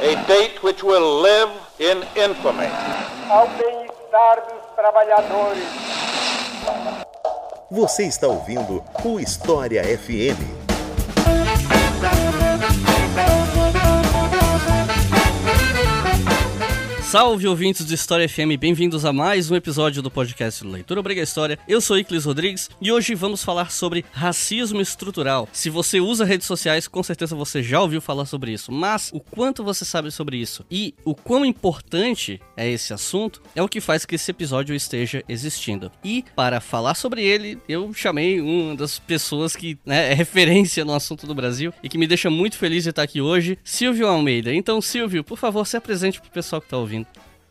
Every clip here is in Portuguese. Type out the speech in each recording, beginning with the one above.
A date which will live in infamy. Ao bem-estar dos trabalhadores. Você está ouvindo o História FM. Salve ouvintes do História FM, bem-vindos a mais um episódio do podcast Leitura Obriga História. Eu sou Iclis Rodrigues e hoje vamos falar sobre racismo estrutural. Se você usa redes sociais, com certeza você já ouviu falar sobre isso, mas o quanto você sabe sobre isso e o quão importante é esse assunto é o que faz que esse episódio esteja existindo. E para falar sobre ele, eu chamei uma das pessoas que né, é referência no assunto do Brasil e que me deixa muito feliz de estar aqui hoje, Silvio Almeida. Então, Silvio, por favor, se apresente o pessoal que está ouvindo.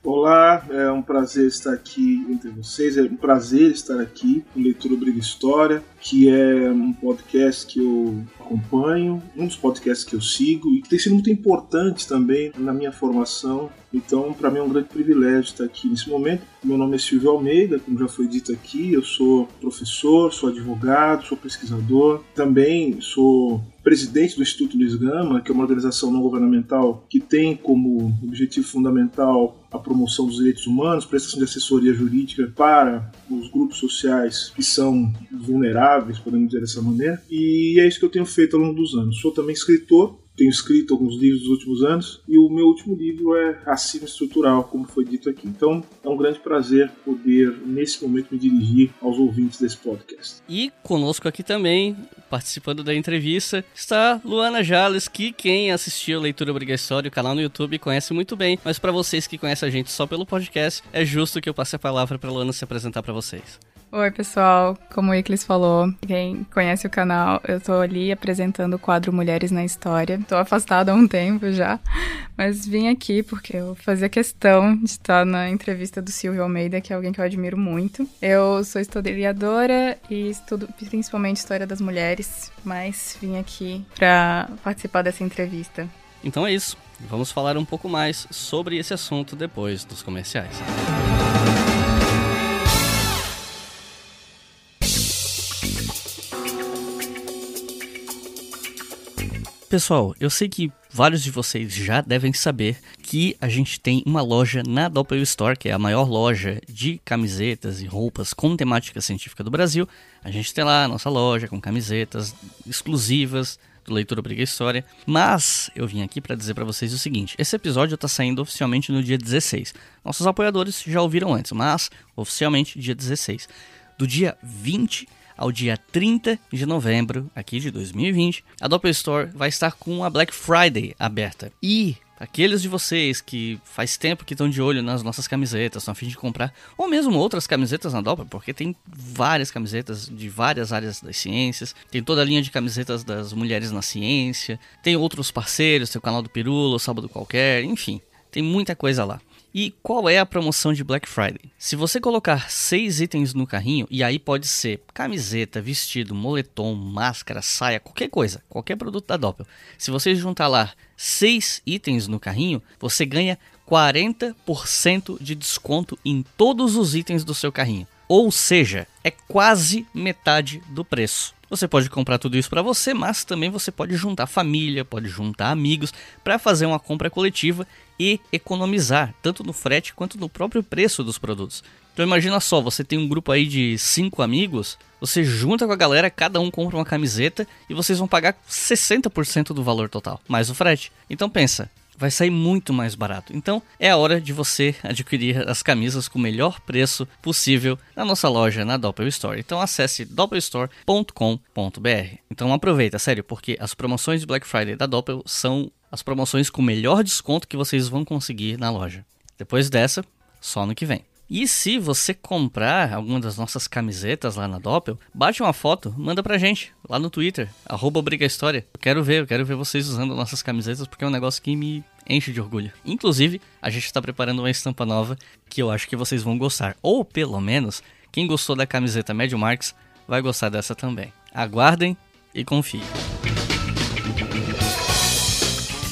Olá, é um prazer estar aqui entre vocês, é um prazer estar aqui com Leitura Briga História, que é um podcast que eu acompanho, um dos podcasts que eu sigo e que tem sido muito importante também na minha formação. Então, para mim é um grande privilégio estar aqui nesse momento. Meu nome é Silvio Almeida, como já foi dito aqui, eu sou professor, sou advogado, sou pesquisador, também sou presidente do Instituto Luiz Gama, que é uma organização não governamental que tem como objetivo fundamental a promoção dos direitos humanos, prestação de assessoria jurídica para os grupos sociais que são vulneráveis, podemos dizer dessa maneira. E é isso que eu tenho feito ao longo dos anos. Sou também escritor, tenho escrito alguns livros nos últimos anos e o meu último livro é Racismo Estrutural, como foi dito aqui. Então é um grande prazer poder, nesse momento, me dirigir aos ouvintes desse podcast. E conosco aqui também, participando da entrevista, está Luana Jales, que quem assistiu a Leitura Obrigatória, o canal no YouTube, conhece muito bem, mas para vocês que conhecem a gente só pelo podcast, é justo que eu passe a palavra para Luana se apresentar para vocês. Oi, pessoal. Como o Iclis falou, quem conhece o canal, eu tô ali apresentando o quadro Mulheres na História. Tô afastada há um tempo já, mas vim aqui porque eu fazia questão de estar na entrevista do Silvio Almeida, que é alguém que eu admiro muito. Eu sou historiadora e estudo principalmente história das mulheres, mas vim aqui para participar dessa entrevista. Então é isso. Vamos falar um pouco mais sobre esse assunto depois dos comerciais. Música Pessoal, eu sei que vários de vocês já devem saber que a gente tem uma loja na Doppel Store, que é a maior loja de camisetas e roupas com temática científica do Brasil. A gente tem lá a nossa loja com camisetas exclusivas do Leitura Briga História. Mas eu vim aqui para dizer para vocês o seguinte: esse episódio está saindo oficialmente no dia 16. Nossos apoiadores já ouviram antes, mas oficialmente dia 16. Do dia 20 ao dia 30 de novembro, aqui de 2020, a Doppel Store vai estar com a Black Friday aberta. E aqueles de vocês que faz tempo que estão de olho nas nossas camisetas, estão a fim de comprar, ou mesmo outras camisetas na Doppel, porque tem várias camisetas de várias áreas das ciências, tem toda a linha de camisetas das mulheres na ciência, tem outros parceiros, tem o canal do Pirulo, Sábado Qualquer, enfim, tem muita coisa lá. E qual é a promoção de Black Friday? Se você colocar seis itens no carrinho, e aí pode ser camiseta, vestido, moletom, máscara, saia, qualquer coisa, qualquer produto da Doppel. Se você juntar lá seis itens no carrinho, você ganha 40% de desconto em todos os itens do seu carrinho. Ou seja, é quase metade do preço. Você pode comprar tudo isso para você, mas também você pode juntar família, pode juntar amigos para fazer uma compra coletiva e economizar, tanto no frete quanto no próprio preço dos produtos. Então imagina só, você tem um grupo aí de cinco amigos, você junta com a galera, cada um compra uma camiseta e vocês vão pagar 60% do valor total, mais o frete. Então pensa, vai sair muito mais barato. Então é a hora de você adquirir as camisas com o melhor preço possível na nossa loja na Doppel Store. Então acesse doppelstore.com.br. Então aproveita, sério, porque as promoções de Black Friday da Doppel são as promoções com o melhor desconto que vocês vão conseguir na loja. Depois dessa, só no que vem. E se você comprar alguma das nossas camisetas lá na Doppel, bate uma foto, manda pra gente lá no Twitter, arroba Briga História. Eu quero ver, eu quero ver vocês usando nossas camisetas porque é um negócio que me enche de orgulho. Inclusive, a gente está preparando uma estampa nova que eu acho que vocês vão gostar. Ou pelo menos, quem gostou da camiseta Médio Marx vai gostar dessa também. Aguardem e confiem.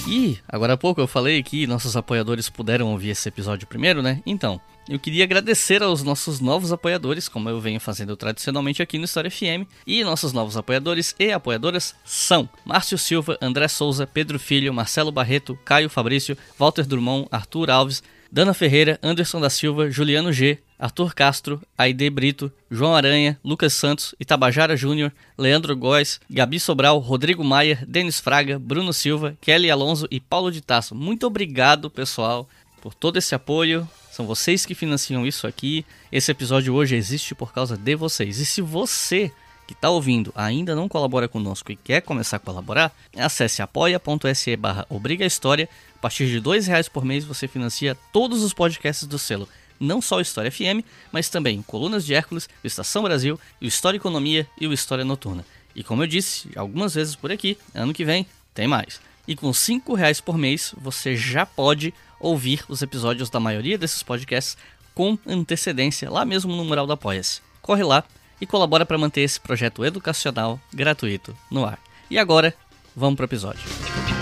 E agora há pouco eu falei que nossos apoiadores puderam ouvir esse episódio primeiro, né? Então, eu queria agradecer aos nossos novos apoiadores, como eu venho fazendo tradicionalmente aqui no História FM. E nossos novos apoiadores e apoiadoras são Márcio Silva, André Souza, Pedro Filho, Marcelo Barreto, Caio Fabrício, Walter Drummond, Arthur Alves, Dana Ferreira, Anderson da Silva, Juliano G, Arthur Castro, Aide Brito, João Aranha, Lucas Santos, Itabajara Júnior, Leandro Góes, Gabi Sobral, Rodrigo Maia, Denis Fraga, Bruno Silva, Kelly Alonso e Paulo de Tasso. Muito obrigado, pessoal, por todo esse apoio. São vocês que financiam isso aqui. Esse episódio hoje existe por causa de vocês. E se você que está ouvindo ainda não colabora conosco e quer começar a colaborar, acesse apoia.se barra Obriga História. A partir de R$ reais por mês você financia todos os podcasts do selo. Não só o História FM, mas também Colunas de Hércules, o Estação Brasil, o História Economia e o História Noturna. E como eu disse algumas vezes por aqui, ano que vem tem mais. E com R$ reais por mês você já pode ouvir os episódios da maioria desses podcasts com antecedência lá mesmo no mural da Apoia-se. Corre lá e colabora para manter esse projeto educacional gratuito no ar. E agora, vamos para o episódio.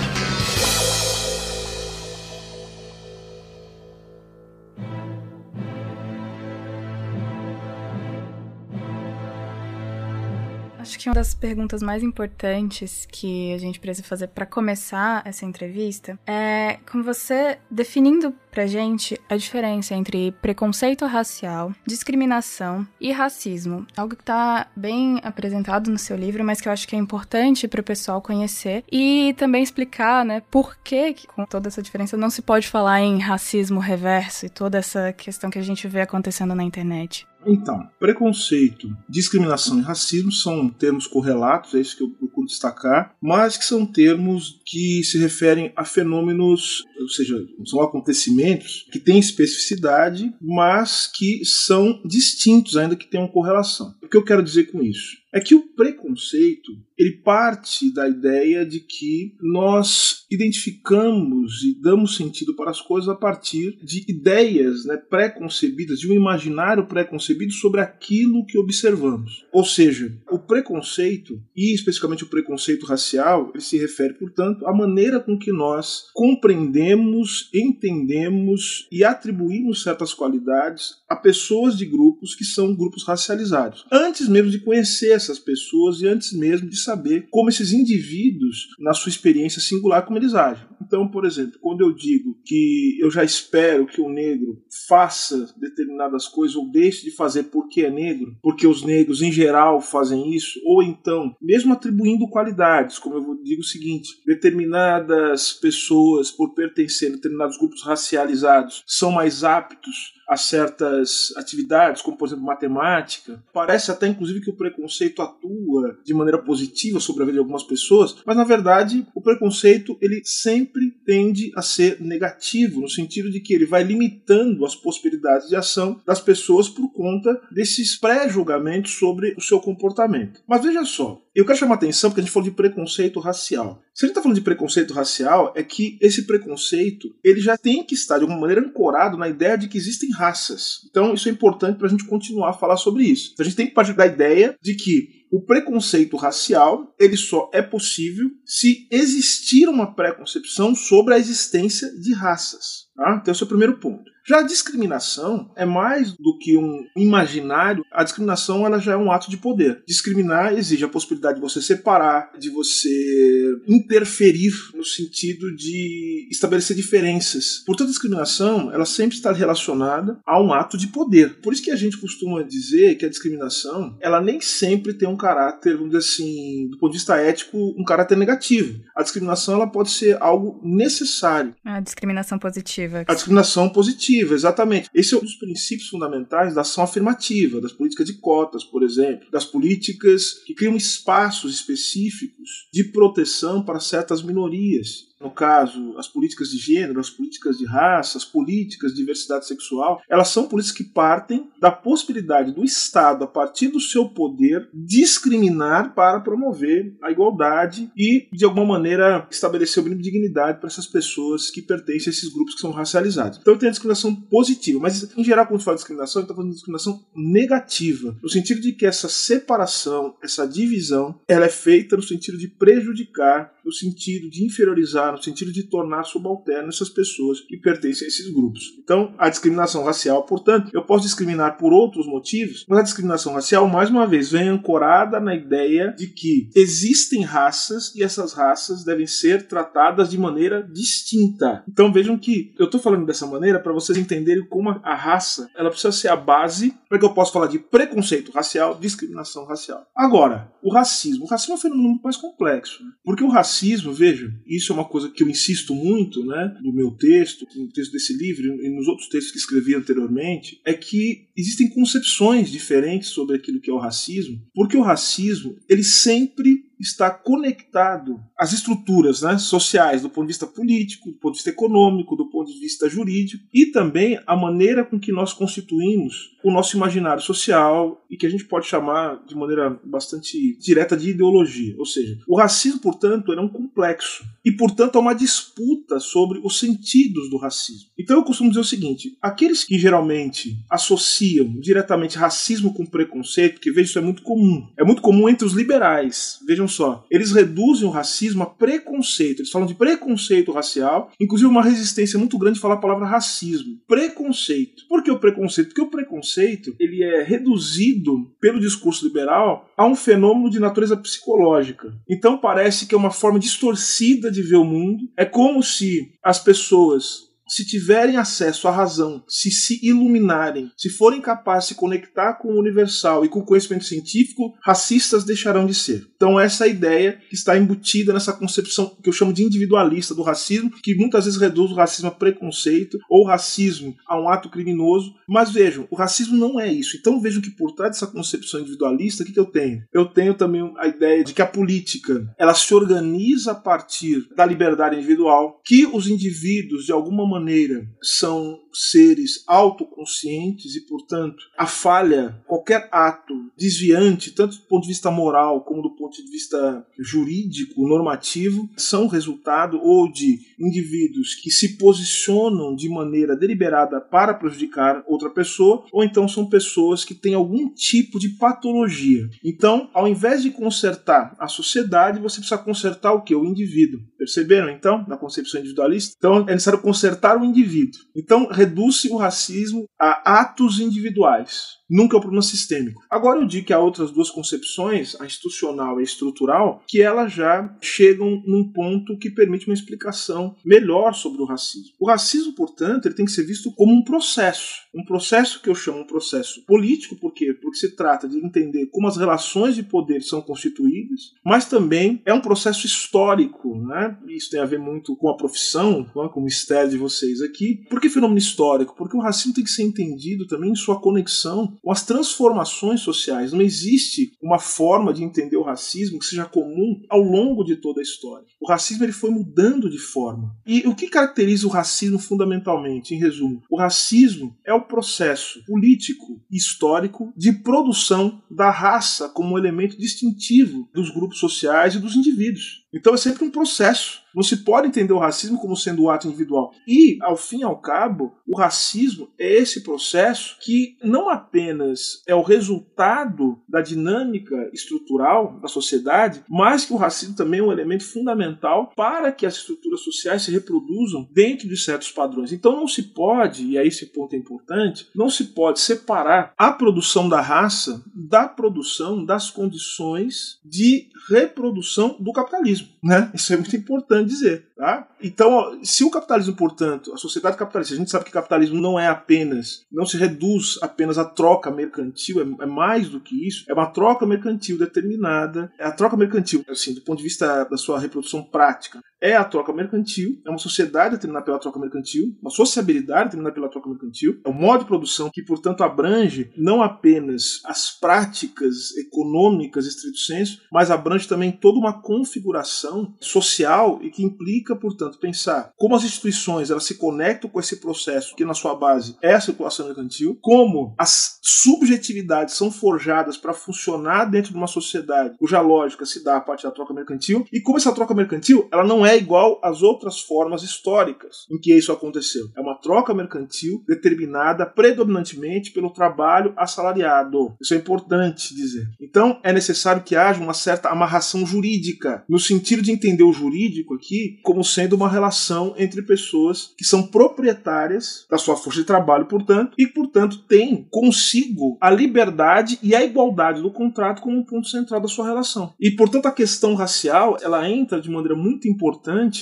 Acho que uma das perguntas mais importantes que a gente precisa fazer para começar essa entrevista é como você definindo pra gente a diferença entre preconceito racial, discriminação e racismo. Algo que tá bem apresentado no seu livro, mas que eu acho que é importante para o pessoal conhecer e também explicar, né, por que, com toda essa diferença não se pode falar em racismo reverso e toda essa questão que a gente vê acontecendo na internet. Então, preconceito, discriminação e racismo são termos correlatos, é isso que eu procuro destacar, mas que são termos que se referem a fenômenos, ou seja, são acontecimentos que têm especificidade, mas que são distintos, ainda que tenham correlação. O que eu quero dizer com isso? É que o preconceito ele parte da ideia de que nós identificamos e damos sentido para as coisas a partir de ideias né, pré-concebidas, de um imaginário pré-concebido sobre aquilo que observamos. Ou seja, o preconceito, e especificamente o preconceito racial, ele se refere, portanto, à maneira com que nós compreendemos, entendemos e atribuímos certas qualidades a pessoas de grupos que são grupos racializados. Antes mesmo de conhecer essas pessoas e antes mesmo de saber como esses indivíduos, na sua experiência singular, como eles agem. Então, por exemplo, quando eu digo que eu já espero que o negro faça determinadas coisas ou deixe de fazer porque é negro, porque os negros em geral fazem isso, ou então, mesmo atribuindo qualidades, como eu digo o seguinte, determinadas pessoas, por pertencer a determinados grupos racializados, são mais aptos a certas atividades, como por exemplo matemática. Parece até inclusive que o preconceito atua de maneira positiva sobre a vida de algumas pessoas, mas na verdade o preconceito ele sempre tende a ser negativo, no sentido de que ele vai limitando as possibilidades de ação das pessoas por conta desses pré-julgamentos sobre o seu comportamento. Mas veja só, eu quero chamar a atenção porque a gente falou de preconceito racial. Se a gente está falando de preconceito racial, é que esse preconceito ele já tem que estar de alguma maneira ancorado na ideia de que existem raças. Então isso é importante para a gente continuar a falar sobre isso. A gente tem que partir da ideia de que o preconceito racial ele só é possível se existir uma preconcepção sobre a existência de raças. Tá? Então esse é o primeiro ponto. Já a discriminação é mais do que um imaginário. A discriminação ela já é um ato de poder. Discriminar exige a possibilidade de você separar, de você interferir no sentido de estabelecer diferenças. Portanto, a discriminação ela sempre está relacionada a um ato de poder. Por isso que a gente costuma dizer que a discriminação ela nem sempre tem um caráter, vamos dizer assim, do ponto de vista ético, um caráter negativo. A discriminação ela pode ser algo necessário. A discriminação positiva. A discriminação positiva afirmativa, exatamente. Esse é um dos princípios fundamentais da ação afirmativa, das políticas de cotas, por exemplo, das políticas que criam espaços específicos de proteção para certas minorias no caso, as políticas de gênero, as políticas de raça, as políticas de diversidade sexual, elas são políticas que partem da possibilidade do Estado, a partir do seu poder, discriminar para promover a igualdade e, de alguma maneira, estabelecer o mínimo de dignidade para essas pessoas que pertencem a esses grupos que são racializados. Então tem a discriminação positiva, mas em geral, quando fala de discriminação, a gente está falando de discriminação negativa, no sentido de que essa separação, essa divisão, ela é feita no sentido de prejudicar no sentido de inferiorizar, no sentido de tornar subalterno essas pessoas que pertencem a esses grupos. Então, a discriminação racial, portanto, eu posso discriminar por outros motivos, mas a discriminação racial, mais uma vez, vem ancorada na ideia de que existem raças e essas raças devem ser tratadas de maneira distinta. Então, vejam que eu estou falando dessa maneira para vocês entenderem como a raça ela precisa ser a base para que eu possa falar de preconceito racial, discriminação racial. Agora, o racismo. O racismo é um fenômeno muito mais complexo. Né? Porque o racismo, veja, isso é uma coisa que eu insisto muito né, no meu texto, no texto desse livro e nos outros textos que escrevi anteriormente, é que existem concepções diferentes sobre aquilo que é o racismo, porque o racismo ele sempre está conectado às estruturas né, sociais, do ponto de vista político, do ponto de vista econômico, do ponto de vista jurídico, e também a maneira com que nós constituímos o nosso imaginário social e que a gente pode chamar de maneira bastante direta de ideologia. Ou seja, o racismo, portanto, é um complexo e, portanto, há uma disputa sobre os sentidos do racismo. Então eu costumo dizer o seguinte: aqueles que geralmente associam diretamente racismo com preconceito, que vejo isso é muito comum, é muito comum entre os liberais. Vejam Vejam só, eles reduzem o racismo a preconceito. Eles falam de preconceito racial, inclusive uma resistência muito grande falar a palavra racismo. Preconceito. Por que o preconceito? Porque o preconceito ele é reduzido pelo discurso liberal a um fenômeno de natureza psicológica. Então parece que é uma forma distorcida de ver o mundo. É como se as pessoas se tiverem acesso à razão, se se iluminarem, se forem capazes de se conectar com o universal e com o conhecimento científico, racistas deixarão de ser. Então essa é a ideia que está embutida nessa concepção que eu chamo de individualista do racismo, que muitas vezes reduz o racismo a preconceito ou o racismo a um ato criminoso. Mas vejam, o racismo não é isso. Então vejam que por trás dessa concepção individualista, o que, que eu tenho? Eu tenho também a ideia de que a política ela se organiza a partir da liberdade individual, que os indivíduos de alguma maneira maneira são seres autoconscientes e, portanto, a falha, qualquer ato desviante, tanto do ponto de vista moral como do ponto de vista jurídico, normativo, são resultado ou de indivíduos que se posicionam de maneira deliberada para prejudicar outra pessoa, ou então são pessoas que têm algum tipo de patologia. Então, ao invés de consertar a sociedade, você precisa consertar o que? O indivíduo. Perceberam então, na concepção individualista? Então, é necessário consertar o indivíduo. Então, reduz-se o racismo a atos individuais nunca é um problema sistêmico. Agora eu digo que há outras duas concepções, a institucional e a estrutural, que elas já chegam num ponto que permite uma explicação melhor sobre o racismo. O racismo, portanto, ele tem que ser visto como um processo, um processo que eu chamo um processo político, por quê? Porque se trata de entender como as relações de poder são constituídas, mas também é um processo histórico, né? Isso tem a ver muito com a profissão, com o mistério de vocês aqui. Por que fenômeno histórico? Porque o racismo tem que ser entendido também em sua conexão com as transformações sociais. Não existe uma forma de entender o racismo que seja comum ao longo de toda a história. O racismo ele foi mudando de forma. E o que caracteriza o racismo fundamentalmente, em resumo? O racismo é o processo político e histórico de produção da raça como elemento distintivo dos grupos sociais e dos indivíduos. Então é sempre um processo. Não se pode entender o racismo como sendo um ato individual. E, ao fim e ao cabo, o racismo é esse processo que não apenas é o resultado da dinâmica estrutural da sociedade, mas que o racismo também é um elemento fundamental para que as estruturas sociais se reproduzam dentro de certos padrões. Então não se pode, e aí esse ponto é importante, não se pode separar a produção da raça da produção das condições de reprodução do capitalismo. Né? Isso é muito importante dizer. Tá? Então, se o capitalismo, portanto, a sociedade capitalista, a gente sabe que capitalismo não é apenas, não se reduz apenas à troca mercantil, é, é mais do que isso, é uma troca mercantil determinada. É a troca mercantil, assim, do ponto de vista da sua reprodução prática, é a troca mercantil, é uma sociedade determinada pela troca mercantil, uma sociabilidade determinada pela troca mercantil, é um modo de produção que, portanto, abrange não apenas as práticas econômicas estrito senso, mas abrange também toda uma configuração social e que implica, portanto, pensar como as instituições elas se conectam com esse processo que na sua base é a circulação mercantil, como as subjetividades são forjadas para funcionar dentro de uma sociedade cuja lógica se dá a partir da troca mercantil e como essa troca mercantil ela não é igual às outras formas históricas em que isso aconteceu. É uma troca mercantil determinada predominantemente pelo trabalho assalariado. Isso é importante dizer. Então é necessário que haja uma certa amarração jurídica, no sentido de entender o jurídico aqui como sendo uma relação entre pessoas que são proprietárias da sua força de trabalho, portanto, e portanto têm consigo a liberdade e a igualdade do contrato como um ponto central da sua relação. E portanto a questão racial ela entra de maneira muito importante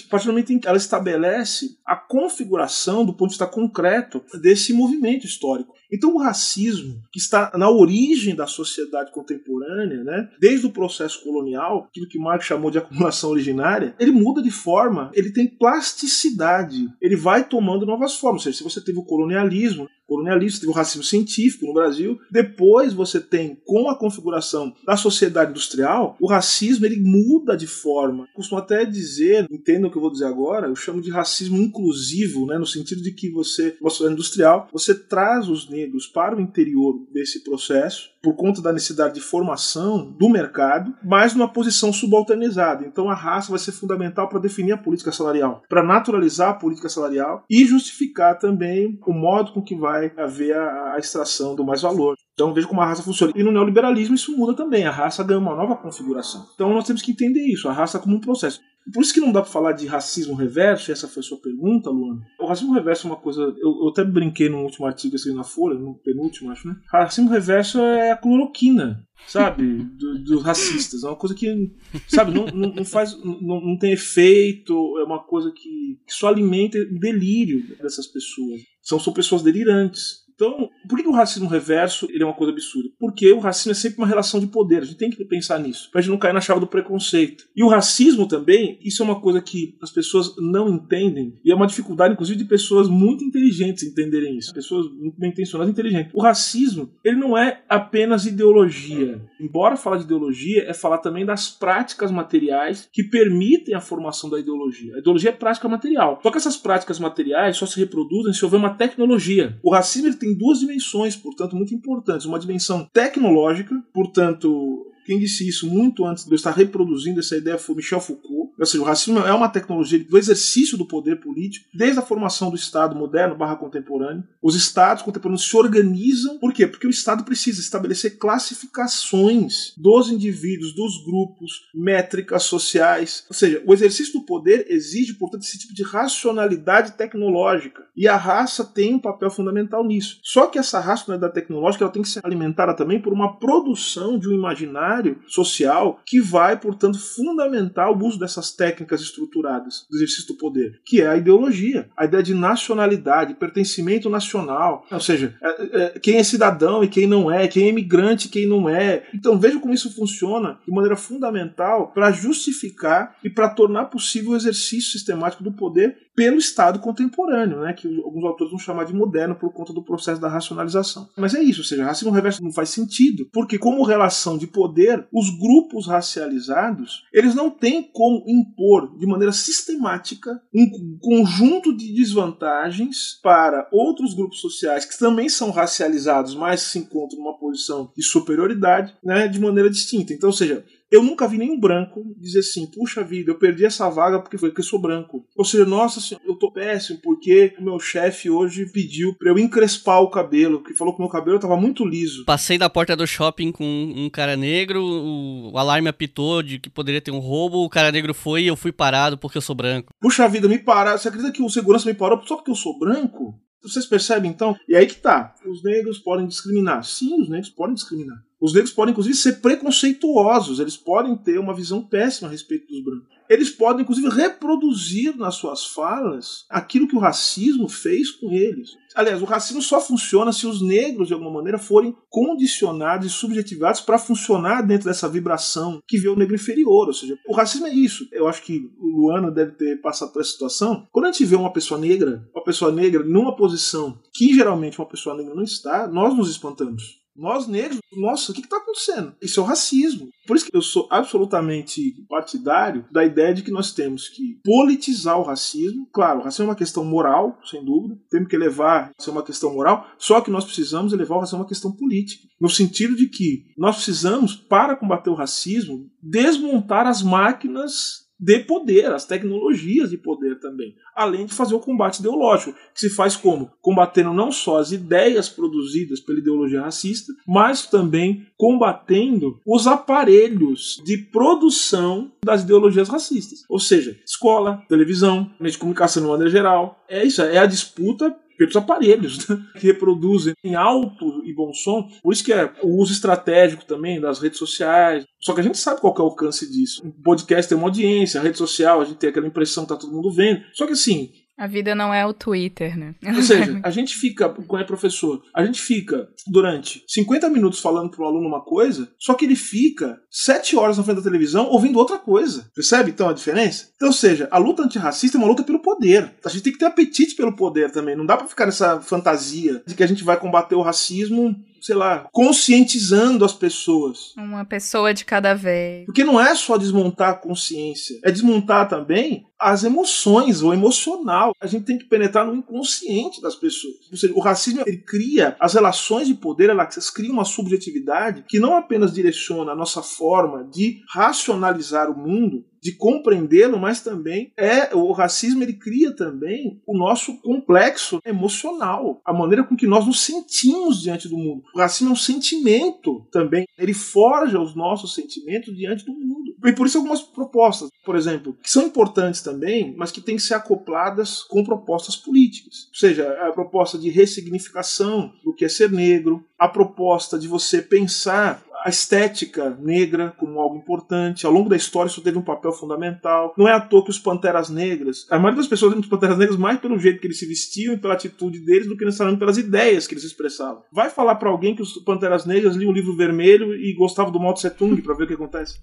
a partir do momento em que ela estabelece a configuração do ponto de vista concreto desse movimento histórico. Então o racismo, que está na origem da sociedade contemporânea, né, desde o processo colonial, aquilo que Marx chamou de acumulação originária, ele muda de forma, ele tem plasticidade, ele vai tomando novas formas. Ou seja, se você teve o colonialismo, colonialista, teve o racismo científico no Brasil. Depois você tem, com a configuração da sociedade industrial, o racismo ele muda de forma. Costumo até dizer, entendam o que eu vou dizer agora, eu chamo de racismo inclusivo, né, no sentido de que você, uma sociedade industrial, você traz os negros para o interior desse processo por conta da necessidade de formação do mercado, mas numa posição subalternizada. Então a raça vai ser fundamental para definir a política salarial, para naturalizar a política salarial e justificar também o modo com que vai haver a, a extração do mais valor. Então veja como a raça funciona. E no neoliberalismo isso muda também. A raça ganha uma nova configuração. Então nós temos que entender isso, a raça como um processo. Por isso que não dá para falar de racismo reverso, essa foi a sua pergunta, Luana. O racismo reverso é uma coisa. Eu, eu até brinquei no último artigo assim na Folha, no penúltimo, acho, né? Racismo reverso é a cloroquina, sabe? Do, dos racistas. É uma coisa que, sabe, não, não, não faz. Não, não, tem efeito, é uma coisa que, que só alimenta o delírio dessas pessoas. São, são pessoas delirantes. Então, por que o racismo reverso ele é uma coisa absurda? Porque o racismo é sempre uma relação de poder. A gente tem que pensar nisso, pra gente não cair na chave do preconceito. E o racismo também, isso é uma coisa que as pessoas não entendem, e é uma dificuldade, inclusive, de pessoas muito inteligentes entenderem isso. Pessoas muito bem intencionadas e inteligentes. O racismo, ele não é apenas ideologia. Embora falar de ideologia, é falar também das práticas materiais que permitem a formação da ideologia. A ideologia é prática material. Só que essas práticas materiais só se reproduzem se houver uma tecnologia. O racismo ele tem duas dimensões, portanto, muito importantes. Uma dimensão tecnológica, portanto, quem disse isso muito antes de eu estar reproduzindo essa ideia foi Michel Foucault. Ou seja, o racismo é uma tecnologia do exercício do poder político, desde a formação do Estado moderno barra contemporâneo. Os Estados contemporâneos se organizam. Por quê? Porque o Estado precisa estabelecer classificações dos indivíduos, dos grupos, métricas sociais. Ou seja, o exercício do poder exige, portanto, esse tipo de racionalidade tecnológica. E a raça tem um papel fundamental nisso. Só que essa racionalidade tecnológica ela tem que ser alimentada também por uma produção de um imaginário social que vai, portanto, fundamentar o uso dessas técnicas estruturadas do exercício do poder, que é a ideologia, a ideia de nacionalidade, pertencimento nacional, ou seja, é, é, quem é cidadão e quem não é, quem é imigrante e quem não é. Então veja como isso funciona de maneira fundamental para justificar e para tornar possível o exercício sistemático do poder pelo Estado contemporâneo, né, que alguns autores vão chamar de moderno por conta do processo da racionalização. Mas é isso, ou seja, racismo reverso não faz sentido, porque como relação de poder, os grupos racializados, eles não têm como impor de maneira sistemática um conjunto de desvantagens para outros grupos sociais que também são racializados, mas se encontram numa posição de superioridade, né, de maneira distinta. Então, ou seja, eu nunca vi nenhum branco dizer assim, puxa vida, eu perdi essa vaga porque foi que eu sou branco. Ou seja, nossa senhora, eu tô péssimo porque o meu chefe hoje pediu pra eu encrespar o cabelo, que falou que meu cabelo tava muito liso. Passei da porta do shopping com um cara negro, o alarme apitou de que poderia ter um roubo, o cara negro foi e eu fui parado porque eu sou branco. Puxa vida, me pararam. Você acredita que o segurança me parou só porque eu sou branco? Vocês percebem então? E aí que tá. Os negros podem discriminar. Sim, os negros podem discriminar. Os negros podem, inclusive, ser preconceituosos, eles podem ter uma visão péssima a respeito dos brancos. Eles podem, inclusive, reproduzir nas suas falas aquilo que o racismo fez com eles. Aliás, o racismo só funciona se os negros, de alguma maneira, forem condicionados e subjetivados para funcionar dentro dessa vibração que vê o negro inferior. Ou seja, o racismo é isso. Eu acho que o Luano deve ter passado por essa situação. Quando a gente vê uma pessoa negra, uma pessoa negra numa posição que geralmente uma pessoa negra não está, nós nos espantamos. Nós negros, nossa, o que está acontecendo? Isso é o racismo. Por isso que eu sou absolutamente partidário da ideia de que nós temos que politizar o racismo. Claro, o racismo é uma questão moral, sem dúvida. Temos que levar isso é uma questão moral, só que nós precisamos elevar o racismo a uma questão política. No sentido de que nós precisamos, para combater o racismo, desmontar as máquinas de poder, as tecnologias de poder também, além de fazer o combate ideológico, que se faz como? Combatendo não só as ideias produzidas pela ideologia racista, mas também combatendo os aparelhos de produção das ideologias racistas. Ou seja, escola, televisão, meio de comunicação de maneira geral. É isso, é a disputa pelos aparelhos né, que reproduzem em alto e bom som. Por isso que é o uso estratégico também das redes sociais. Só que a gente sabe qual é o alcance disso. Um podcast tem uma audiência, a rede social, a gente tem aquela impressão que tá todo mundo vendo. Só que assim, a vida não é o Twitter, né? Ou seja, a gente fica, quando é professor, a gente fica durante 50 minutos falando para o aluno uma coisa, só que ele fica 7 horas na frente da televisão ouvindo outra coisa. Percebe então a diferença? Então, ou seja, a luta antirracista é uma luta pelo poder. A gente tem que ter apetite pelo poder também. Não dá para ficar nessa fantasia de que a gente vai combater o racismo sei lá, conscientizando as pessoas. Uma pessoa de cada vez. Porque não é só desmontar a consciência, é desmontar também as emoções, o emocional. A gente tem que penetrar no inconsciente das pessoas. Ou seja, o racismo ele cria as relações de poder, elas criam uma subjetividade que não apenas direciona a nossa forma de racionalizar o mundo, de compreendê-lo, mas também é o racismo ele cria também o nosso complexo emocional, a maneira com que nós nos sentimos diante do mundo. O racismo é um sentimento também, ele forja os nossos sentimentos diante do mundo. E por isso algumas propostas, por exemplo, que são importantes também, mas que têm que ser acopladas com propostas políticas. Ou seja, a proposta de ressignificação do que é ser negro, a proposta de você pensar a estética negra como algo importante. Ao longo da história isso teve um papel fundamental. Não é à toa que os Panteras Negras, a maioria das pessoas lembra os Panteras Negras mais pelo jeito que eles se vestiam e pela atitude deles do que necessariamente pelas ideias que eles expressavam. Vai falar para alguém que os Panteras Negras liam o livro vermelho e gostavam do Mao Tse Tung para ver o que acontece.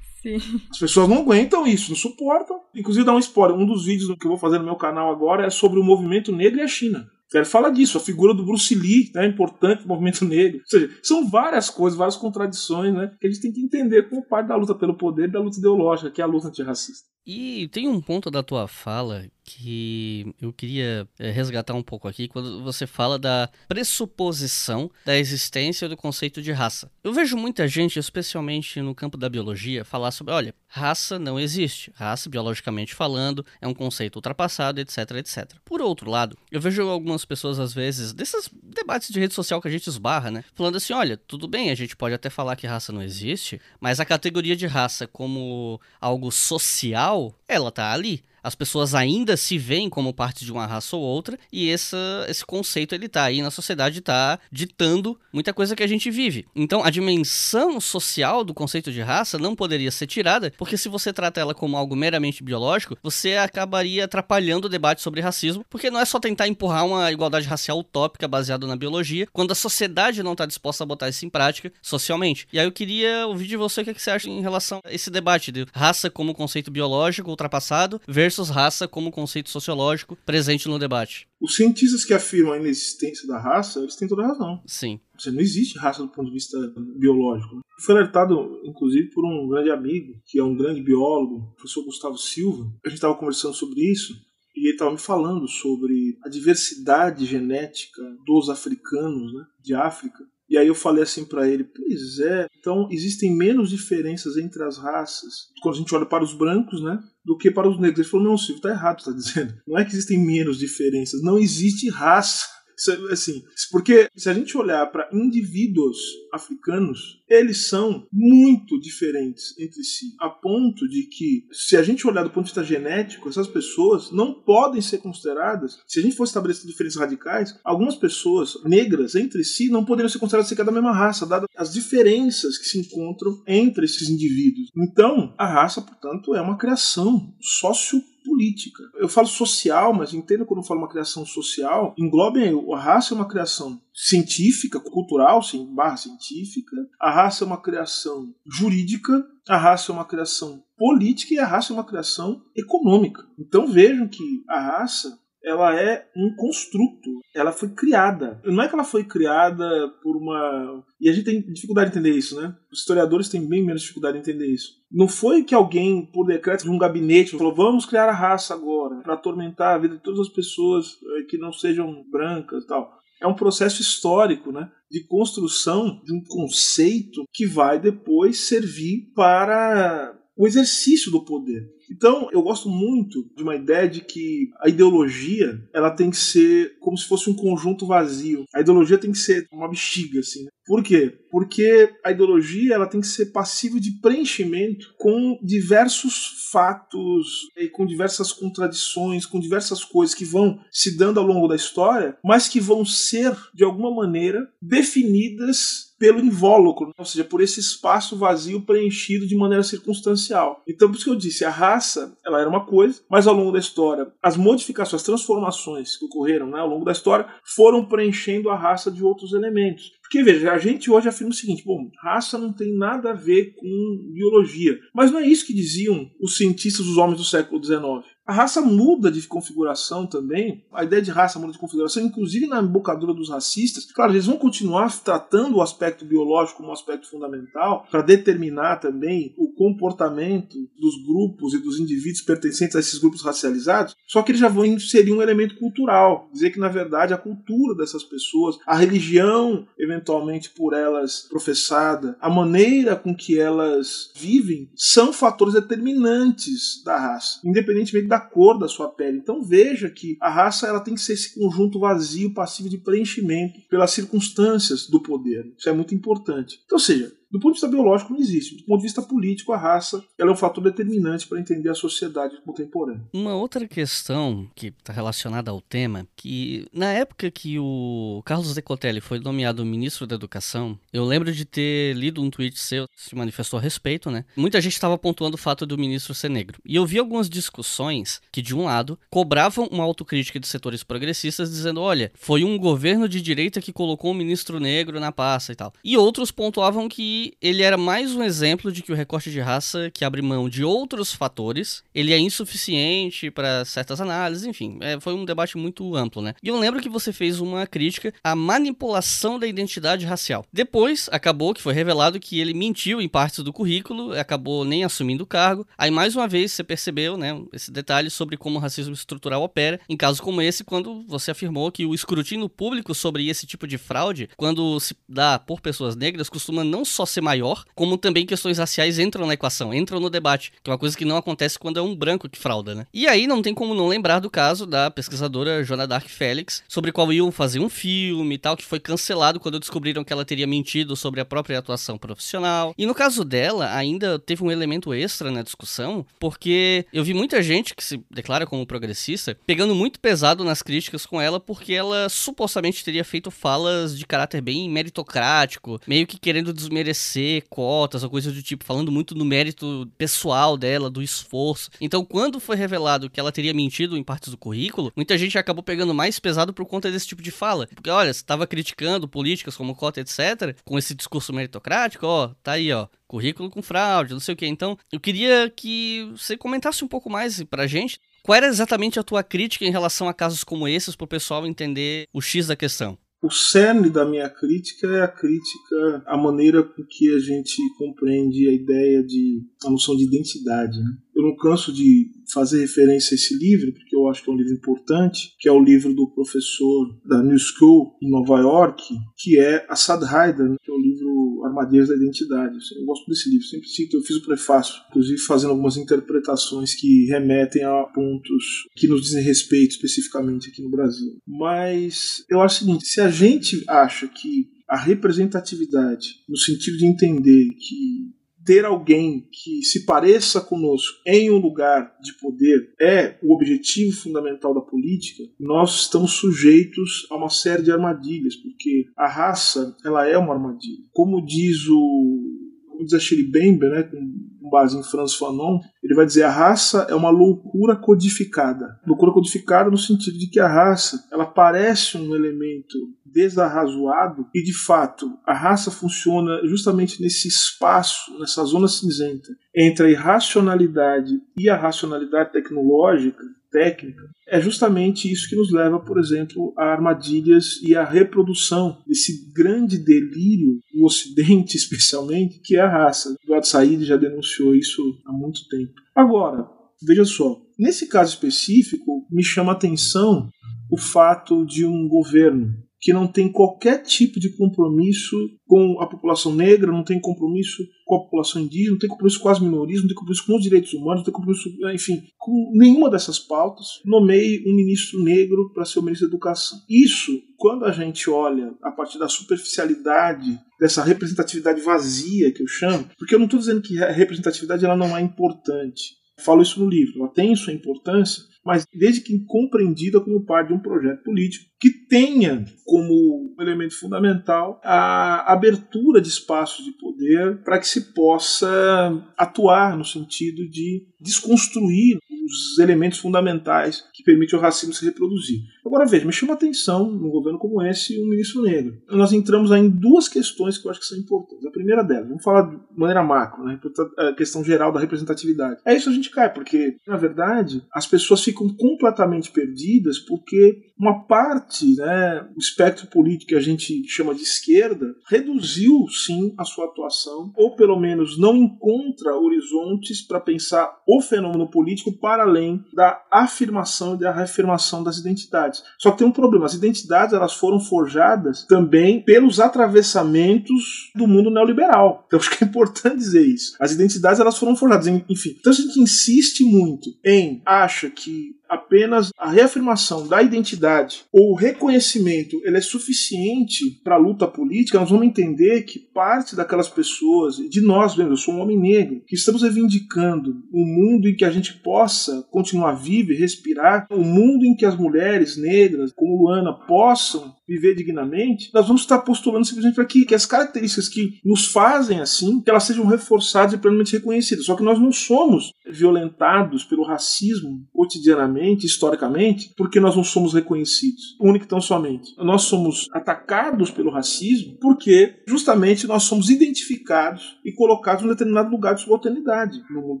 Sim. As pessoas não aguentam isso, não suportam. Inclusive, dá um spoiler: um dos vídeos que eu vou fazer no meu canal agora é sobre o movimento negro e a China. Ele fala disso, a figura do Bruce Lee é né, importante no movimento negro. Ou seja, são várias coisas, várias contradições né, que a gente tem que entender como parte da luta pelo poder da luta ideológica, que é a luta antirracista. E tem um ponto da tua fala que eu queria eh, resgatar um pouco aqui quando você fala da pressuposição da existência do conceito de raça. Eu vejo muita gente, especialmente no campo da biologia, falar sobre, olha, raça não existe. Raça, biologicamente falando, é um conceito ultrapassado, etc, etc. Por outro lado, eu vejo algumas pessoas às vezes desses debates de rede social que a gente esbarra, né, falando assim, olha, tudo bem, a gente pode até falar que raça não existe, mas a categoria de raça como algo social, ela tá ali as pessoas ainda se veem como parte de uma raça ou outra, e essa, esse conceito ele tá aí na sociedade, tá ditando muita coisa que a gente vive. Então a dimensão social do conceito de raça não poderia ser tirada, porque se você trata ela como algo meramente biológico, você acabaria atrapalhando o debate sobre racismo, porque não é só tentar empurrar uma igualdade racial utópica baseada na biologia, quando a sociedade não está disposta a botar isso em prática socialmente. E aí eu queria ouvir de você o que, é que você acha em relação a esse debate de raça como conceito biológico ultrapassado versus versus raça como conceito sociológico presente no debate. Os cientistas que afirmam a inexistência da raça, eles têm toda a razão. Sim. Você não existe raça do ponto de vista biológico. Foi alertado, inclusive, por um grande amigo, que é um grande biólogo, o professor Gustavo Silva. A gente estava conversando sobre isso e ele estava me falando sobre a diversidade genética dos africanos, né, de África. E aí eu falei assim para ele: pois é, então existem menos diferenças entre as raças quando a gente olha para os brancos, né? Do que para os negros. Ele falou: não, Silvio, tá errado, está dizendo. Não é que existem menos diferenças, não existe raça. É, assim, porque se a gente olhar para indivíduos africanos, eles são muito diferentes entre si, a ponto de que, se a gente olhar do ponto de vista genético, essas pessoas não podem ser consideradas, se a gente for estabelecer diferenças radicais, algumas pessoas negras entre si não poderiam ser consideradas sequer da mesma raça, dadas as diferenças que se encontram entre esses indivíduos. Então, a raça, portanto, é uma criação sócio política. Eu falo social, mas entenda quando eu falo uma criação social, englobe a raça é uma criação científica, cultural, sim, barra científica, a raça é uma criação jurídica, a raça é uma criação política e a raça é uma criação econômica. Então vejam que a raça ela é um construto. Ela foi criada. Não é que ela foi criada por uma. E a gente tem dificuldade de entender isso, né? Os historiadores têm bem menos dificuldade de entender isso. Não foi que alguém, por decreto de um gabinete, falou: vamos criar a raça agora, para atormentar a vida de todas as pessoas eh, que não sejam brancas e tal. É um processo histórico, né? De construção de um conceito que vai depois servir para o exercício do poder. Então, eu gosto muito de uma ideia de que a ideologia ela tem que ser como se fosse um conjunto vazio. A ideologia tem que ser uma bexiga, assim. Né? Por quê? Porque a ideologia ela tem que ser passiva de preenchimento com diversos fatos e com diversas contradições, com diversas coisas que vão se dando ao longo da história, mas que vão ser, de alguma maneira, definidas pelo invólucro, ou seja, por esse espaço vazio preenchido de maneira circunstancial. Então, por isso que eu disse, a raça, ela era uma coisa, mas ao longo da história, as modificações, as transformações que ocorreram né, ao longo da história foram preenchendo a raça de outros elementos. Porque veja, a gente hoje afirma o seguinte: bom, raça não tem nada a ver com biologia. Mas não é isso que diziam os cientistas, os homens do século XIX. A raça muda de configuração também. A ideia de raça muda de configuração, inclusive na embocadura dos racistas. Claro, eles vão continuar tratando o aspecto biológico como um aspecto fundamental para determinar também o comportamento dos grupos e dos indivíduos pertencentes a esses grupos racializados. Só que eles já vão inserir um elemento cultural, dizer que na verdade a cultura dessas pessoas, a religião eventualmente por elas professada, a maneira com que elas vivem são fatores determinantes da raça, independentemente da cor da sua pele. Então veja que a raça ela tem que ser esse conjunto vazio, passivo de preenchimento pelas circunstâncias do poder. Isso é muito importante. Então, ou seja, do ponto de vista biológico, não existe. Do ponto de vista político, a raça é um fator determinante para entender a sociedade contemporânea. Uma outra questão que está relacionada ao tema, que na época que o Carlos Decotelli foi nomeado ministro da Educação, eu lembro de ter lido um tweet seu, se manifestou a respeito, né? Muita gente estava pontuando o fato do ministro ser negro. E eu vi algumas discussões que, de um lado, cobravam uma autocrítica de setores progressistas, dizendo: olha, foi um governo de direita que colocou um ministro negro na pasta e tal. E outros pontuavam que ele era mais um exemplo de que o recorte de raça, que abre mão de outros fatores, ele é insuficiente para certas análises, enfim, é, foi um debate muito amplo, né? E eu lembro que você fez uma crítica à manipulação da identidade racial. Depois, acabou que foi revelado que ele mentiu em partes do currículo, acabou nem assumindo o cargo. Aí, mais uma vez, você percebeu, né, esse detalhe sobre como o racismo estrutural opera, em casos como esse, quando você afirmou que o escrutínio público sobre esse tipo de fraude, quando se dá por pessoas negras, costuma não só ser maior, como também questões raciais entram na equação, entram no debate, que é uma coisa que não acontece quando é um branco que frauda, né? E aí não tem como não lembrar do caso da pesquisadora Joana Dark Félix, sobre qual iam fazer um filme e tal, que foi cancelado quando descobriram que ela teria mentido sobre a própria atuação profissional. E no caso dela, ainda teve um elemento extra na discussão, porque eu vi muita gente que se declara como progressista pegando muito pesado nas críticas com ela, porque ela supostamente teria feito falas de caráter bem meritocrático, meio que querendo desmerecer oferecer cotas ou coisas do tipo, falando muito no mérito pessoal dela, do esforço. Então, quando foi revelado que ela teria mentido em partes do currículo, muita gente acabou pegando mais pesado por conta desse tipo de fala. Porque, olha, você estava criticando políticas como cota, etc., com esse discurso meritocrático, ó, tá aí, ó, currículo com fraude, não sei o que. Então, eu queria que você comentasse um pouco mais pra gente. Qual era exatamente a tua crítica em relação a casos como esses, para o pessoal entender o X da questão? O cerne da minha crítica é a crítica à maneira com que a gente compreende a ideia de a noção de identidade. Né? Eu não canso de fazer referência a esse livro, porque eu acho que é um livro importante, que é o livro do professor da New School em Nova York, que é Assad Haider, né? que é o livro Armadilhas da Identidade. Eu gosto desse livro, sempre cito, eu fiz o prefácio, inclusive fazendo algumas interpretações que remetem a pontos que nos dizem respeito especificamente aqui no Brasil. Mas eu acho o seguinte, se a gente acha que a representatividade, no sentido de entender que ter alguém que se pareça conosco em um lugar de poder é o objetivo fundamental da política, nós estamos sujeitos a uma série de armadilhas, porque a raça ela é uma armadilha. Como diz o como diz a Shirley Bember, né, com base em Franz Fanon, ele vai dizer a raça é uma loucura codificada. Loucura codificada no sentido de que a raça ela parece um elemento desarrazoado e de fato a raça funciona justamente nesse espaço, nessa zona cinzenta entre a irracionalidade e a racionalidade tecnológica, técnica, é justamente isso que nos leva, por exemplo, a armadilhas e a reprodução desse grande delírio no Ocidente, especialmente, que é a raça. O Said já denunciou isso há muito tempo. Agora, veja só, nesse caso específico, me chama a atenção o fato de um governo que não tem qualquer tipo de compromisso com a população negra, não tem compromisso com a população indígena, não tem compromisso com as minorias, não tem compromisso com os direitos humanos, não tem compromisso, enfim, com nenhuma dessas pautas, nomeie um ministro negro para ser o ministro da Educação. Isso, quando a gente olha a partir da superficialidade dessa representatividade vazia que eu chamo, porque eu não estou dizendo que a representatividade ela não é importante. falo isso no livro, ela tem sua importância, mas desde que compreendida como parte de um projeto político que tenha como elemento fundamental a abertura de espaços de poder para que se possa atuar no sentido de desconstruir os elementos fundamentais que permitem o racismo se reproduzir. Agora veja, me chama a atenção num governo como esse um ministro negro. Nós entramos aí em duas questões que eu acho que são importantes. A primeira delas, vamos falar de maneira macro, né, a questão geral da representatividade. É isso a gente cai, porque na verdade as pessoas ficam completamente perdidas porque uma parte, né, o espectro político que a gente chama de esquerda, reduziu sim a sua atuação, ou pelo menos não encontra horizontes para pensar o fenômeno político para além da afirmação e da reafirmação das identidades. Só que tem um problema, as identidades elas foram forjadas também pelos atravessamentos do mundo neoliberal. Então acho que é importante dizer isso. As identidades elas foram forjadas, enfim. Então a gente insiste muito em acha que she apenas a reafirmação da identidade ou o reconhecimento ele é suficiente para a luta política, nós vamos entender que parte daquelas pessoas, de nós mesmos, eu sou um homem negro, que estamos reivindicando um mundo em que a gente possa continuar vivo e respirar, um mundo em que as mulheres negras, como Luana, possam viver dignamente, nós vamos estar postulando simplesmente para que, que as características que nos fazem assim, que elas sejam reforçadas e plenamente reconhecidas. Só que nós não somos violentados pelo racismo cotidianamente, historicamente, porque nós não somos reconhecidos, único e tão somente. Nós somos atacados pelo racismo porque justamente nós somos identificados e colocados em um determinado lugar de subalternidade no mundo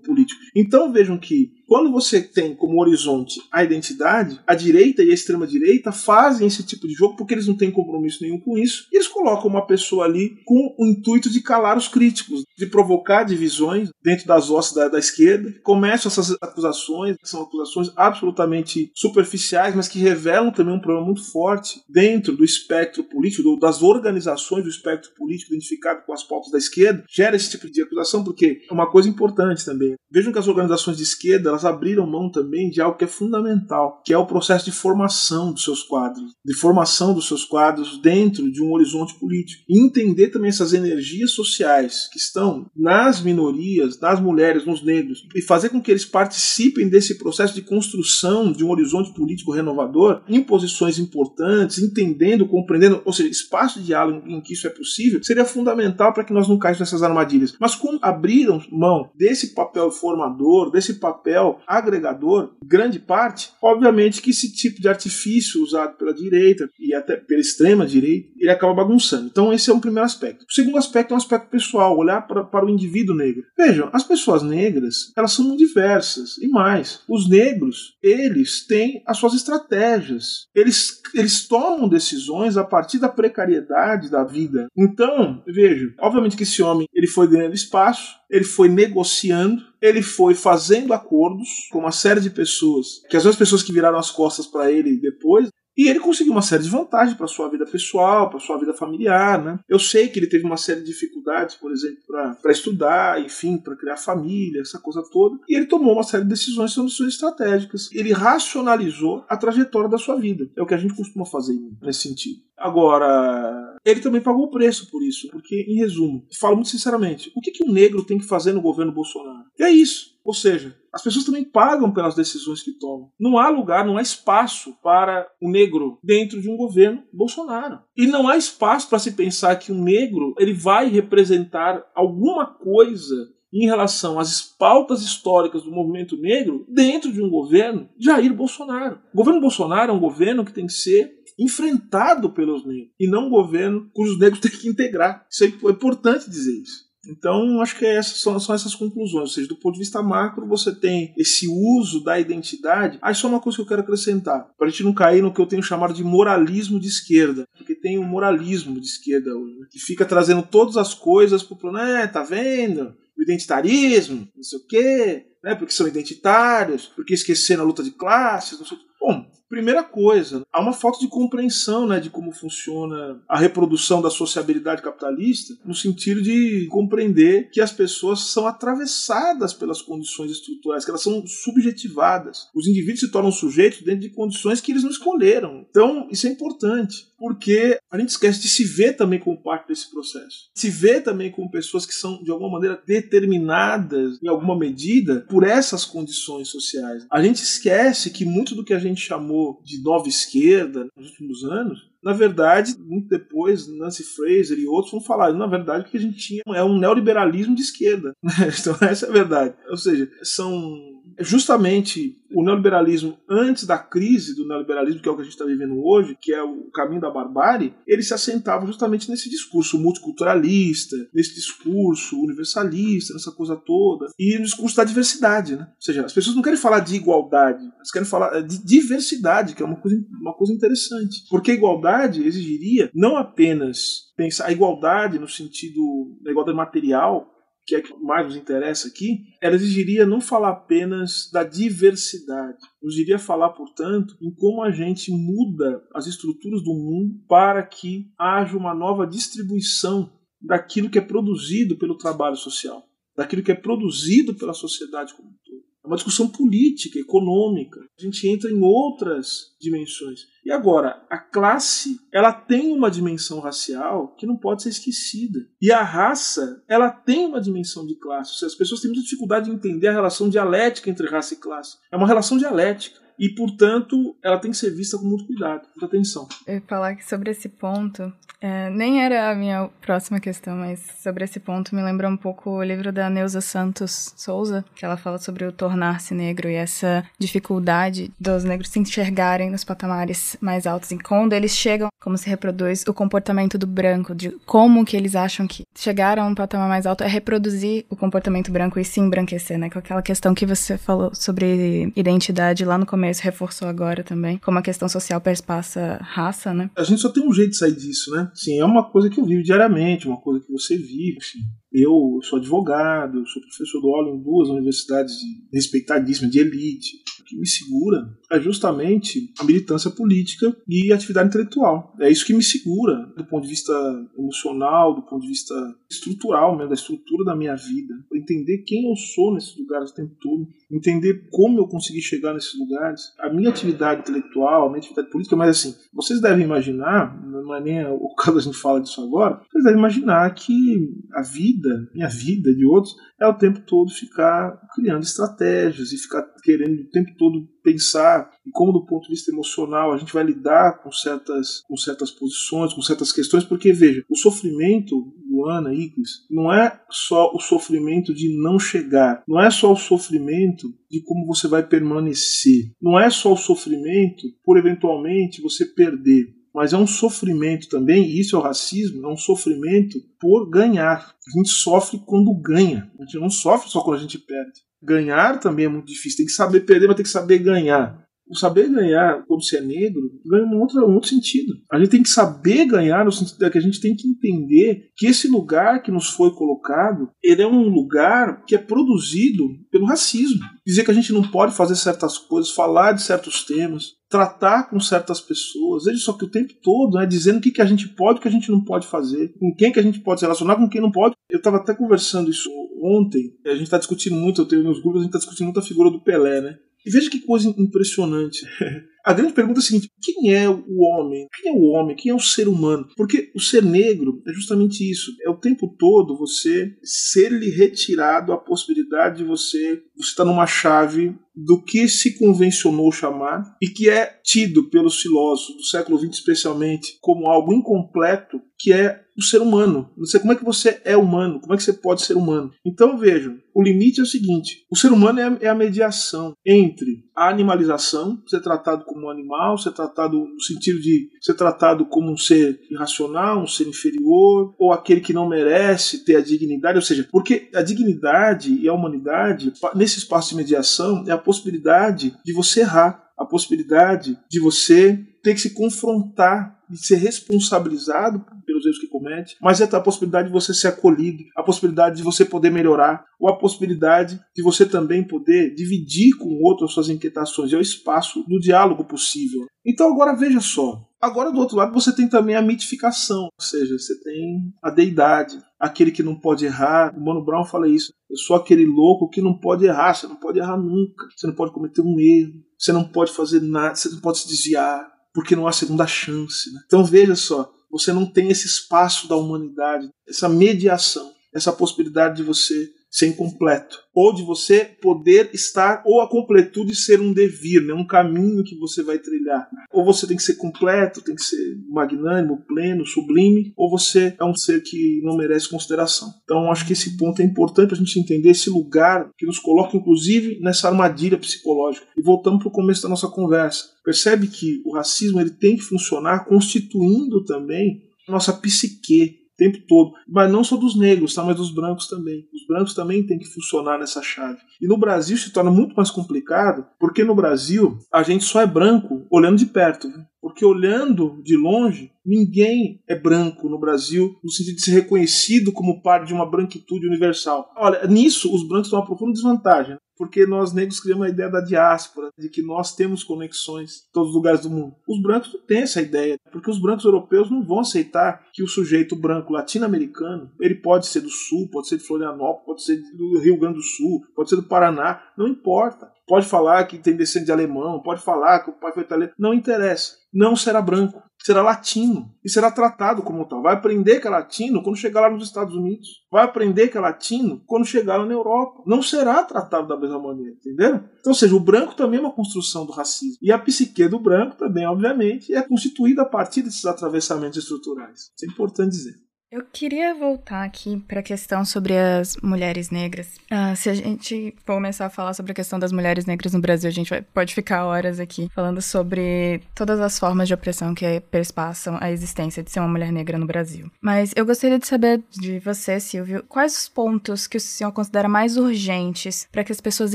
político. Então vejam que quando você tem como horizonte a identidade, a direita e a extrema direita fazem esse tipo de jogo porque eles não têm compromisso nenhum com isso. Eles colocam uma pessoa ali com o intuito de calar os críticos, de provocar divisões dentro das hostes da, da esquerda. Começam essas acusações, que são acusações absolutamente superficiais, mas que revelam também um problema muito forte dentro do espectro político, das organizações do espectro político identificado com as pautas da esquerda. Gera esse tipo de acusação porque é uma coisa importante também. Vejam que as organizações de esquerda elas abriram mão também de algo que é fundamental, que é o processo de formação dos seus quadros, de formação dos seus quadros dentro de um horizonte político. E entender também essas energias sociais que estão nas minorias, nas mulheres, nos negros, e fazer com que eles participem desse processo de construção de um horizonte político renovador em posições importantes, entendendo, compreendendo, ou seja, espaço de diálogo em que isso é possível, seria fundamental para que nós não caíssemos nessas armadilhas. Mas como abriram mão desse papel formador, desse papel agregador, grande parte, obviamente que esse tipo de artifício usado pela direita e até pela extrema direita, ele acaba bagunçando. Então esse é um primeiro aspecto. O segundo aspecto é um aspecto pessoal, olhar para, para o indivíduo negro. Vejam, as pessoas negras, elas são diversas e mais, os negros, eles têm as suas estratégias. Eles, eles tomam decisões a partir da precariedade da vida. Então, veja, obviamente que esse homem, ele foi ganhando espaço, ele foi negociando, ele foi fazendo acordos com uma série de pessoas, que as mesmas pessoas que viraram as costas para ele depois, e ele conseguiu uma série de vantagens para sua vida pessoal, para sua vida familiar, né? Eu sei que ele teve uma série de dificuldades, por exemplo, para estudar, enfim, para criar família, essa coisa toda. E ele tomou uma série de decisões, são decisões estratégicas. Ele racionalizou a trajetória da sua vida. É o que a gente costuma fazer nesse sentido. Agora, ele também pagou o preço por isso, porque, em resumo, falo muito sinceramente, o que, que um negro tem que fazer no governo Bolsonaro? E é isso. Ou seja, as pessoas também pagam pelas decisões que tomam. Não há lugar, não há espaço para o negro dentro de um governo Bolsonaro. E não há espaço para se pensar que um negro ele vai representar alguma coisa em relação às pautas históricas do movimento negro dentro de um governo Jair Bolsonaro. O governo Bolsonaro é um governo que tem que ser enfrentado pelos negros e não um governo cujos negros têm que integrar. Isso é importante dizer isso. Então, acho que essas são, são, essas conclusões. Ou seja, do ponto de vista macro, você tem esse uso da identidade. Ah, só uma coisa que eu quero acrescentar, para a gente não cair no que eu tenho chamado de moralismo de esquerda. Porque tem o um moralismo de esquerda hoje, né? que fica trazendo todas as coisas para o plano. É, tá vendo? O identitarismo, não sei o quê, né? porque são identitários, porque esqueceram a luta de classes, não sei o quê. Bom, Primeira coisa, há uma falta de compreensão né, de como funciona a reprodução da sociabilidade capitalista, no sentido de compreender que as pessoas são atravessadas pelas condições estruturais, que elas são subjetivadas. Os indivíduos se tornam sujeitos dentro de condições que eles não escolheram. Então, isso é importante, porque a gente esquece de se ver também como parte desse processo. Se ver também como pessoas que são, de alguma maneira, determinadas, em alguma medida, por essas condições sociais. A gente esquece que muito do que a gente chamou de nova esquerda nos últimos anos, na verdade, muito depois, Nancy Fraser e outros vão falar, na verdade, o que a gente tinha é um neoliberalismo de esquerda. então, essa é a verdade. Ou seja, são justamente o neoliberalismo antes da crise do neoliberalismo, que é o que a gente está vivendo hoje, que é o caminho da barbárie, ele se assentava justamente nesse discurso multiculturalista, nesse discurso universalista, nessa coisa toda, e no discurso da diversidade. Né? Ou seja, as pessoas não querem falar de igualdade, elas querem falar de diversidade, que é uma coisa, uma coisa interessante. Porque igualdade exigiria não apenas pensar a igualdade no sentido da igualdade material, que é que mais nos interessa aqui, ela exigiria não falar apenas da diversidade, exigiria falar, portanto, em como a gente muda as estruturas do mundo para que haja uma nova distribuição daquilo que é produzido pelo trabalho social, daquilo que é produzido pela sociedade como um todo. É uma discussão política, econômica. A gente entra em outras dimensões. E agora, a classe, ela tem uma dimensão racial que não pode ser esquecida. E a raça, ela tem uma dimensão de classe. Seja, as pessoas têm muita dificuldade de entender a relação dialética entre raça e classe. É uma relação dialética e, portanto, ela tem que ser vista com muito cuidado, muita atenção. Eu ia falar que sobre esse ponto, é, nem era a minha próxima questão, mas sobre esse ponto me lembra um pouco o livro da Neuza Santos Souza, que ela fala sobre o tornar-se negro e essa dificuldade dos negros se enxergarem nos patamares mais altos e quando eles chegam, como se reproduz o comportamento do branco, de como que eles acham que chegar a um patamar mais alto é reproduzir o comportamento branco e se embranquecer, né? Com aquela questão que você falou sobre identidade lá no começo começo, reforçou agora também, como a questão social perspassa raça, né? A gente só tem um jeito de sair disso, né? Sim, é uma coisa que eu vivo diariamente, uma coisa que você vive, assim. Eu sou advogado, sou professor do aula em duas universidades respeitadíssimas de elite. O que me segura é justamente a militância política e a atividade intelectual. É isso que me segura do ponto de vista emocional, do ponto de vista estrutural, mesmo, da estrutura da minha vida. Entender quem eu sou nesses lugares o tempo todo, entender como eu consegui chegar nesses lugares, a minha atividade intelectual, a minha atividade política, mas assim, vocês devem imaginar, não é nem o caso a gente fala disso agora, vocês devem imaginar que a vida vida, minha vida, de outros, é o tempo todo ficar criando estratégias e ficar querendo o tempo todo pensar em como, do ponto de vista emocional, a gente vai lidar com certas, com certas posições, com certas questões, porque, veja, o sofrimento, Luana, Iclis, não é só o sofrimento de não chegar, não é só o sofrimento de como você vai permanecer, não é só o sofrimento por eventualmente você perder mas é um sofrimento também, e isso é o racismo, é um sofrimento por ganhar. A gente sofre quando ganha, a gente não sofre só quando a gente perde. Ganhar também é muito difícil, tem que saber perder, mas tem que saber ganhar. O saber ganhar, quando você é negro, ganha um outro, um outro sentido. A gente tem que saber ganhar no sentido que a gente tem que entender que esse lugar que nos foi colocado, ele é um lugar que é produzido pelo racismo. Dizer que a gente não pode fazer certas coisas, falar de certos temas, tratar com certas pessoas, veja só que o tempo todo, né, dizendo o que, que a gente pode o que a gente não pode fazer, com quem que a gente pode se relacionar, com quem não pode. Eu estava até conversando isso ontem, a gente está discutindo muito, eu tenho nos grupos, a gente está discutindo muito a figura do Pelé, né? E veja que coisa impressionante. A grande pergunta é a seguinte: quem é o homem? Quem é o homem? Quem é o ser humano? Porque o ser negro é justamente isso. É o tempo todo você ser-lhe retirado a possibilidade de você estar tá numa chave do que se convencionou chamar e que é tido pelos filósofos do século XX especialmente como algo incompleto que é o ser humano. Sei como é que você é humano, como é que você pode ser humano. Então vejam, o limite é o seguinte: o ser humano é a, é a mediação entre a animalização, ser tratado como um animal, ser tratado no sentido de ser tratado como um ser irracional, um ser inferior, ou aquele que não merece ter a dignidade, ou seja, porque a dignidade e a humanidade, nesse espaço de mediação, é a possibilidade de você errar, a possibilidade de você ter que se confrontar e ser responsabilizado pelos erros que comete, mas é a possibilidade de você ser acolhido, a possibilidade de você poder melhorar, ou a possibilidade de você também poder dividir com o outro as suas inquietações. É o espaço do diálogo possível. Então agora veja só. Agora do outro lado você tem também a mitificação, ou seja, você tem a deidade, aquele que não pode errar. O Mano Brown fala isso. Eu sou aquele louco que não pode errar. Você não pode errar nunca. Você não pode cometer um erro. Você não pode fazer nada. Você não pode se desviar porque não há segunda chance. Né? Então veja só, você não tem esse espaço da humanidade, essa mediação, essa possibilidade de você ser incompleto, ou de você poder estar, ou a completude ser um devir, né? um caminho que você vai trilhar. Ou você tem que ser completo, tem que ser magnânimo, pleno, sublime, ou você é um ser que não merece consideração. Então acho que esse ponto é importante a gente entender esse lugar que nos coloca, inclusive, nessa armadilha psicológica. E voltamos para o começo da nossa conversa. Percebe que o racismo ele tem que funcionar constituindo também nossa psique, tempo todo. Mas não só dos negros, tá? mas dos brancos também. Os brancos também têm que funcionar nessa chave. E no Brasil se torna muito mais complicado, porque no Brasil a gente só é branco olhando de perto. Viu? Porque olhando de longe, ninguém é branco no Brasil no sentido de ser reconhecido como parte de uma branquitude universal. Olha, nisso os brancos estão uma profunda desvantagem porque nós negros criamos a ideia da diáspora, de que nós temos conexões em todos os lugares do mundo. Os brancos não têm essa ideia, porque os brancos europeus não vão aceitar que o sujeito branco latino-americano, ele pode ser do sul, pode ser de Florianópolis, pode ser do Rio Grande do Sul, pode ser do Paraná, não importa. Pode falar que tem descendente de alemão, pode falar que o pai foi italiano, não interessa. Não será branco será latino e será tratado como tal. Vai aprender que é latino quando chegar lá nos Estados Unidos. Vai aprender que é latino quando chegar lá na Europa. Não será tratado da mesma maneira, entenderam? Então, seja, o branco também é uma construção do racismo. E a psique do branco também, obviamente, é constituída a partir desses atravessamentos estruturais. Isso é importante dizer. Eu queria voltar aqui para a questão sobre as mulheres negras. Ah, se a gente for começar a falar sobre a questão das mulheres negras no Brasil, a gente vai, pode ficar horas aqui falando sobre todas as formas de opressão que perspassam a existência de ser uma mulher negra no Brasil. Mas eu gostaria de saber de você, Silvio, quais os pontos que o senhor considera mais urgentes para que as pessoas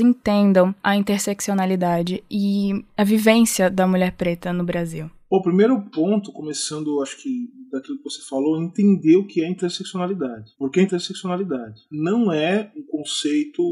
entendam a interseccionalidade e a vivência da mulher preta no Brasil? O primeiro ponto, começando, acho que daquilo que você falou, entender o que é interseccionalidade. Porque interseccionalidade não é um conceito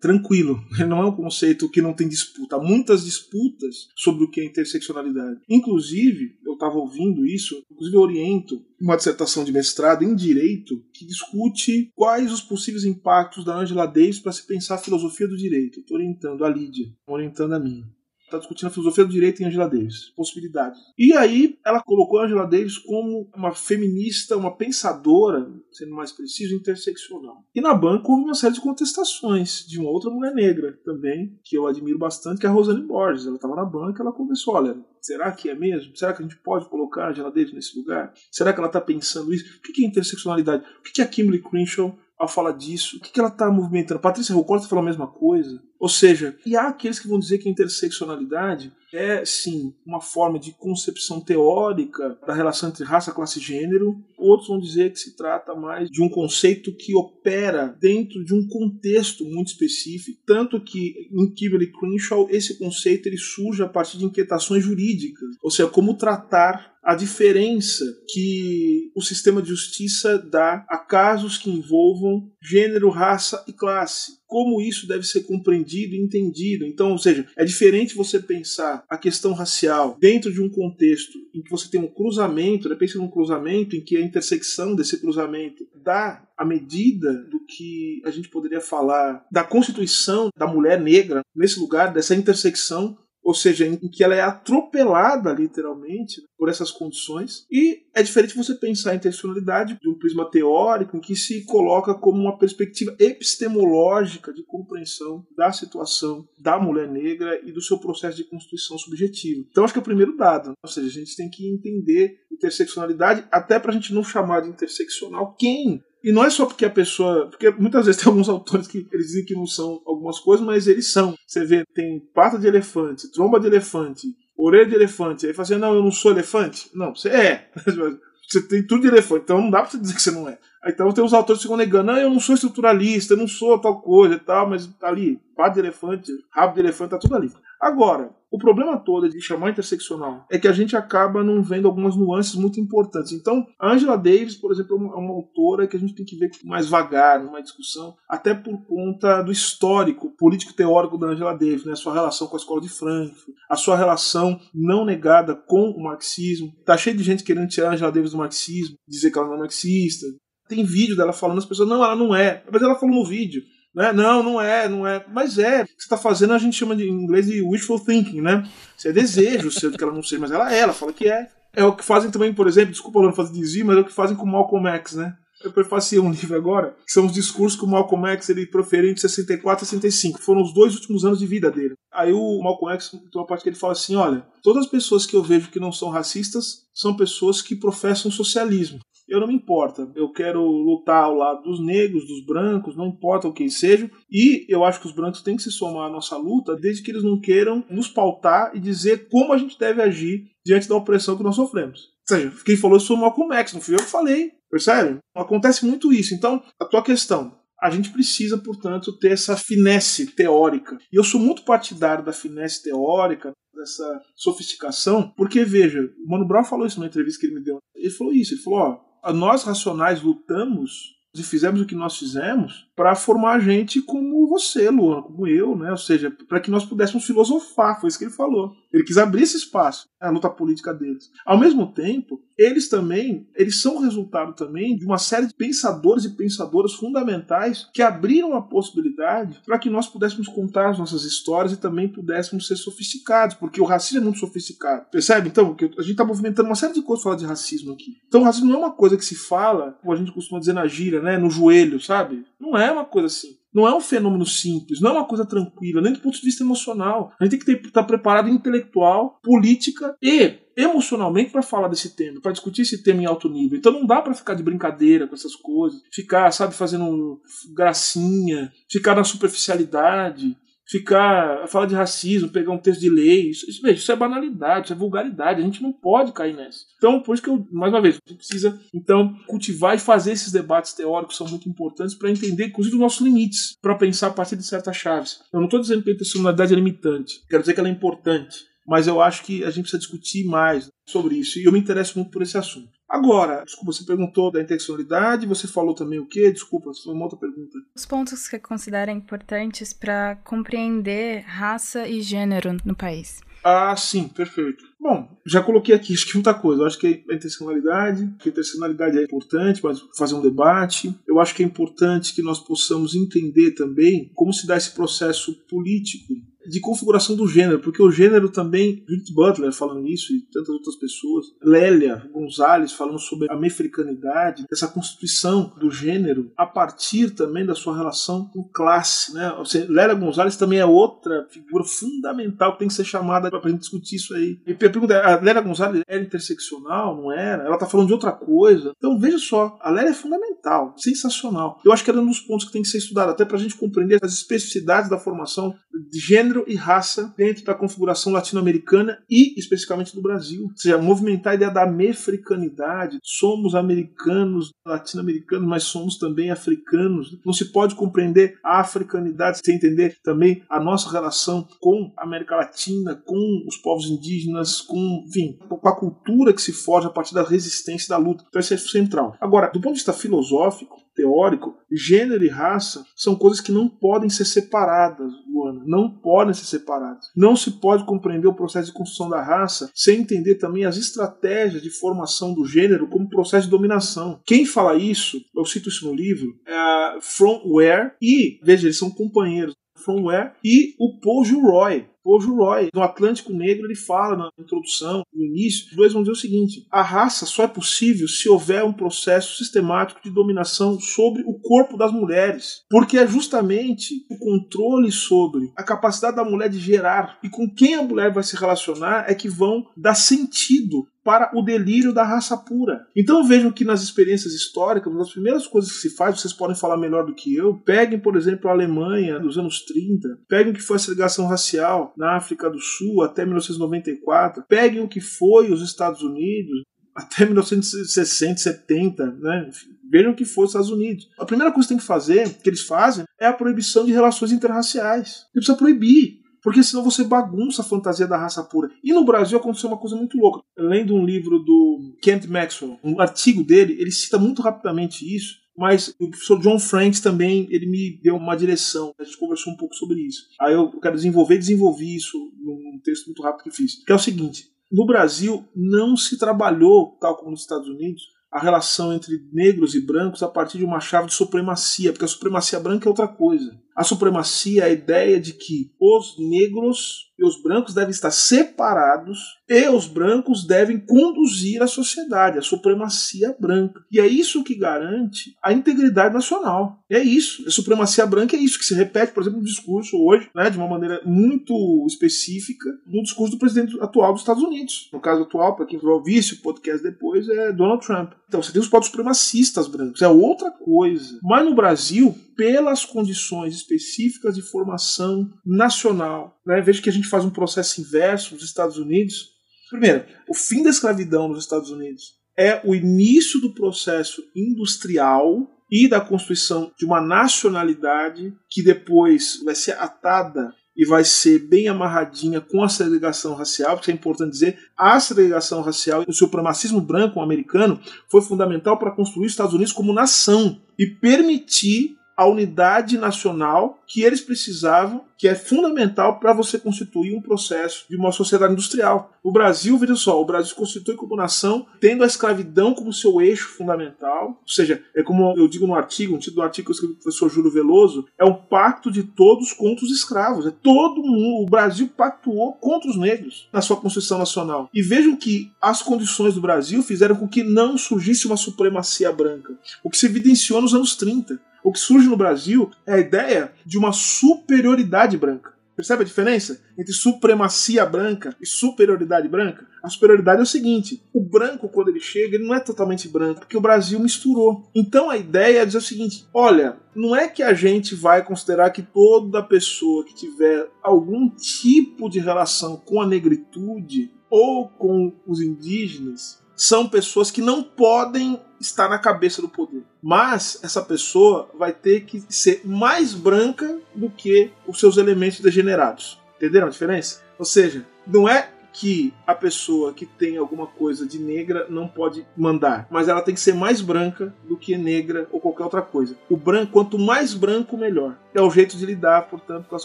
tranquilo, não é um conceito que não tem disputa. Há muitas disputas sobre o que é interseccionalidade. Inclusive, eu estava ouvindo isso, inclusive eu oriento uma dissertação de mestrado em direito que discute quais os possíveis impactos da Angela Davis para se pensar a filosofia do direito. Estou orientando a Lídia, orientando a mim está discutindo a filosofia do direito em Angela Davis, possibilidades. E aí ela colocou Angela Davis como uma feminista, uma pensadora, sendo mais preciso, interseccional. E na banca houve uma série de contestações de uma outra mulher negra também, que eu admiro bastante, que é a Rosane Borges. Ela estava na banca, ela começou, olha, será que é mesmo? Será que a gente pode colocar a Angela Davis nesse lugar? Será que ela está pensando isso? O que é interseccionalidade? O que é a Kimberly Crenshaw ao falar disso? O que, ela está movimentando? Patrícia Rocorta falou a mesma coisa. Ou seja, e há aqueles que vão dizer que a interseccionalidade é, sim, uma forma de concepção teórica da relação entre raça, classe e gênero. Outros vão dizer que se trata mais de um conceito que opera dentro de um contexto muito específico. Tanto que, em Kimberly Crenshaw, esse conceito ele surge a partir de inquietações jurídicas. Ou seja, como tratar a diferença que o sistema de justiça dá a casos que envolvam gênero, raça e classe como isso deve ser compreendido e entendido. Então, ou seja, é diferente você pensar a questão racial dentro de um contexto em que você tem um cruzamento, de repente num cruzamento em que a intersecção desse cruzamento dá a medida do que a gente poderia falar da constituição da mulher negra nesse lugar, dessa intersecção ou seja, em que ela é atropelada literalmente por essas condições. E é diferente você pensar a intencionalidade de um prisma teórico em que se coloca como uma perspectiva epistemológica de compreensão da situação da mulher negra e do seu processo de constituição subjetiva. Então acho que é o primeiro dado, ou seja, a gente tem que entender interseccionalidade, até para a gente não chamar de interseccional quem e não é só porque a pessoa. Porque muitas vezes tem alguns autores que eles dizem que não são algumas coisas, mas eles são. Você vê, tem pata de elefante, tromba de elefante, orelha de elefante. Aí fala assim: não, eu não sou elefante. Não, você é. Você tem tudo de elefante, então não dá pra você dizer que você não é. Então tem os autores que ficam negando, não, eu não sou estruturalista, eu não sou tal coisa e tal, mas tá ali, pá de elefante, rabo de elefante, tá tudo ali. Agora, o problema todo de chamar interseccional é que a gente acaba não vendo algumas nuances muito importantes. Então, a Angela Davis, por exemplo, é uma, é autora que a gente tem que ver mais vagar numa discussão, até por conta do histórico político-teórico da Angela Davis, né? sua relação com a escola de Frankfurt, a sua relação não negada com o marxismo. Tá cheio de gente querendo tirar a Angela Davis do marxismo, dizer que ela não é marxista. Tem vídeo dela falando, as pessoas, não, ela não é. Mas ela falou no vídeo. Né? Não, não é, não é. Mas é. O que você está fazendo a gente chama de, em inglês de wishful thinking, né? Você é desejo de que ela não seja, mas ela é, ela fala que é. É o que fazem também, por exemplo, desculpa não fazer desvio, mas é o que fazem com o Malcolm X, né? Eu prefacei um livro agora, que são os discursos que o Malcolm X ele proferiu entre 64 e 65. Foram os dois últimos anos de vida dele. Aí o Malcolm X tem uma parte que ele fala assim: olha, todas as pessoas que eu vejo que não são racistas são pessoas que professam socialismo eu não me importa. Eu quero lutar ao lado dos negros, dos brancos, não importa o que seja. E eu acho que os brancos têm que se somar à nossa luta, desde que eles não queiram nos pautar e dizer como a gente deve agir diante da opressão que nós sofremos. Ou seja, quem falou isso foi o Malcolm X, não fui eu que falei. Percebe? Acontece muito isso. Então, a tua questão, a gente precisa, portanto, ter essa finesse teórica. E eu sou muito partidário da finesse teórica, dessa sofisticação, porque, veja, o Mano Brown falou isso numa entrevista que ele me deu. Ele falou isso, ele falou, ó, nós racionais lutamos e fizemos o que nós fizemos para formar gente como você, Luan, como eu, né? Ou seja, para que nós pudéssemos filosofar, foi isso que ele falou. Ele quis abrir esse espaço, a luta política deles. Ao mesmo tempo, eles também, eles são resultado também de uma série de pensadores e pensadoras fundamentais que abriram a possibilidade para que nós pudéssemos contar as nossas histórias e também pudéssemos ser sofisticados, porque o racismo é muito sofisticado. Percebe? Então, que a gente está movimentando uma série de coisas para falar de racismo aqui. Então, o racismo não é uma coisa que se fala, como a gente costuma dizer na gíria, né, no joelho, sabe? Não é uma coisa assim. Não é um fenômeno simples, não é uma coisa tranquila, nem do ponto de vista emocional. A gente tem que estar preparado intelectual, política e emocionalmente para falar desse tema, para discutir esse tema em alto nível. Então não dá para ficar de brincadeira com essas coisas, ficar, sabe, fazendo gracinha, ficar na superficialidade, ficar falar de racismo, pegar um texto de lei, isso, isso, isso é banalidade, isso é vulgaridade, a gente não pode cair nessa. Então, por isso que eu, mais uma vez, a gente precisa então cultivar e fazer esses debates teóricos são muito importantes para entender, inclusive, os nossos limites, para pensar a partir de certas chaves. Eu não estou dizendo que a interseccionalidade é limitante, quero dizer que ela é importante, mas eu acho que a gente precisa discutir mais sobre isso e eu me interesso muito por esse assunto. Agora, desculpa, você perguntou da interseccionalidade, você falou também o quê? Desculpa, foi uma outra pergunta. Os pontos que considera importantes para compreender raça e gênero no país. Ah, sim, perfeito. Bom, já coloquei aqui, acho que muita coisa. Eu acho que a intencionalidade, que a intencionalidade é importante, mas fazer um debate. Eu acho que é importante que nós possamos entender também como se dá esse processo político de configuração do gênero, porque o gênero também, Judith Butler falando isso e tantas outras pessoas, Lélia Gonzalez falando sobre a mefricanidade, essa constituição do gênero a partir também da sua relação com classe, né? Seja, Lélia Gonzalez também é outra figura fundamental que tem que ser chamada para a gente discutir isso aí. E a pergunta é, a Lélia Gonzalez era interseccional, não era? Ela está falando de outra coisa. Então veja só, a Lélia é fundamental, sensacional. Eu acho que era um dos pontos que tem que ser estudado, até para a gente compreender as especificidades da formação de gênero e raça dentro da configuração latino-americana e especificamente do Brasil. Ou seja, movimentar a ideia da mefricanidade. Somos americanos, latino-americanos, mas somos também africanos. Não se pode compreender a africanidade sem entender também a nossa relação com a América Latina, com os povos indígenas, com, enfim, com a cultura que se forja a partir da resistência da luta. Então isso é central. Agora, do ponto de vista filosófico, teórico, gênero e raça são coisas que não podem ser separadas, Luana. Não podem ser separadas. Não se pode compreender o processo de construção da raça sem entender também as estratégias de formação do gênero como processo de dominação. Quem fala isso, eu cito isso no livro, é From Where e, veja, eles são companheiros. From Where e o Paul Gilroy. O Roy, no Atlântico Negro, ele fala na introdução, no início, os dois vão dizer o seguinte: a raça só é possível se houver um processo sistemático de dominação sobre o corpo das mulheres. Porque é justamente o controle sobre a capacidade da mulher de gerar e com quem a mulher vai se relacionar é que vão dar sentido para o delírio da raça pura. Então vejam que nas experiências históricas, uma das primeiras coisas que se faz, vocês podem falar melhor do que eu, peguem, por exemplo, a Alemanha dos anos 30, peguem o que foi a segregação racial na África do Sul até 1994, peguem o que foi os Estados Unidos até 1960, 70, né? Enfim, vejam que foi os Estados Unidos. A primeira coisa que tem que fazer, que eles fazem, é a proibição de relações interraciais. Ele precisa proibir. Porque senão você bagunça a fantasia da raça pura. E no Brasil aconteceu uma coisa muito louca. Lendo um livro do Kent Maxwell, um artigo dele, ele cita muito rapidamente isso, mas o professor John Franks também ele me deu uma direção. A gente conversou um pouco sobre isso. Aí eu quero desenvolver desenvolvi isso num texto muito rápido que fiz. Que é o seguinte: no Brasil não se trabalhou, tal como nos Estados Unidos, a relação entre negros e brancos a partir de uma chave de supremacia, porque a supremacia branca é outra coisa. A supremacia a ideia de que os negros e os brancos devem estar separados e os brancos devem conduzir a sociedade, a supremacia branca. E é isso que garante a integridade nacional. É isso. A supremacia branca é isso que se repete, por exemplo, no discurso hoje, né, de uma maneira muito específica, no discurso do presidente atual dos Estados Unidos. No caso atual, para quem vai ouvir esse podcast depois, é Donald Trump. Então, você tem os povos supremacistas brancos, é outra coisa. Mas no Brasil, pelas condições específicas de formação nacional. Né? Veja que a gente faz um processo inverso nos Estados Unidos. Primeiro, o fim da escravidão nos Estados Unidos é o início do processo industrial e da construção de uma nacionalidade que depois vai ser atada e vai ser bem amarradinha com a segregação racial, porque é importante dizer, a segregação racial e o supremacismo branco americano foi fundamental para construir os Estados Unidos como nação e permitir a unidade nacional que eles precisavam, que é fundamental para você constituir um processo de uma sociedade industrial. O Brasil, veja só, o Brasil se constitui como nação tendo a escravidão como seu eixo fundamental, ou seja, é como eu digo no artigo, um título do artigo que eu escrevi com o professor Júlio Veloso, é um pacto de todos contra os escravos. É todo mundo, o Brasil pactuou contra os negros na sua Constituição Nacional. E vejam que as condições do Brasil fizeram com que não surgisse uma supremacia branca, o que se evidenciou nos anos 30. O que surge no Brasil é a ideia de uma superioridade branca. Percebe a diferença entre supremacia branca e superioridade branca? A superioridade é o seguinte: o branco, quando ele chega, ele não é totalmente branco, porque o Brasil misturou. Então a ideia é dizer o seguinte: olha, não é que a gente vai considerar que toda pessoa que tiver algum tipo de relação com a negritude ou com os indígenas são pessoas que não podem estar na cabeça do poder. Mas essa pessoa vai ter que ser mais branca do que os seus elementos degenerados. Entenderam a diferença? Ou seja, não é que a pessoa que tem alguma coisa de negra não pode mandar, mas ela tem que ser mais branca do que negra ou qualquer outra coisa. O branco, quanto mais branco, melhor. É o jeito de lidar, portanto, com as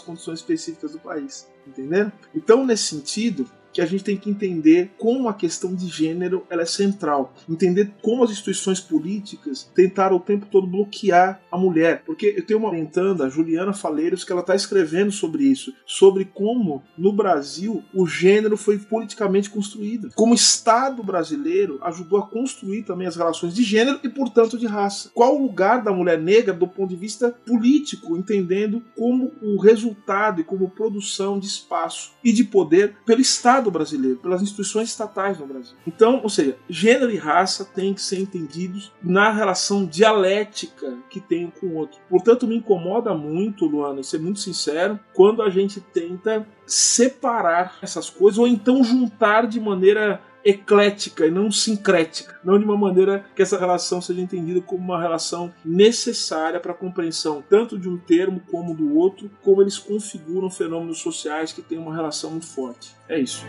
condições específicas do país. Entenderam? Então, nesse sentido, que a gente tem que entender como a questão de gênero ela é central. Entender como as instituições políticas tentaram o tempo todo bloquear a mulher. Porque eu tenho uma orientanda, a Juliana Faleiros, que ela está escrevendo sobre isso, sobre como no Brasil o gênero foi politicamente construído. Como o Estado brasileiro ajudou a construir também as relações de gênero e, portanto, de raça. Qual o lugar da mulher negra do ponto de vista político, entendendo como o resultado e como produção de espaço e de poder pelo Estado Estado brasileiro, pelas instituições estatais no Brasil. Então, ou seja, gênero e raça têm que ser entendidos na relação dialética que tem um com o outro. Portanto, me incomoda muito, Luana, e ser muito sincero, quando a gente tenta separar essas coisas ou então juntar de maneira eclética e não sincrética, não de uma maneira que essa relação seja entendida como uma relação necessária para a compreensão tanto de um termo como do outro, como eles configuram fenômenos sociais que têm uma relação muito forte. É isso.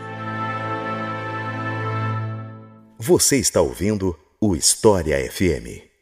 Você está ouvindo o História FM.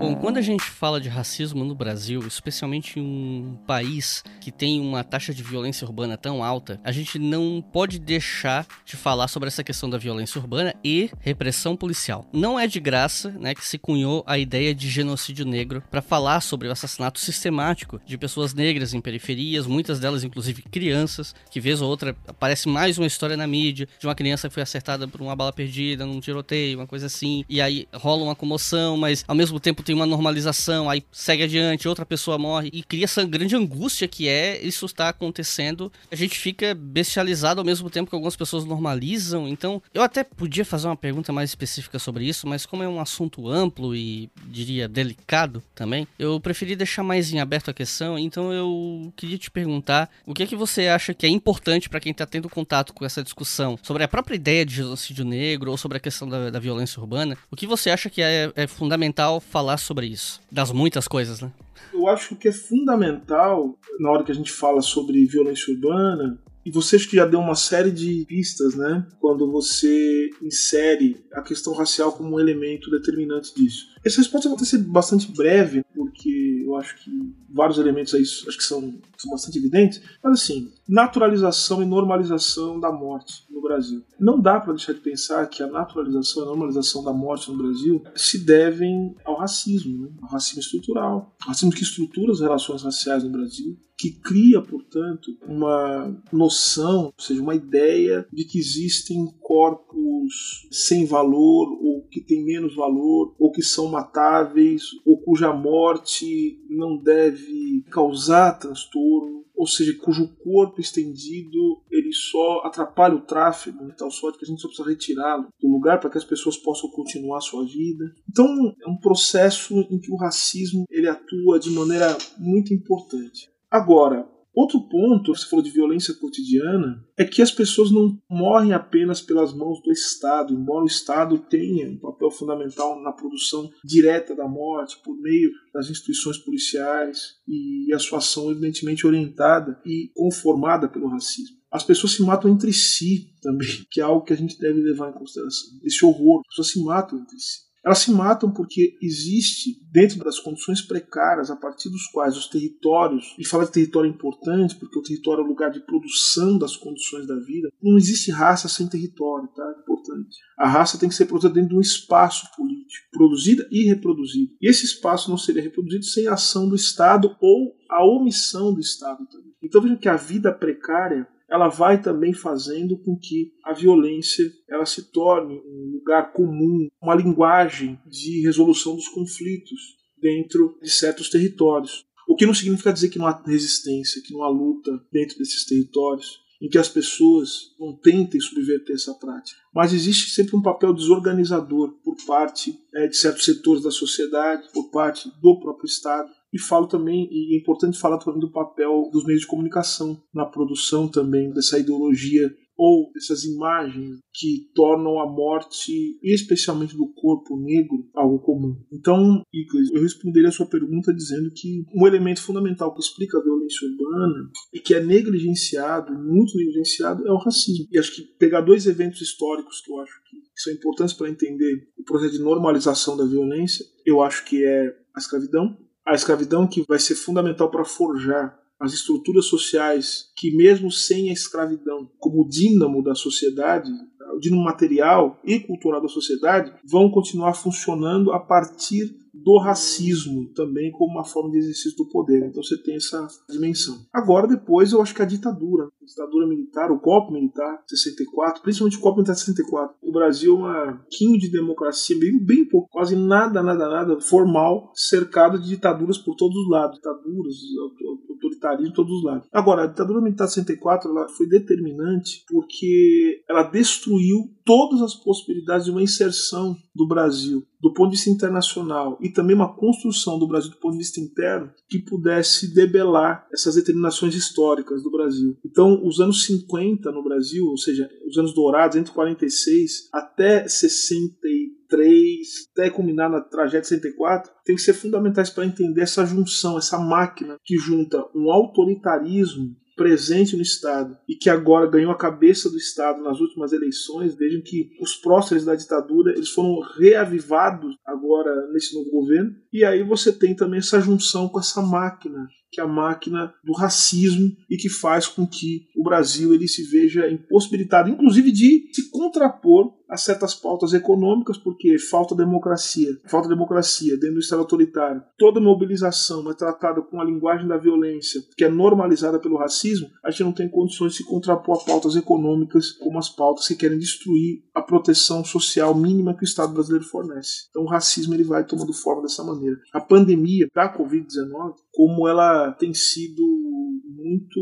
Bom, quando a gente fala de racismo no Brasil, especialmente em um país que tem uma taxa de violência urbana tão alta, a gente não pode deixar de falar sobre essa questão da violência urbana e repressão policial. Não é de graça, né, que se cunhou a ideia de genocídio negro para falar sobre o assassinato sistemático de pessoas negras em periferias, muitas delas inclusive crianças, que vez ou outra aparece mais uma história na mídia de uma criança que foi acertada por uma bala perdida num tiroteio, uma coisa assim, e aí rola uma comoção, mas ao mesmo tempo tem uma normalização, aí segue adiante, outra pessoa morre e cria essa grande angústia que é isso está acontecendo. A gente fica bestializado ao mesmo tempo que algumas pessoas normalizam. Então, eu até podia fazer uma pergunta mais específica sobre isso, mas como é um assunto amplo e diria delicado também, eu preferi deixar mais em aberto a questão. Então, eu queria te perguntar o que é que você acha que é importante para quem está tendo contato com essa discussão sobre a própria ideia de genocídio negro ou sobre a questão da, da violência urbana. O que você acha que é, é fundamental falar sobre isso? Das muitas coisas, né? Eu acho que é fundamental, na hora que a gente fala sobre violência urbana, e você acho que já deu uma série de pistas, né? Quando você insere a questão racial como um elemento determinante disso. Essa resposta vai ser bastante breve, porque eu acho que vários elementos aí acho que são, são bastante evidentes. Mas assim, naturalização e normalização da morte no Brasil. Não dá para deixar de pensar que a naturalização e a normalização da morte no Brasil se devem ao racismo, né? ao racismo estrutural, ao racismo que estrutura as relações raciais no Brasil, que cria, portanto, uma noção, ou seja, uma ideia de que existem corpos sem valor ou que têm menos valor ou que são matáveis ou cuja morte não deve causar transtorno ou seja, cujo corpo estendido ele só atrapalha o tráfego, de tal sorte que a gente só precisa retirá-lo do lugar para que as pessoas possam continuar a sua vida. Então é um processo em que o racismo ele atua de maneira muito importante. Agora, Outro ponto, você falou de violência cotidiana, é que as pessoas não morrem apenas pelas mãos do Estado, embora o Estado tenha um papel fundamental na produção direta da morte, por meio das instituições policiais e a sua ação evidentemente orientada e conformada pelo racismo. As pessoas se matam entre si também, que é algo que a gente deve levar em consideração. Esse horror, as pessoas se matam entre si. Elas se matam porque existe, dentro das condições precárias a partir dos quais os territórios, e fala de território importante, porque o território é o lugar de produção das condições da vida, não existe raça sem território, tá? Importante. A raça tem que ser produzida dentro de um espaço político, produzida e reproduzida. E esse espaço não seria reproduzido sem a ação do Estado ou a omissão do Estado também. Então vejam que a vida precária ela vai também fazendo com que a violência ela se torne um lugar comum, uma linguagem de resolução dos conflitos dentro de certos territórios. O que não significa dizer que não há resistência, que não há luta dentro desses territórios, em que as pessoas não tentem subverter essa prática. Mas existe sempre um papel desorganizador por parte é, de certos setores da sociedade, por parte do próprio Estado, e falo também, e é importante falar também do papel dos meios de comunicação na produção também dessa ideologia ou essas imagens que tornam a morte, especialmente do corpo negro, algo comum. Então, Icles, eu responderia a sua pergunta dizendo que um elemento fundamental que explica a violência urbana e que é negligenciado, muito negligenciado, é o racismo. E acho que pegar dois eventos históricos que eu acho que são importantes para entender o processo de normalização da violência, eu acho que é a escravidão a escravidão que vai ser fundamental para forjar as estruturas sociais que, mesmo sem a escravidão como dínamo da sociedade, dínamo material e cultural da sociedade, vão continuar funcionando a partir do racismo também como uma forma de exercício do poder. Então você tem essa dimensão. Agora, depois, eu acho que a ditadura, a ditadura militar, o golpe militar 64, principalmente o golpe militar 64. O Brasil uma quinho de democracia, bem, bem pouco, quase nada, nada, nada formal, cercado de ditaduras por todos os lados. Ditaduras, autoritarismo de todos os lados. Agora, a ditadura militar 64 ela foi determinante porque ela destruiu todas as possibilidades de uma inserção do Brasil do ponto de vista internacional e também uma construção do Brasil do ponto de vista interno que pudesse debelar essas determinações históricas do Brasil. Então, os anos 50 no Brasil, ou seja, os anos dourados entre 46 até 63, até culminar na tragédia 64, tem que ser fundamentais para entender essa junção, essa máquina que junta um autoritarismo presente no Estado e que agora ganhou a cabeça do Estado nas últimas eleições, vejam que os próceres da ditadura eles foram reavivados agora nesse novo governo. E aí você tem também essa junção com essa máquina que é a máquina do racismo e que faz com que o Brasil ele se veja impossibilitado, inclusive de se contrapor a certas pautas econômicas, porque falta democracia, falta democracia dentro do Estado autoritário. Toda mobilização é tratada com a linguagem da violência, que é normalizada pelo racismo, a gente não tem condições de se contrapor a pautas econômicas como as pautas que querem destruir a proteção social mínima que o Estado brasileiro fornece. Então o racismo ele vai tomando forma dessa maneira. A pandemia da Covid-19, como ela tem sido muito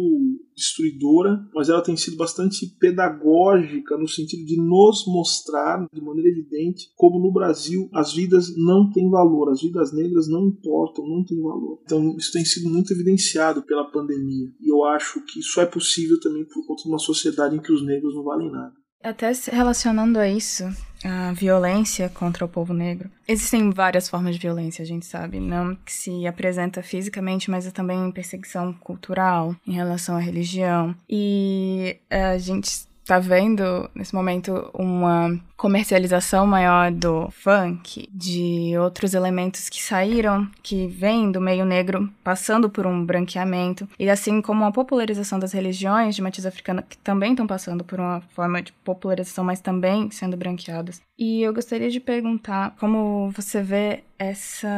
destruidora, mas ela tem sido bastante pedagógica no sentido de nos mostrar de maneira evidente como no Brasil as vidas não têm valor, as vidas negras não importam, não têm valor. Então isso tem sido muito evidenciado pela pandemia e eu acho que isso é possível também por conta de uma sociedade em que os negros não valem nada. Até se relacionando a isso, a violência contra o povo negro. Existem várias formas de violência, a gente sabe, não que se apresenta fisicamente, mas é também perseguição cultural em relação à religião. E a gente tá vendo nesse momento uma comercialização maior do funk, de outros elementos que saíram, que vêm do meio negro, passando por um branqueamento, e assim como a popularização das religiões de matiz africana, que também estão passando por uma forma de popularização, mas também sendo branqueadas. E eu gostaria de perguntar como você vê essa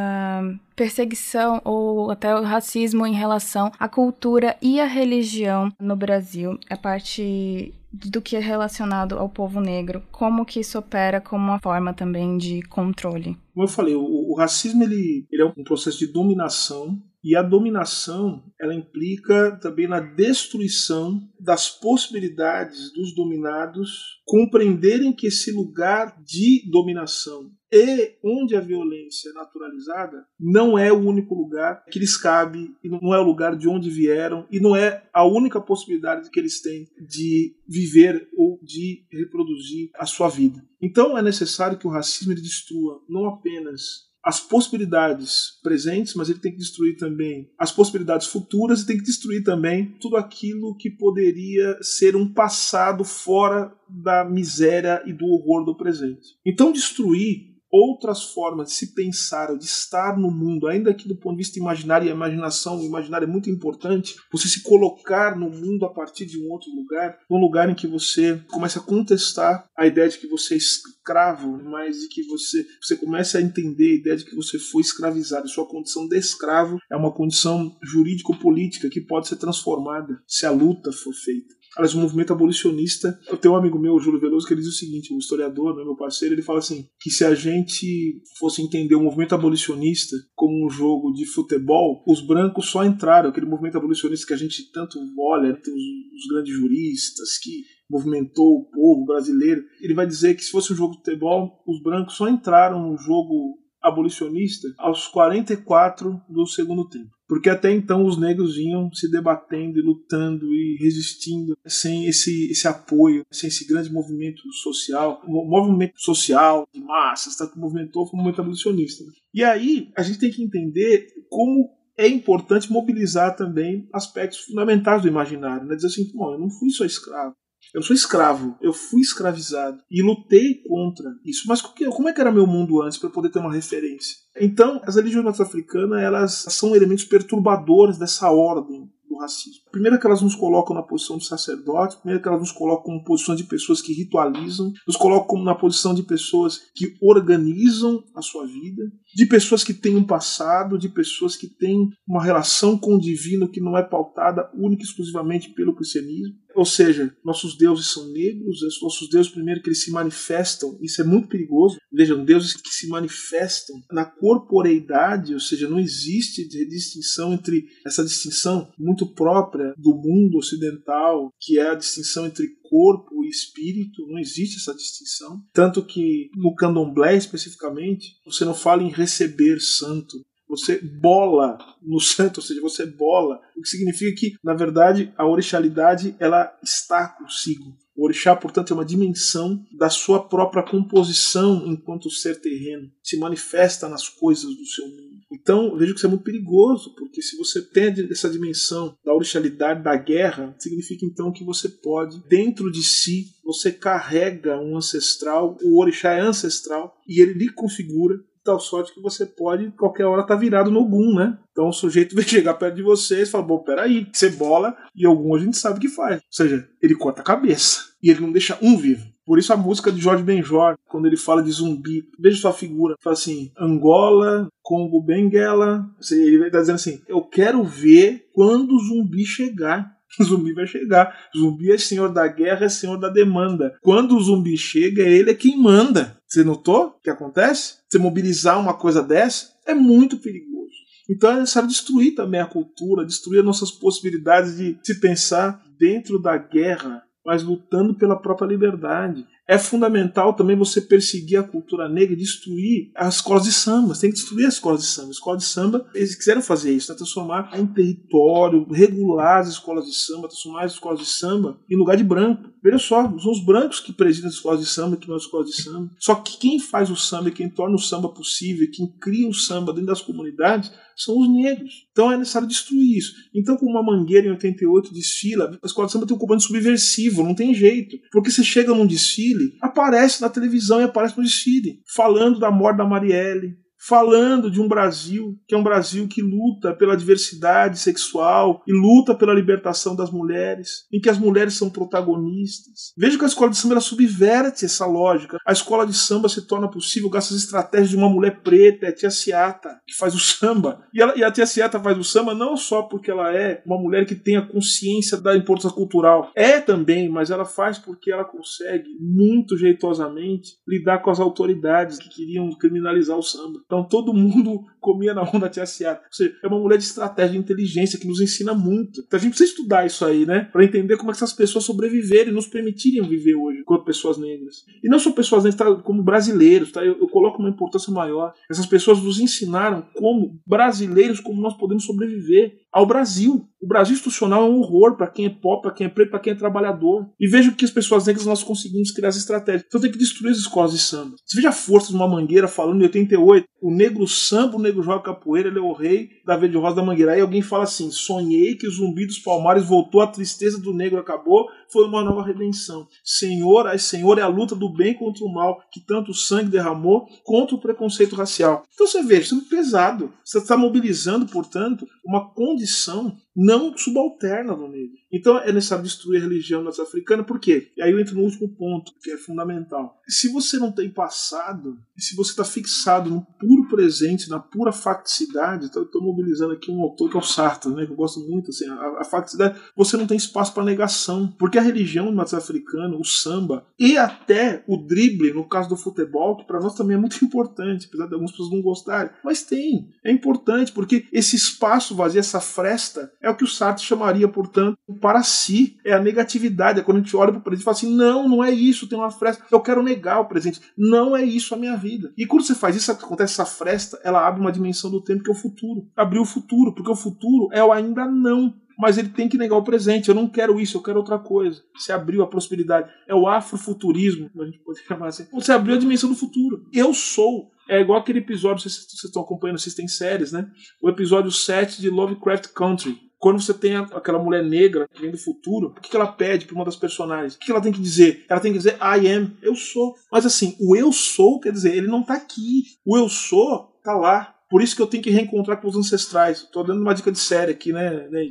perseguição ou até o racismo em relação à cultura e à religião no Brasil, a parte do que é relacionado ao povo negro, como que isso opera como uma forma também de controle. Como eu falei, o, o racismo ele, ele é um processo de dominação e a dominação ela implica também na destruição das possibilidades dos dominados compreenderem que esse lugar de dominação e onde a violência é naturalizada não é o único lugar que lhes cabe e não é o lugar de onde vieram e não é a única possibilidade que eles têm de viver ou de reproduzir a sua vida. Então é necessário que o racismo destrua não apenas as possibilidades presentes, mas ele tem que destruir também as possibilidades futuras e tem que destruir também tudo aquilo que poderia ser um passado fora da miséria e do horror do presente. Então, destruir outras formas de se pensar de estar no mundo, ainda que do ponto de vista imaginário, e a imaginação, o imaginário é muito importante, você se colocar no mundo a partir de um outro lugar, um lugar em que você começa a contestar a ideia de que você é escravo, mas de que você, você começa a entender a ideia de que você foi escravizado, sua condição de escravo é uma condição jurídico-política que pode ser transformada se a luta for feita. Aliás, o movimento abolicionista. Eu tenho um amigo meu, o Júlio Veloso, que ele diz o seguinte: o historiador, né, meu parceiro, ele fala assim: que se a gente fosse entender o movimento abolicionista como um jogo de futebol, os brancos só entraram, aquele movimento abolicionista que a gente tanto olha, né, tem os, os grandes juristas que movimentou o povo brasileiro. Ele vai dizer que se fosse um jogo de futebol, os brancos só entraram no jogo abolicionista aos 44 do segundo tempo. Porque até então os negros vinham se debatendo e lutando e resistindo sem esse, esse apoio, sem esse grande movimento social, o movimento social de massas, tá, que movimentou foi o movimento abolicionista. E aí a gente tem que entender como é importante mobilizar também aspectos fundamentais do imaginário, né? dizer assim, bom, eu não fui só escravo, eu sou escravo, eu fui escravizado e lutei contra isso. Mas como é que era meu mundo antes para poder ter uma referência? Então, as religiões norte-africanas elas são elementos perturbadores dessa ordem do racismo. Primeiro que elas nos colocam na posição de sacerdotes, primeiro que elas nos colocam na posição de pessoas que ritualizam, nos colocam na posição de pessoas que organizam a sua vida, de pessoas que têm um passado, de pessoas que têm uma relação com o divino que não é pautada única e exclusivamente pelo cristianismo. Ou seja, nossos deuses são negros, nossos deuses, primeiro, que eles se manifestam, isso é muito perigoso. Vejam, deuses que se manifestam na corporeidade, ou seja, não existe distinção entre essa distinção muito própria do mundo ocidental, que é a distinção entre corpo e espírito, não existe essa distinção. Tanto que no candomblé especificamente, você não fala em receber santo, você bola no santo, ou seja, você bola, o que significa que, na verdade, a orixalidade ela está consigo. O orixá, portanto, é uma dimensão da sua própria composição enquanto ser terreno, se manifesta nas coisas do seu mundo. Então, vejo que isso é muito perigoso, porque se você tem essa dimensão da orixalidade da guerra, significa então que você pode, dentro de si, você carrega um ancestral, o orixá é ancestral, e ele lhe configura tal sorte que você pode, qualquer hora, estar tá virado no Ogum, né? Então o sujeito vem chegar perto de você e fala, bom, peraí, cebola e Ogum a gente sabe que faz. Ou seja, ele corta a cabeça e ele não deixa um vivo. Por isso a música de Jorge Benjor, quando ele fala de zumbi, veja sua figura, fala assim, Angola, Congo, Benguela, ele vai dizendo assim, eu quero ver quando o zumbi chegar. Zumbi vai chegar. Zumbi é senhor da guerra, é senhor da demanda. Quando o zumbi chega, ele é quem manda. Você notou o que acontece? Você mobilizar uma coisa dessa é muito perigoso. Então é necessário destruir também a cultura, destruir as nossas possibilidades de se pensar dentro da guerra mas lutando pela própria liberdade. É fundamental também você perseguir a cultura negra e destruir as escolas de samba. Você tem que destruir as escolas de samba. As escolas de samba, eles quiseram fazer isso, né? transformar em território, regular as escolas de samba, transformar as escolas de samba em lugar de branco. Veja só, são os brancos que presidem as escolas de samba, que não as escolas de samba. Só que quem faz o samba quem torna o samba possível, quem cria o samba dentro das comunidades, são os negros. Então é necessário destruir isso. Então, como uma mangueira em 88 desfila, a escola de samba tem um comando subversivo, não tem jeito. Porque você chega num desfile, aparece na televisão e aparece no desfile, falando da morte da Marielle, falando de um Brasil que é um Brasil que luta pela diversidade sexual e luta pela libertação das mulheres, em que as mulheres são protagonistas. Veja que a escola de samba ela subverte essa lógica. A escola de samba se torna possível graças às estratégias de uma mulher preta, é a tia Ciata, que faz o samba. E, ela, e a tia Ciata faz o samba não só porque ela é uma mulher que tem a consciência da importância cultural, é também, mas ela faz porque ela consegue muito jeitosamente lidar com as autoridades que queriam criminalizar o samba. Então todo mundo comia na onda Seara. Ou seja, é uma mulher de estratégia, de inteligência que nos ensina muito. Então a gente precisa estudar isso aí, né? Para entender como é que essas pessoas sobreviveram e nos permitirem viver hoje enquanto pessoas negras. E não só pessoas negras, tá? como brasileiros, tá? Eu, eu coloco uma importância maior. Essas pessoas nos ensinaram como brasileiros, como nós podemos sobreviver ao Brasil. O Brasil institucional é um horror para quem é pobre, para quem é preto, para quem é trabalhador. E veja que as pessoas negras nós conseguimos criar as estratégias. Então tem que destruir as escolas de samba. Você veja a força de uma mangueira falando em 88, o negro samba, o negro joga capoeira, ele é o rei da verde rosa da mangueira. Aí alguém fala assim: sonhei que o zumbi dos palmares voltou, a tristeza do negro acabou, foi uma nova redenção. Senhor, ai Senhor, é a luta do bem contra o mal, que tanto sangue derramou contra o preconceito racial. Então você veja, isso é muito pesado. Você está mobilizando, portanto, uma condição não subalterna do negro. Então é necessário destruir a religião norte-africana, por quê? E aí eu entro no último ponto, que é fundamental. Se você não tem passado, se você está fixado no puro presente, na pura facticidade, estou mobilizando aqui um autor que é o Sartre, né, que eu gosto muito, assim, a, a facticidade, você não tem espaço para negação, porque a religião norte-africana, o samba, e até o drible, no caso do futebol, que para nós também é muito importante, apesar de algumas pessoas não gostarem, mas tem, é importante, porque esse espaço vazio, essa fresta, é o que o Sartre chamaria, portanto, para si. É a negatividade. É quando a gente olha para o presente e fala assim: não, não é isso, tem uma fresta. Eu quero negar o presente. Não é isso a minha vida. E quando você faz isso, acontece essa fresta, ela abre uma dimensão do tempo que é o futuro. Abriu o futuro, porque o futuro é o ainda não mas ele tem que negar o presente. Eu não quero isso, eu quero outra coisa. Você abriu a prosperidade. É o afrofuturismo, a gente pode chamar assim. Você abriu a dimensão do futuro. Eu sou. É igual aquele episódio, vocês estão acompanhando, vocês têm séries, né? O episódio 7 de Lovecraft Country quando você tem aquela mulher negra que vem do futuro, o que ela pede para uma das personagens? O que ela tem que dizer? Ela tem que dizer I am, eu sou. Mas assim, o eu sou quer dizer, ele não tá aqui. O eu sou tá lá. Por isso que eu tenho que reencontrar com os ancestrais. Tô dando uma dica de série aqui, né, né.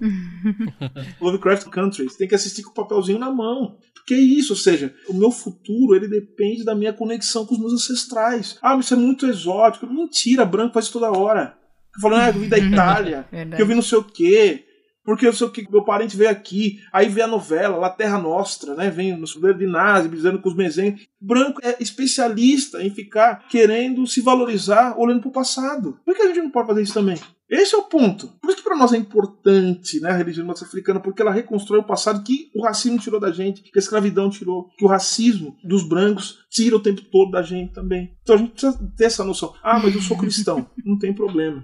Lovecraft Country. Você tem que assistir com o papelzinho na mão. Porque é isso, ou seja, o meu futuro ele depende da minha conexão com os meus ancestrais. Ah, mas isso é muito exótico. Mentira, branco faz isso toda hora falando, ah, eu vim da Itália, que eu vi não sei o quê, porque eu sei o que, meu parente veio aqui, aí vê a novela, La Terra Nostra, né? Vem no sobreiro de Nazi, dizendo com os mesenhos. Branco é especialista em ficar querendo se valorizar olhando para o passado. Por que a gente não pode fazer isso também? Esse é o ponto. Por isso que para nós é importante né, a religião norte-africana, porque ela reconstrói o passado que o racismo tirou da gente, que a escravidão tirou, que o racismo dos brancos tira o tempo todo da gente também. Então a gente precisa ter essa noção. Ah, mas eu sou cristão. Não tem problema.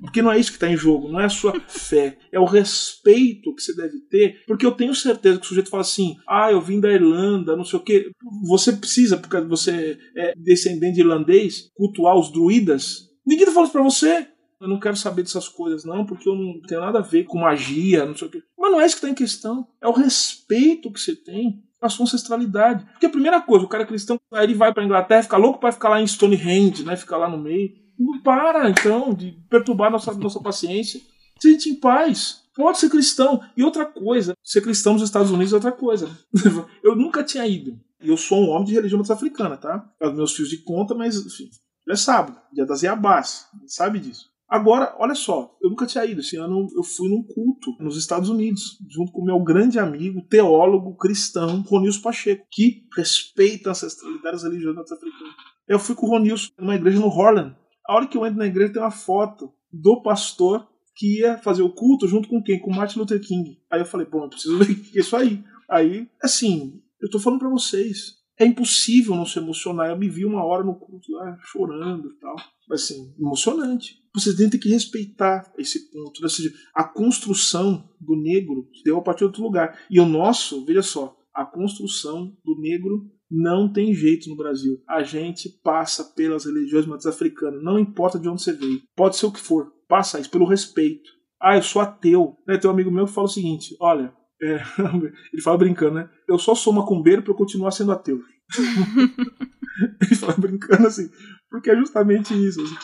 Porque não é isso que está em jogo, não é a sua fé. É o respeito que você deve ter, porque eu tenho certeza que o sujeito fala assim: ah, eu vim da Irlanda, não sei o quê. Você precisa, porque você é descendente de irlandês, cultuar os druidas Ninguém tá falando isso pra você. Eu não quero saber dessas coisas, não, porque eu não tenho nada a ver com magia, não sei o quê. Mas não é isso que está em questão. É o respeito que você tem à sua ancestralidade. Porque a primeira coisa, o cara cristão, aí ele vai pra Inglaterra, fica louco para ficar lá em Stonehenge, né? Ficar lá no meio. Não para, então, de perturbar nossa, nossa paciência. Sente em paz. Pode ser cristão. E outra coisa, ser cristão nos Estados Unidos é outra coisa. Eu nunca tinha ido. E eu sou um homem de religião africana, tá? Os meus fios de conta, mas enfim, já sabe, dia das Iabás, sabe disso. Agora, olha só, eu nunca tinha ido. Esse ano eu fui num culto nos Estados Unidos, junto com meu grande amigo, teólogo cristão, Ronilson Pacheco, que respeita a ancestralidade das religiões norte-africanas. Eu fui com o Ronilson numa igreja no Horland. A hora que eu entro na igreja tem uma foto do pastor que ia fazer o culto junto com quem? Com Martin Luther King. Aí eu falei, bom, eu preciso ver é isso aí. Aí, assim, eu tô falando para vocês, é impossível não se emocionar. Eu me vi uma hora no culto lá chorando e tal. Mas assim, emocionante. Você tem que respeitar esse ponto. Ou seja, a construção do negro deu a partir de outro lugar. E o nosso, veja só, a construção do negro não tem jeito no Brasil. A gente passa pelas religiões matriz africanas, não importa de onde você veio. Pode ser o que for. Passa isso pelo respeito. Ah, eu sou ateu. Né, tem um amigo meu que fala o seguinte: olha, é, ele fala brincando, né? Eu só sou macumbeiro para continuar sendo ateu. ele fala brincando assim, porque é justamente isso. Assim,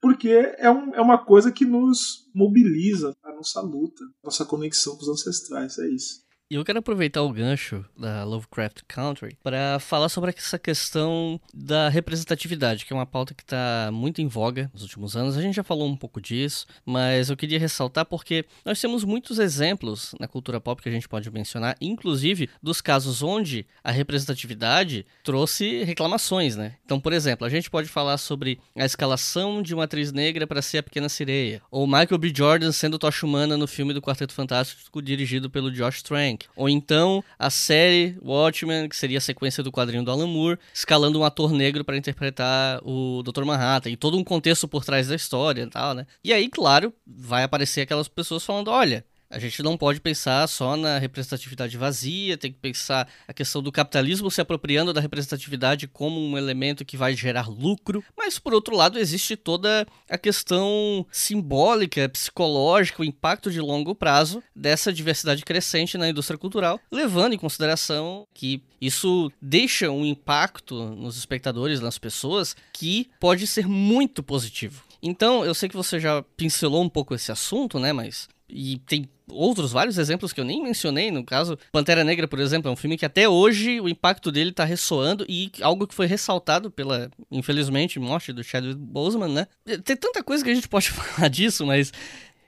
porque é, um, é uma coisa que nos mobiliza a nossa luta, nossa conexão com os ancestrais, é isso. E eu quero aproveitar o gancho da Lovecraft Country para falar sobre essa questão da representatividade, que é uma pauta que está muito em voga nos últimos anos. A gente já falou um pouco disso, mas eu queria ressaltar porque nós temos muitos exemplos na cultura pop que a gente pode mencionar, inclusive dos casos onde a representatividade trouxe reclamações, né? Então, por exemplo, a gente pode falar sobre a escalação de uma atriz negra para ser a Pequena Sereia, ou Michael B. Jordan sendo Tocha Humana no filme do Quarteto Fantástico dirigido pelo Josh Trank. Ou então a série Watchmen, que seria a sequência do quadrinho do Alan Moore, escalando um ator negro para interpretar o Dr. Manhattan, e todo um contexto por trás da história e tal, né? E aí, claro, vai aparecer aquelas pessoas falando: olha, a gente não pode pensar só na representatividade vazia, tem que pensar a questão do capitalismo se apropriando da representatividade como um elemento que vai gerar lucro. Mas, por outro lado, existe toda a questão simbólica, psicológica, o impacto de longo prazo dessa diversidade crescente na indústria cultural, levando em consideração que isso deixa um impacto nos espectadores, nas pessoas, que pode ser muito positivo. Então, eu sei que você já pincelou um pouco esse assunto, né? Mas e tem outros vários exemplos que eu nem mencionei, no caso, Pantera Negra, por exemplo, é um filme que até hoje o impacto dele tá ressoando e algo que foi ressaltado pela, infelizmente, morte do Chadwick Boseman, né? Tem tanta coisa que a gente pode falar disso, mas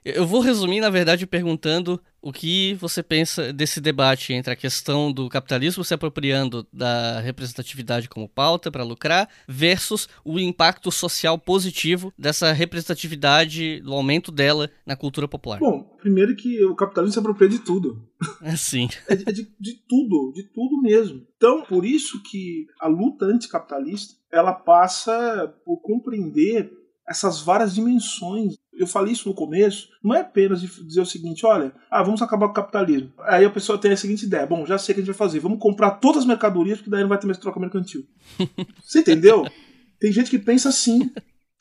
eu vou resumir, na verdade, perguntando o que você pensa desse debate entre a questão do capitalismo se apropriando da representatividade como pauta para lucrar versus o impacto social positivo dessa representatividade, do aumento dela na cultura popular. Bom, primeiro que o capitalismo se apropria de tudo. É sim. É de, é de, de tudo, de tudo mesmo. Então, por isso que a luta anticapitalista ela passa por compreender essas várias dimensões. Eu falei isso no começo, não é apenas dizer o seguinte, olha, ah, vamos acabar com o capitalismo. Aí a pessoa tem a seguinte ideia, bom, já sei o que a gente vai fazer, vamos comprar todas as mercadorias, porque daí não vai ter mais troca mercantil. Você entendeu? Tem gente que pensa assim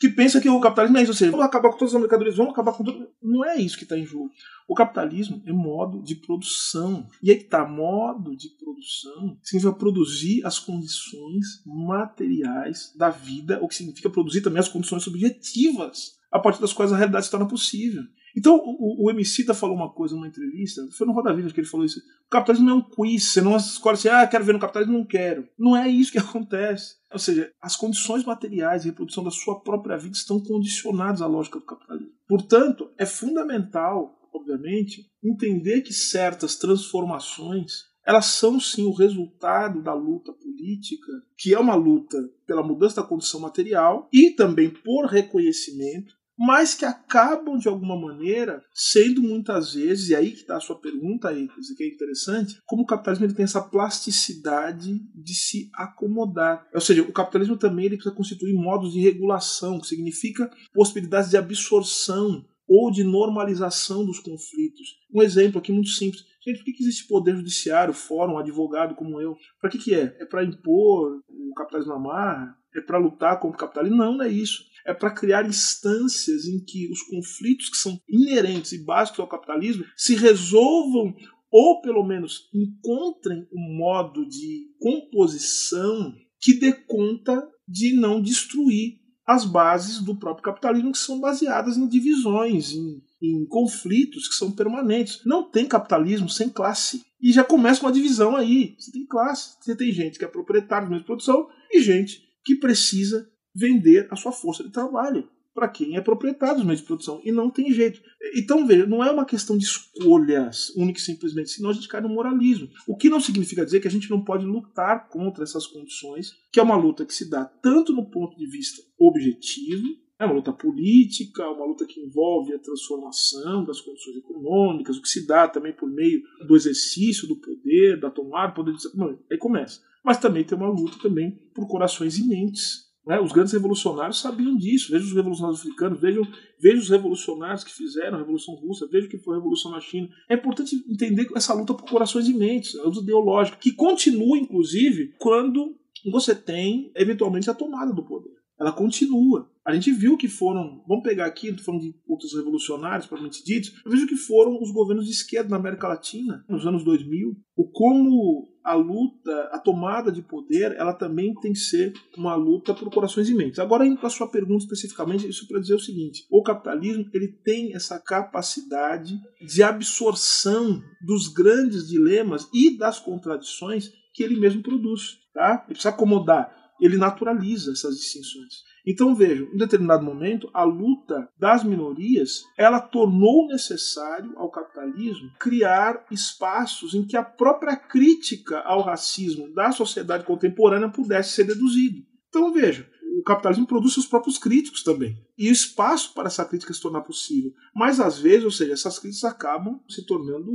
que pensa que o capitalismo é isso, ou seja, vamos acabar com todas as mercadorias, vamos acabar com tudo. Não é isso que está em jogo. O capitalismo é modo de produção. E aí que está, modo de produção significa produzir as condições materiais da vida, o que significa produzir também as condições subjetivas, a partir das quais a realidade se torna possível. Então, o, o Emicida falou uma coisa numa entrevista, foi no Roda Viva que ele falou isso. O capitalismo não é um quiz, você não escolhe assim, ah, quero ver no capitalismo, não quero. Não é isso que acontece. Ou seja, as condições materiais de reprodução da sua própria vida estão condicionadas à lógica do capitalismo. Portanto, é fundamental, obviamente, entender que certas transformações elas são sim o resultado da luta política, que é uma luta pela mudança da condição material e também por reconhecimento mas que acabam de alguma maneira sendo muitas vezes, e aí que está a sua pergunta aí, que é interessante, como o capitalismo ele tem essa plasticidade de se acomodar. Ou seja, o capitalismo também ele precisa constituir modos de regulação, que significa possibilidades de absorção ou de normalização dos conflitos. Um exemplo aqui muito simples. Gente, por que, existe poder judiciário, fórum, advogado como eu? Para que, que é? É para impor o capitalismo na marra? É para lutar contra o capitalismo? Não, não é isso. É para criar instâncias em que os conflitos que são inerentes e básicos ao capitalismo se resolvam ou pelo menos encontrem um modo de composição que dê conta de não destruir as bases do próprio capitalismo, que são baseadas em divisões, em, em conflitos que são permanentes. Não tem capitalismo sem classe. E já começa uma divisão aí. Você tem classe, você tem gente que é proprietário de produção e gente que precisa vender a sua força de trabalho para quem é proprietário dos meios de produção. E não tem jeito. Então, veja, não é uma questão de escolhas única e simplesmente, senão a gente cai no moralismo. O que não significa dizer que a gente não pode lutar contra essas condições, que é uma luta que se dá tanto no ponto de vista objetivo, é uma luta política, uma luta que envolve a transformação das condições econômicas, o que se dá também por meio do exercício do poder, da tomada do poder. Não, aí começa. Mas também tem uma luta também por corações e mentes né? Os grandes revolucionários sabiam disso. Veja os revolucionários africanos, vejam, vejam os revolucionários que fizeram a Revolução Russa, veja o que foi a Revolução na China. É importante entender essa luta por corações e mentes, a luta ideológica, que continua, inclusive, quando você tem, eventualmente, a tomada do poder. Ela continua. A gente viu que foram, vamos pegar aqui, estou falando de outros revolucionários, propriamente ditos, veja que foram os governos de esquerda na América Latina, nos anos 2000, o como a luta, a tomada de poder, ela também tem que ser uma luta por corações e mentes. Agora, indo para a sua pergunta especificamente, isso para dizer o seguinte: o capitalismo ele tem essa capacidade de absorção dos grandes dilemas e das contradições que ele mesmo produz. Tá? Ele precisa acomodar, ele naturaliza essas distinções. Então vejam, em determinado momento, a luta das minorias ela tornou necessário ao capitalismo criar espaços em que a própria crítica ao racismo da sociedade contemporânea pudesse ser deduzida. Então vejam, o capitalismo produz seus próprios críticos também. E o espaço para essa crítica se tornar possível. Mas às vezes, ou seja, essas críticas acabam se tornando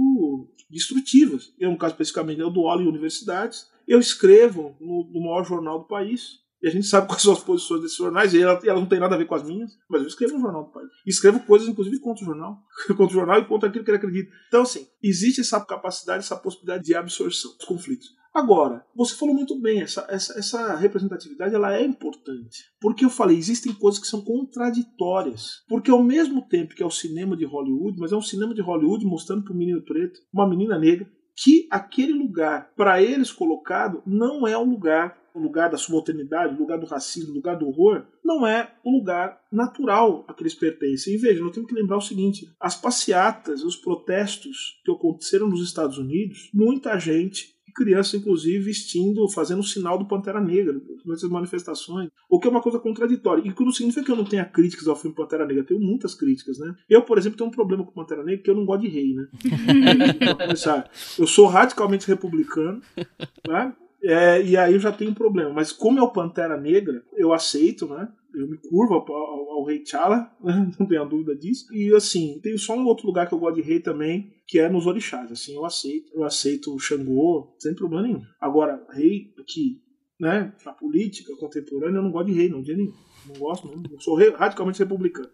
destrutivas. Eu, no caso especificamente, eu dou aula em universidades, eu escrevo no, no maior jornal do país, e a gente sabe quais são as posições desses jornais, e elas, elas não têm nada a ver com as minhas, mas eu escrevo no jornal do país. E escrevo coisas, inclusive, contra o jornal. contra o jornal e contra aquilo que ele acredita. Então, assim, existe essa capacidade, essa possibilidade de absorção dos conflitos. Agora, você falou muito bem, essa, essa, essa, representatividade ela é importante. Porque eu falei, existem coisas que são contraditórias. Porque ao mesmo tempo que é o cinema de Hollywood, mas é um cinema de Hollywood mostrando para um menino preto, uma menina negra, que aquele lugar, para eles colocado, não é o lugar o lugar da subalternidade, o lugar do racismo, o lugar do horror, não é o lugar natural a que eles pertencem. E veja, nós temos que lembrar o seguinte: as passeatas, os protestos que aconteceram nos Estados Unidos, muita gente crianças, inclusive, vestindo, fazendo o sinal do Pantera Negra nessas manifestações. O que é uma coisa contraditória. E que não significa que eu não tenha críticas ao filme Pantera Negra. Eu tenho muitas críticas, né? Eu, por exemplo, tenho um problema com Pantera Negra porque eu não gosto de rei, né? eu sou radicalmente republicano, né? É, e aí eu já tenho um problema. Mas como é o Pantera Negra, eu aceito, né? Eu me curvo ao, ao, ao Rei T'Challa, né? não tenho dúvida disso. E assim, tem só um outro lugar que eu gosto de rei também, que é nos orixás. Assim, eu aceito. Eu aceito o Xangô, sem problema nenhum. Agora, rei aqui, né? Na política contemporânea, eu não gosto de rei, não, de nenhum. Não gosto, não. Eu sou radicalmente republicano.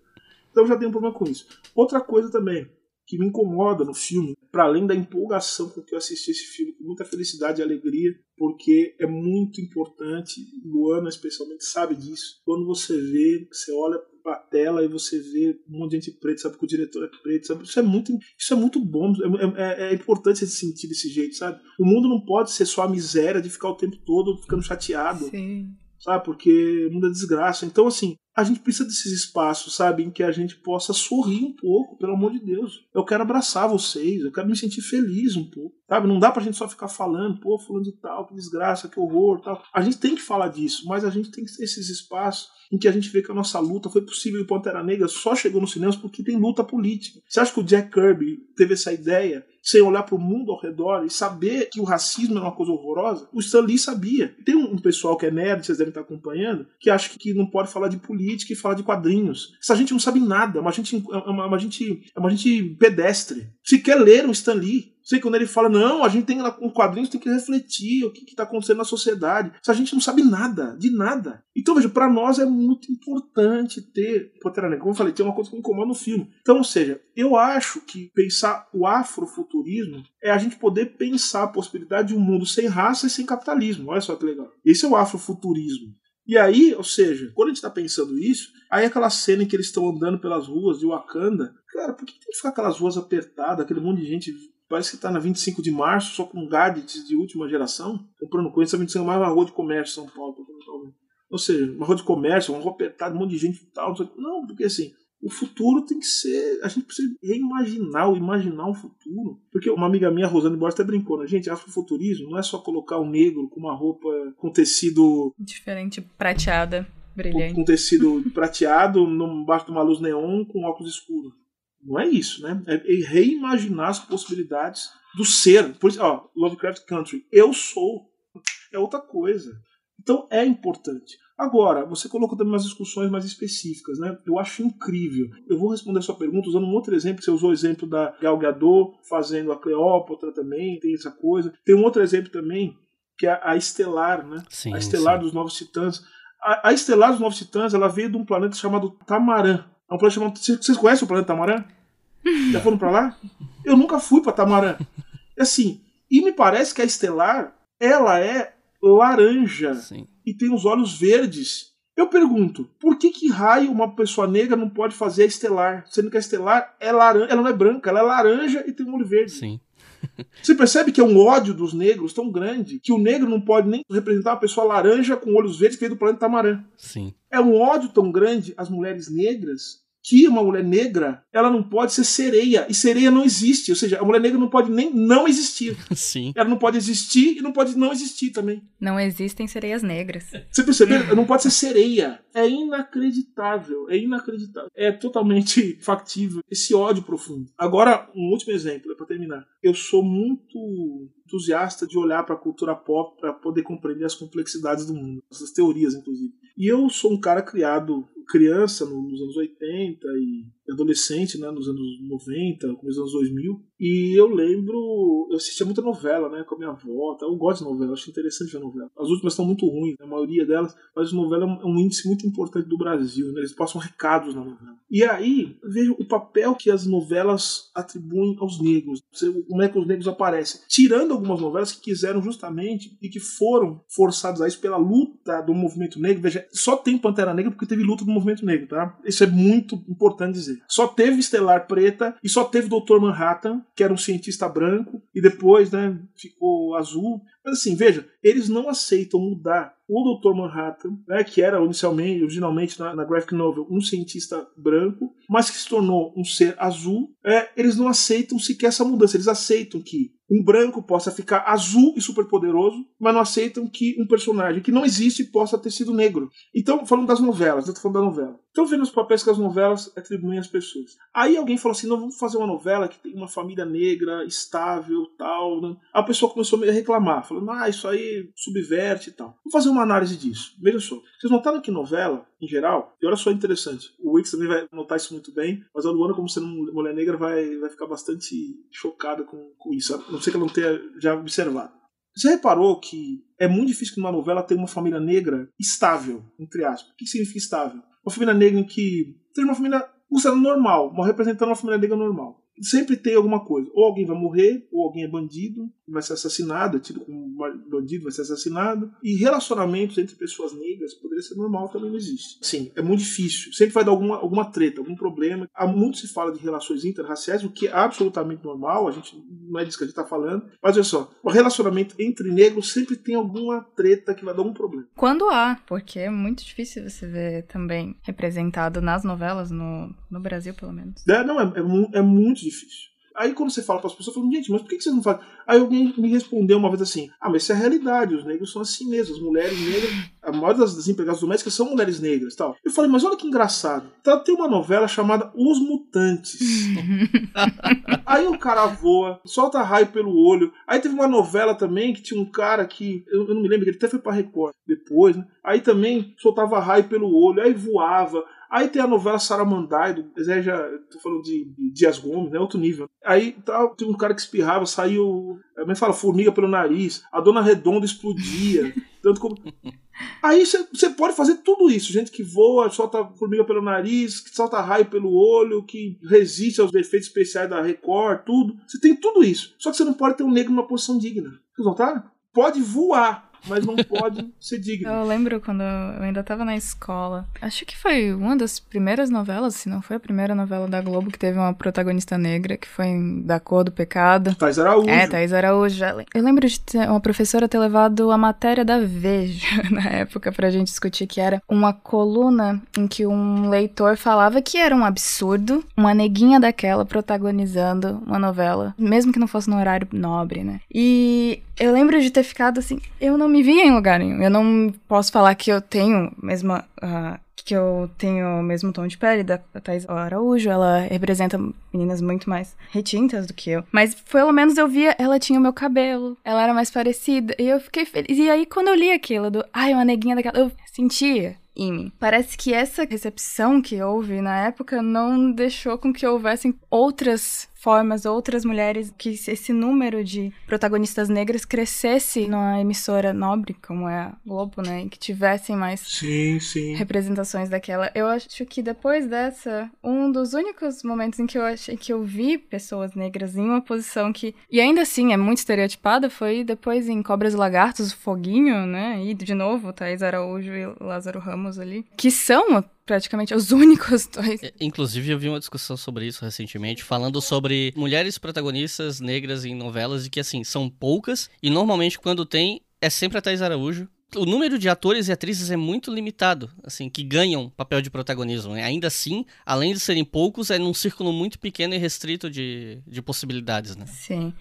Então já tenho um problema com isso. Outra coisa também, que me incomoda no filme, para além da empolgação com que eu assisti esse filme, com muita felicidade e alegria, porque é muito importante, Luana especialmente sabe disso. Quando você vê, você olha para a tela e você vê um monte de gente preta, sabe que o diretor é preto, sabe? Isso é muito, isso é muito bom, é, é, é importante se sentir desse jeito, sabe? O mundo não pode ser só a miséria de ficar o tempo todo ficando chateado. Sim sabe? Porque o é desgraça. Então, assim, a gente precisa desses espaços, sabe, em que a gente possa sorrir um pouco, pelo amor de Deus. Eu quero abraçar vocês, eu quero me sentir feliz um pouco, sabe? Não dá pra gente só ficar falando, pô, fulano de tal, que desgraça, que horror, tal. A gente tem que falar disso, mas a gente tem que ter esses espaços em que a gente vê que a nossa luta foi possível e Pantera Negra só chegou nos cinemas porque tem luta política. Você acha que o Jack Kirby teve essa ideia sem olhar para o mundo ao redor e saber que o racismo é uma coisa horrorosa? O Stan Lee sabia. Tem um pessoal que é nerd, vocês devem estar acompanhando, que acha que não pode falar de política e falar de quadrinhos. Essa gente não sabe nada, é uma gente, é uma, uma gente, é uma gente pedestre. Se quer ler um Stan Lee, Sei quando ele fala, não, a gente tem lá com quadrinhos, tem que refletir o que está acontecendo na sociedade. Se a gente não sabe nada, de nada. Então, veja, para nós é muito importante ter. Como eu falei, tem uma coisa que me incomoda no filme. Então, ou seja, eu acho que pensar o afrofuturismo é a gente poder pensar a possibilidade de um mundo sem raça e sem capitalismo. Olha só que legal. Esse é o afrofuturismo. E aí, ou seja, quando a gente tá pensando isso, aí aquela cena em que eles estão andando pelas ruas de Wakanda, cara, por que tem que ficar aquelas ruas apertadas, aquele monte de gente parece que tá na 25 de março, só com gadgets de última geração, comprando coisas, 25 de março é uma rua de comércio São Paulo, ou seja, uma rua de comércio, uma rua apertada, um monte de gente e tal. Não, porque assim, o futuro tem que ser. A gente precisa reimaginar, imaginar o futuro. Porque uma amiga minha, Rosane Borges, até brincou, né? Gente, afrofuturismo não é só colocar um negro com uma roupa com tecido. Diferente, prateada, brilhante. Com, com tecido prateado, embaixo de uma luz neon, com óculos escuros. Não é isso, né? É, é reimaginar as possibilidades do ser. Por isso, ó, Lovecraft Country. Eu sou. É outra coisa. Então é importante. Agora, você colocou também umas discussões mais específicas, né? Eu acho incrível. Eu vou responder a sua pergunta usando um outro exemplo. Você usou o exemplo da Gal Gadot fazendo a Cleópatra também, tem essa coisa. Tem um outro exemplo também, que é a Estelar, né? Sim, a Estelar sim. dos Novos Titãs. A, a Estelar dos Novos Titãs, ela veio de um planeta chamado Tamarã. É um planeta chamado... Vocês conhecem o planeta Tamarã? Já foram para lá? Eu nunca fui para Tamarã. Assim, e me parece que a Estelar, ela é laranja Sim. e tem os olhos verdes. Eu pergunto, por que que raio uma pessoa negra não pode fazer a estelar? Sendo que a estelar é laranja, ela não é branca, ela é laranja e tem um olho verde. Sim. Você percebe que é um ódio dos negros tão grande que o negro não pode nem representar uma pessoa laranja com olhos verdes que veio do planeta Tamarã. Sim. É um ódio tão grande às mulheres negras que uma mulher negra ela não pode ser sereia e sereia não existe, ou seja, a mulher negra não pode nem não existir. Sim. Ela não pode existir e não pode não existir também. Não existem sereias negras. Você percebeu? Não pode ser sereia. É inacreditável. É inacreditável. É totalmente factível. Esse ódio profundo. Agora, um último exemplo, para terminar. Eu sou muito entusiasta de olhar para a cultura pop para poder compreender as complexidades do mundo, essas teorias, inclusive. E eu sou um cara criado criança nos anos 80 e adolescente, né, nos anos 90, começo dos anos 2000, e eu lembro, eu assistia muita novela, né, com a minha avó, tá? eu gosto de novela, acho interessante ver novela. As últimas estão muito ruins, a maioria delas, mas novela é um índice muito importante do Brasil, né, eles passam recados na novela. E aí, vejo o papel que as novelas atribuem aos negros, como é que os negros aparecem, tirando algumas novelas que quiseram justamente e que foram forçadas a isso pela luta do movimento negro, veja, só tem Pantera Negra porque teve luta do movimento negro, tá? Isso é muito importante dizer. Só teve Estelar Preta e só teve Dr. Manhattan, que era um cientista branco, e depois, né, ficou azul. Mas assim, veja, eles não aceitam mudar o Dr. Manhattan, né, que era inicialmente, originalmente na, na, graphic novel, um cientista branco, mas que se tornou um ser azul, é, eles não aceitam sequer essa mudança. Eles aceitam que um branco possa ficar azul e super poderoso, mas não aceitam que um personagem que não existe possa ter sido negro. Então, falando das novelas, eu tô falando da novela. Então, vendo os papéis que as novelas atribuem às pessoas. Aí alguém falou assim: não, vamos fazer uma novela que tem uma família negra, estável, tal. Né? A pessoa começou a reclamar, falando: ah, isso aí subverte e tal. Vamos fazer uma análise disso. Veja só. Vocês notaram que novela, em geral, e olha só interessante, o Wix também vai notar isso muito bem, mas a Luana, como sendo mulher negra, vai, vai ficar bastante chocada com, com isso. A não sei que ela não tenha já observado. Você reparou que é muito difícil que numa novela tenha uma família negra estável, entre aspas. O que significa estável? Uma família negra em que seja uma família considerada normal, uma representando uma família negra normal. Sempre tem alguma coisa. Ou alguém vai morrer, ou alguém é bandido, vai ser assassinado, é tido como bandido, vai ser assassinado. E relacionamentos entre pessoas negras poderia ser normal, também não existe. Sim, é muito difícil. Sempre vai dar alguma, alguma treta, algum problema. Há muito se fala de relações interraciais, o que é absolutamente normal, a gente não é disso que a gente está falando. Mas olha só, o relacionamento entre negros sempre tem alguma treta que vai dar algum problema. Quando há, porque é muito difícil você ver também representado nas novelas, no, no Brasil pelo menos. É, não, é, é, é muito difícil. Aí quando você fala para as pessoas, falam, gente, mas por que vocês não fazem? Aí alguém me respondeu uma vez assim: ah, mas isso é a realidade, os negros são assim mesmo, as mulheres negras, a maioria das, das empregadas domésticas são mulheres negras tal. Eu falei, mas olha que engraçado. Tá, tem uma novela chamada Os Mutantes. aí o cara voa, solta raio pelo olho. Aí teve uma novela também que tinha um cara que, eu, eu não me lembro, ele até foi pra Record depois, né? Aí também soltava raio pelo olho, aí voava. Aí tem a novela Saramandai, do já tô falando de, de Dias Gomes, né? Outro nível. Aí tá, tem um cara que espirrava, saiu. É que fala? Formiga pelo nariz, a dona redonda explodia. tanto como. Aí você pode fazer tudo isso, gente que voa, solta formiga pelo nariz, que solta raio pelo olho, que resiste aos efeitos especiais da Record, tudo. Você tem tudo isso. Só que você não pode ter um negro numa posição digna. Vocês notaram? Pode voar. Mas não pode ser digno. Eu lembro quando eu ainda tava na escola. Acho que foi uma das primeiras novelas, se não foi a primeira novela da Globo que teve uma protagonista negra, que foi Da Cor do Pecado. Thais Araújo. É, Thais Araújo. Eu lembro de uma professora ter levado a matéria da Veja na época pra gente discutir, que era uma coluna em que um leitor falava que era um absurdo uma neguinha daquela protagonizando uma novela, mesmo que não fosse no horário nobre, né? E eu lembro de ter ficado assim, eu não me via em lugar nenhum. Eu não posso falar que eu tenho mesma. Uh, que eu tenho o mesmo tom de pele da, Thais Araújo, ela representa meninas muito mais retintas do que eu. Mas pelo menos eu via, ela tinha o meu cabelo, ela era mais parecida, e eu fiquei feliz. E aí quando eu li aquilo do, ai, uma neguinha daquela, eu sentia em mim. Parece que essa recepção que houve na época não deixou com que houvessem outras formas, outras mulheres, que esse número de protagonistas negras crescesse numa emissora nobre, como é a Globo, né? E que tivessem mais sim, sim. representações daquela. Eu acho que depois dessa, um dos únicos momentos em que eu achei que eu vi pessoas negras em uma posição que. E ainda assim é muito estereotipada, foi depois em Cobras e Lagartos, Foguinho, né? E de novo, Thaís Araújo e Lázaro Ramos ali. Que são praticamente os únicos dois. Inclusive, eu vi uma discussão sobre isso recentemente, falando sobre mulheres protagonistas negras em novelas e que, assim, são poucas e normalmente quando tem é sempre a Thais Araújo o número de atores e atrizes é muito limitado, assim, que ganham papel de protagonismo. Né? Ainda assim, além de serem poucos, é num círculo muito pequeno e restrito de, de possibilidades, né? Sim.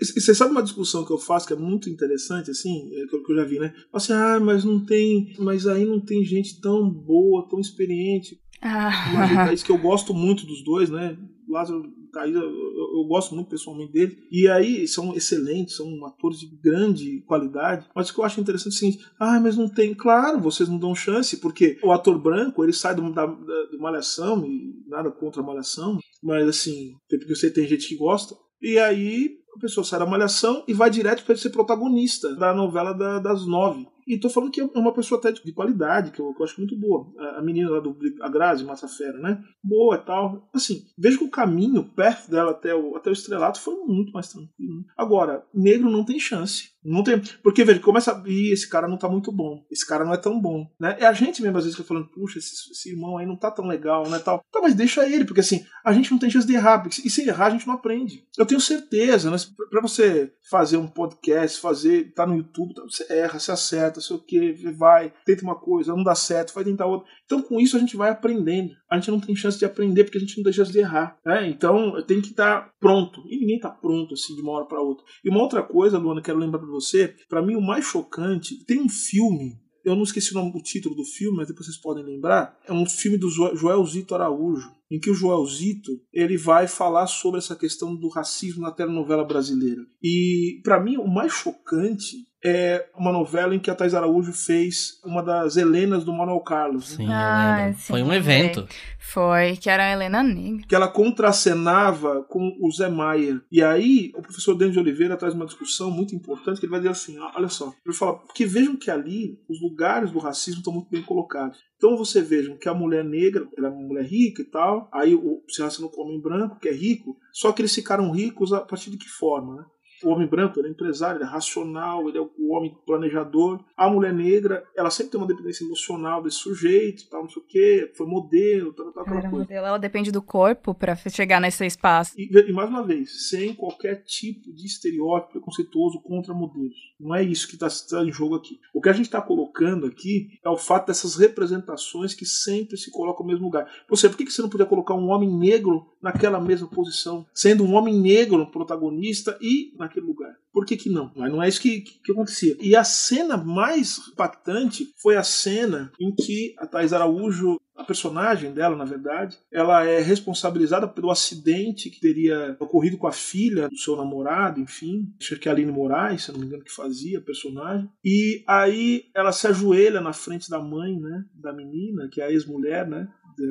Você sabe uma discussão que eu faço que é muito interessante, assim, é, que eu, já vi, né? Assim, ah, mas não tem, mas aí não tem gente tão boa, tão experiente. Ah. Isso que eu gosto muito dos dois, né? Lázaro Eu, eu, gosto muito pessoalmente dele. E aí são excelentes, são atores de grande qualidade. Mas o que eu acho interessante é o seguinte: ah, mas não tem. Claro, vocês não dão chance, porque o ator branco ele sai do, da, da, Malhação, e nada contra a Malhação, mas assim, porque você tem gente que gosta. E aí a pessoa sai da Malhação e vai direto para ser protagonista da novela da, das nove. E tô falando que é uma pessoa até de qualidade, que eu, que eu acho muito boa. A, menina lá do a Grazi Massafera, né? Boa e tal. Assim, vejo que o caminho perto dela até o, até o estrelato foi muito mais tranquilo. Né? Agora, negro não tem chance. Não tem. Porque, veja, começa a. Ih, esse cara não tá muito bom. Esse cara não é tão bom. Né? É a gente mesmo, às vezes, que tá falando, puxa, esse, esse, irmão aí não tá tão legal, né? Tal. Tá, mas deixa ele, porque assim, a gente não tem chance de errar. Porque, e se errar, a gente não aprende. Eu tenho certeza, né? Pra você fazer um podcast, fazer. tá no YouTube, tá, você erra, você acerta, sei o que, vai, tenta uma coisa, não dá certo, vai tentar outra. Então, com isso, a gente vai aprendendo. A gente não tem chance de aprender porque a gente não tem chance de errar. Né? Então, tem que estar tá pronto. E ninguém tá pronto assim de uma hora para outra. E uma outra coisa, Luana, quero lembrar para você, para mim o mais chocante, tem um filme eu não esqueci o, nome, o título do filme, mas depois vocês podem lembrar. É um filme do Joelzito Araújo, em que o Joelzito ele vai falar sobre essa questão do racismo na telenovela brasileira. E para mim o mais chocante é uma novela em que a Thais Araújo fez uma das Helenas do Manuel Carlos. Sim, ah, sim, Foi um evento. Foi, que era a Helena Negra. Que ela contracenava com o Zé Maier. E aí, o professor Denis de Oliveira traz uma discussão muito importante, que ele vai dizer assim, olha só, ele fala, porque vejam que ali os lugares do racismo estão muito bem colocados. Então você vejam que a mulher negra, ela é uma mulher rica e tal, aí o, se relaciona com o homem branco, que é rico, só que eles ficaram ricos a partir de que forma, né? O homem branco ele é empresário, ele é racional, ele é o homem planejador. A mulher negra, ela sempre tem uma dependência emocional desse sujeito, tal, não sei o quê, foi modelo, tal, tal, tal. Modelo, ela depende do corpo para chegar nesse espaço. E, e, mais uma vez, sem qualquer tipo de estereótipo preconceituoso contra modelos. Não é isso que está tá em jogo aqui. O que a gente está colocando aqui é o fato dessas representações que sempre se colocam no mesmo lugar. Você, por que você não podia colocar um homem negro naquela mesma posição, sendo um homem negro protagonista e na naquele lugar. Por que, que não? Mas não é isso que, que, que, acontecia. E a cena mais impactante foi a cena em que a Thais Araújo, a personagem dela, na verdade, ela é responsabilizada pelo acidente que teria ocorrido com a filha do seu namorado, enfim. Acho que é a Aline Moraes, se não me engano, que fazia a personagem. E aí ela se ajoelha na frente da mãe, né, da menina, que é a ex-mulher, né,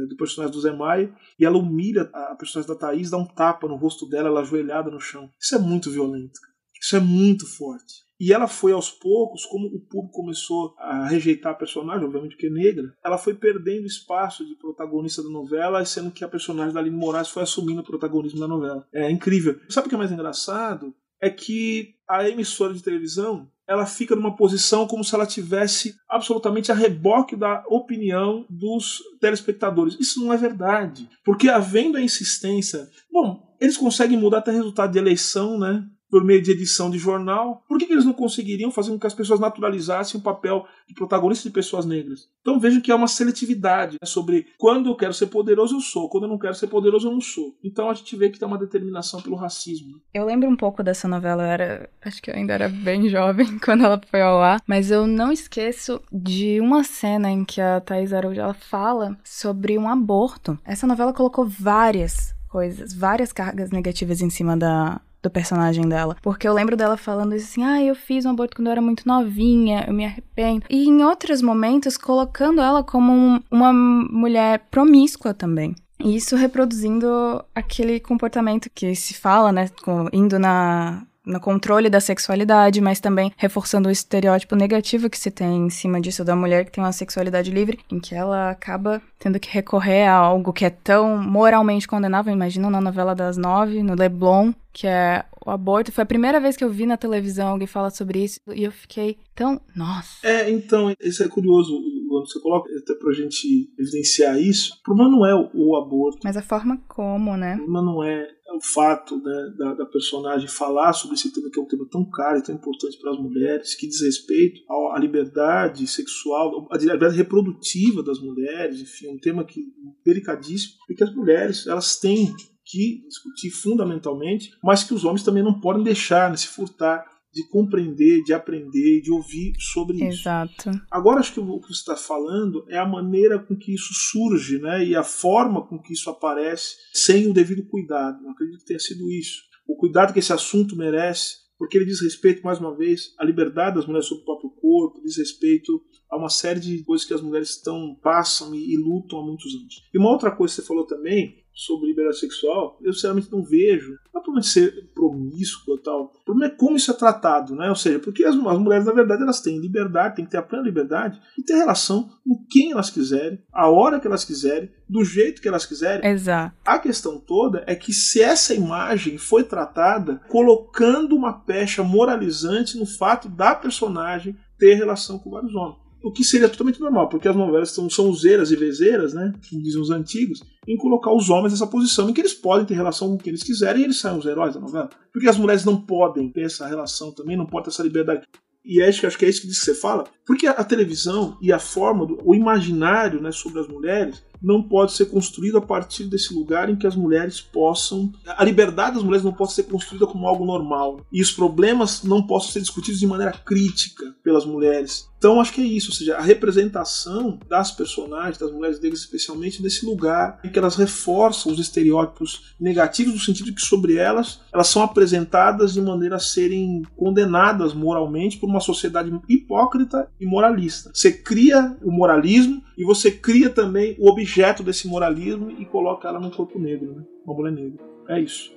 do personagem do Zé Maia, e ela humilha a personagem da Thaís, dá um tapa no rosto dela, ela ajoelhada no chão. Isso é muito violento. Isso é muito forte. E ela foi aos poucos, como o público começou a rejeitar a personagem, obviamente que é negra, ela foi perdendo espaço de protagonista da novela, sendo que a personagem da Aline Moraes foi assumindo o protagonismo da novela. É incrível. Sabe o que é mais engraçado? É que a emissora de televisão ela fica numa posição como se ela tivesse absolutamente a reboque da opinião dos telespectadores. Isso não é verdade, porque havendo a insistência, bom, eles conseguem mudar até resultado de eleição, né? Por meio de edição de jornal, por que, que eles não conseguiriam fazer com que as pessoas naturalizassem o papel de protagonista de pessoas negras? Então vejam que há uma seletividade né, sobre quando eu quero ser poderoso eu sou, quando eu não quero ser poderoso eu não sou. Então a gente vê que tem uma determinação pelo racismo. Eu lembro um pouco dessa novela, eu era, acho que eu ainda era bem jovem quando ela foi ao ar, mas eu não esqueço de uma cena em que a Thais Araújo ela fala sobre um aborto. Essa novela colocou várias coisas, várias cargas negativas em cima da, do personagem dela. Porque eu lembro dela falando assim: ah, eu fiz um aborto quando eu era muito novinha, eu me arrependo. E em outros momentos, colocando ela como um, uma mulher promíscua também. E isso reproduzindo aquele comportamento que se fala, né? Indo na, no controle da sexualidade, mas também reforçando o estereótipo negativo que se tem em cima disso da mulher que tem uma sexualidade livre, em que ela acaba tendo que recorrer a algo que é tão moralmente condenável. Imagina na novela das nove, no Leblon, que é o aborto. Foi a primeira vez que eu vi na televisão alguém falar sobre isso e eu fiquei tão. Nossa. É, então, isso é curioso. Quando você coloca, até pra gente evidenciar isso, o problema não é o, o aborto. Mas a forma como, né? O problema não é o fato né, da, da, personagem falar sobre esse tema, que é um tema tão caro e tão importante para as mulheres, que diz respeito à liberdade sexual, à liberdade reprodutiva das mulheres, enfim, é um tema que delicadíssimo, e que as mulheres elas têm que discutir fundamentalmente, mas que os homens também não podem deixar né, se furtar de compreender, de aprender, de ouvir sobre isso. Exato. Agora acho que o que você está falando é a maneira com que isso surge, né, e a forma com que isso aparece sem o devido cuidado. Eu acredito que tenha sido isso. O cuidado que esse assunto merece, porque ele diz respeito mais uma vez à liberdade das mulheres sobre o próprio corpo, diz respeito a uma série de coisas que as mulheres estão passam e, e lutam há muitos anos. E uma outra coisa que você falou também sobre liberdade sexual, eu sinceramente não vejo. Não é problema de ser promíscuo e tal. O problema é como isso é tratado, né? Ou seja, porque as, as, mulheres, na verdade, elas têm liberdade, têm que ter a plena liberdade e ter relação com quem elas quiserem, a hora que elas quiserem, do jeito que elas quiserem. Exato. A questão toda é que se essa imagem foi tratada colocando uma pecha moralizante no fato da personagem ter relação com vários homens o que seria totalmente normal, porque as novelas são, são useiras e vezeiras, né, como dizem os antigos, em colocar os homens nessa posição em que eles podem ter relação com o que eles quiserem e eles são os heróis da novela. Porque as mulheres não podem ter essa relação também, não podem ter essa liberdade. E acho, acho que é isso que, você fala, porque a, a televisão e a forma, do, o imaginário né, sobre as mulheres não pode ser construído a partir desse lugar em que as mulheres possam. A liberdade das mulheres não pode ser construída como algo normal. E os problemas não possam ser discutidos de maneira crítica pelas mulheres. Então acho que é isso, ou seja, a representação das personagens, das mulheres negras especialmente, nesse lugar em que elas reforçam os estereótipos negativos, no sentido de que sobre elas elas são apresentadas de maneira a serem condenadas moralmente por uma sociedade hipócrita e moralista. Você cria o moralismo e você cria também o objeto desse moralismo e coloca ela num corpo negro, né? uma mulher negra. É isso.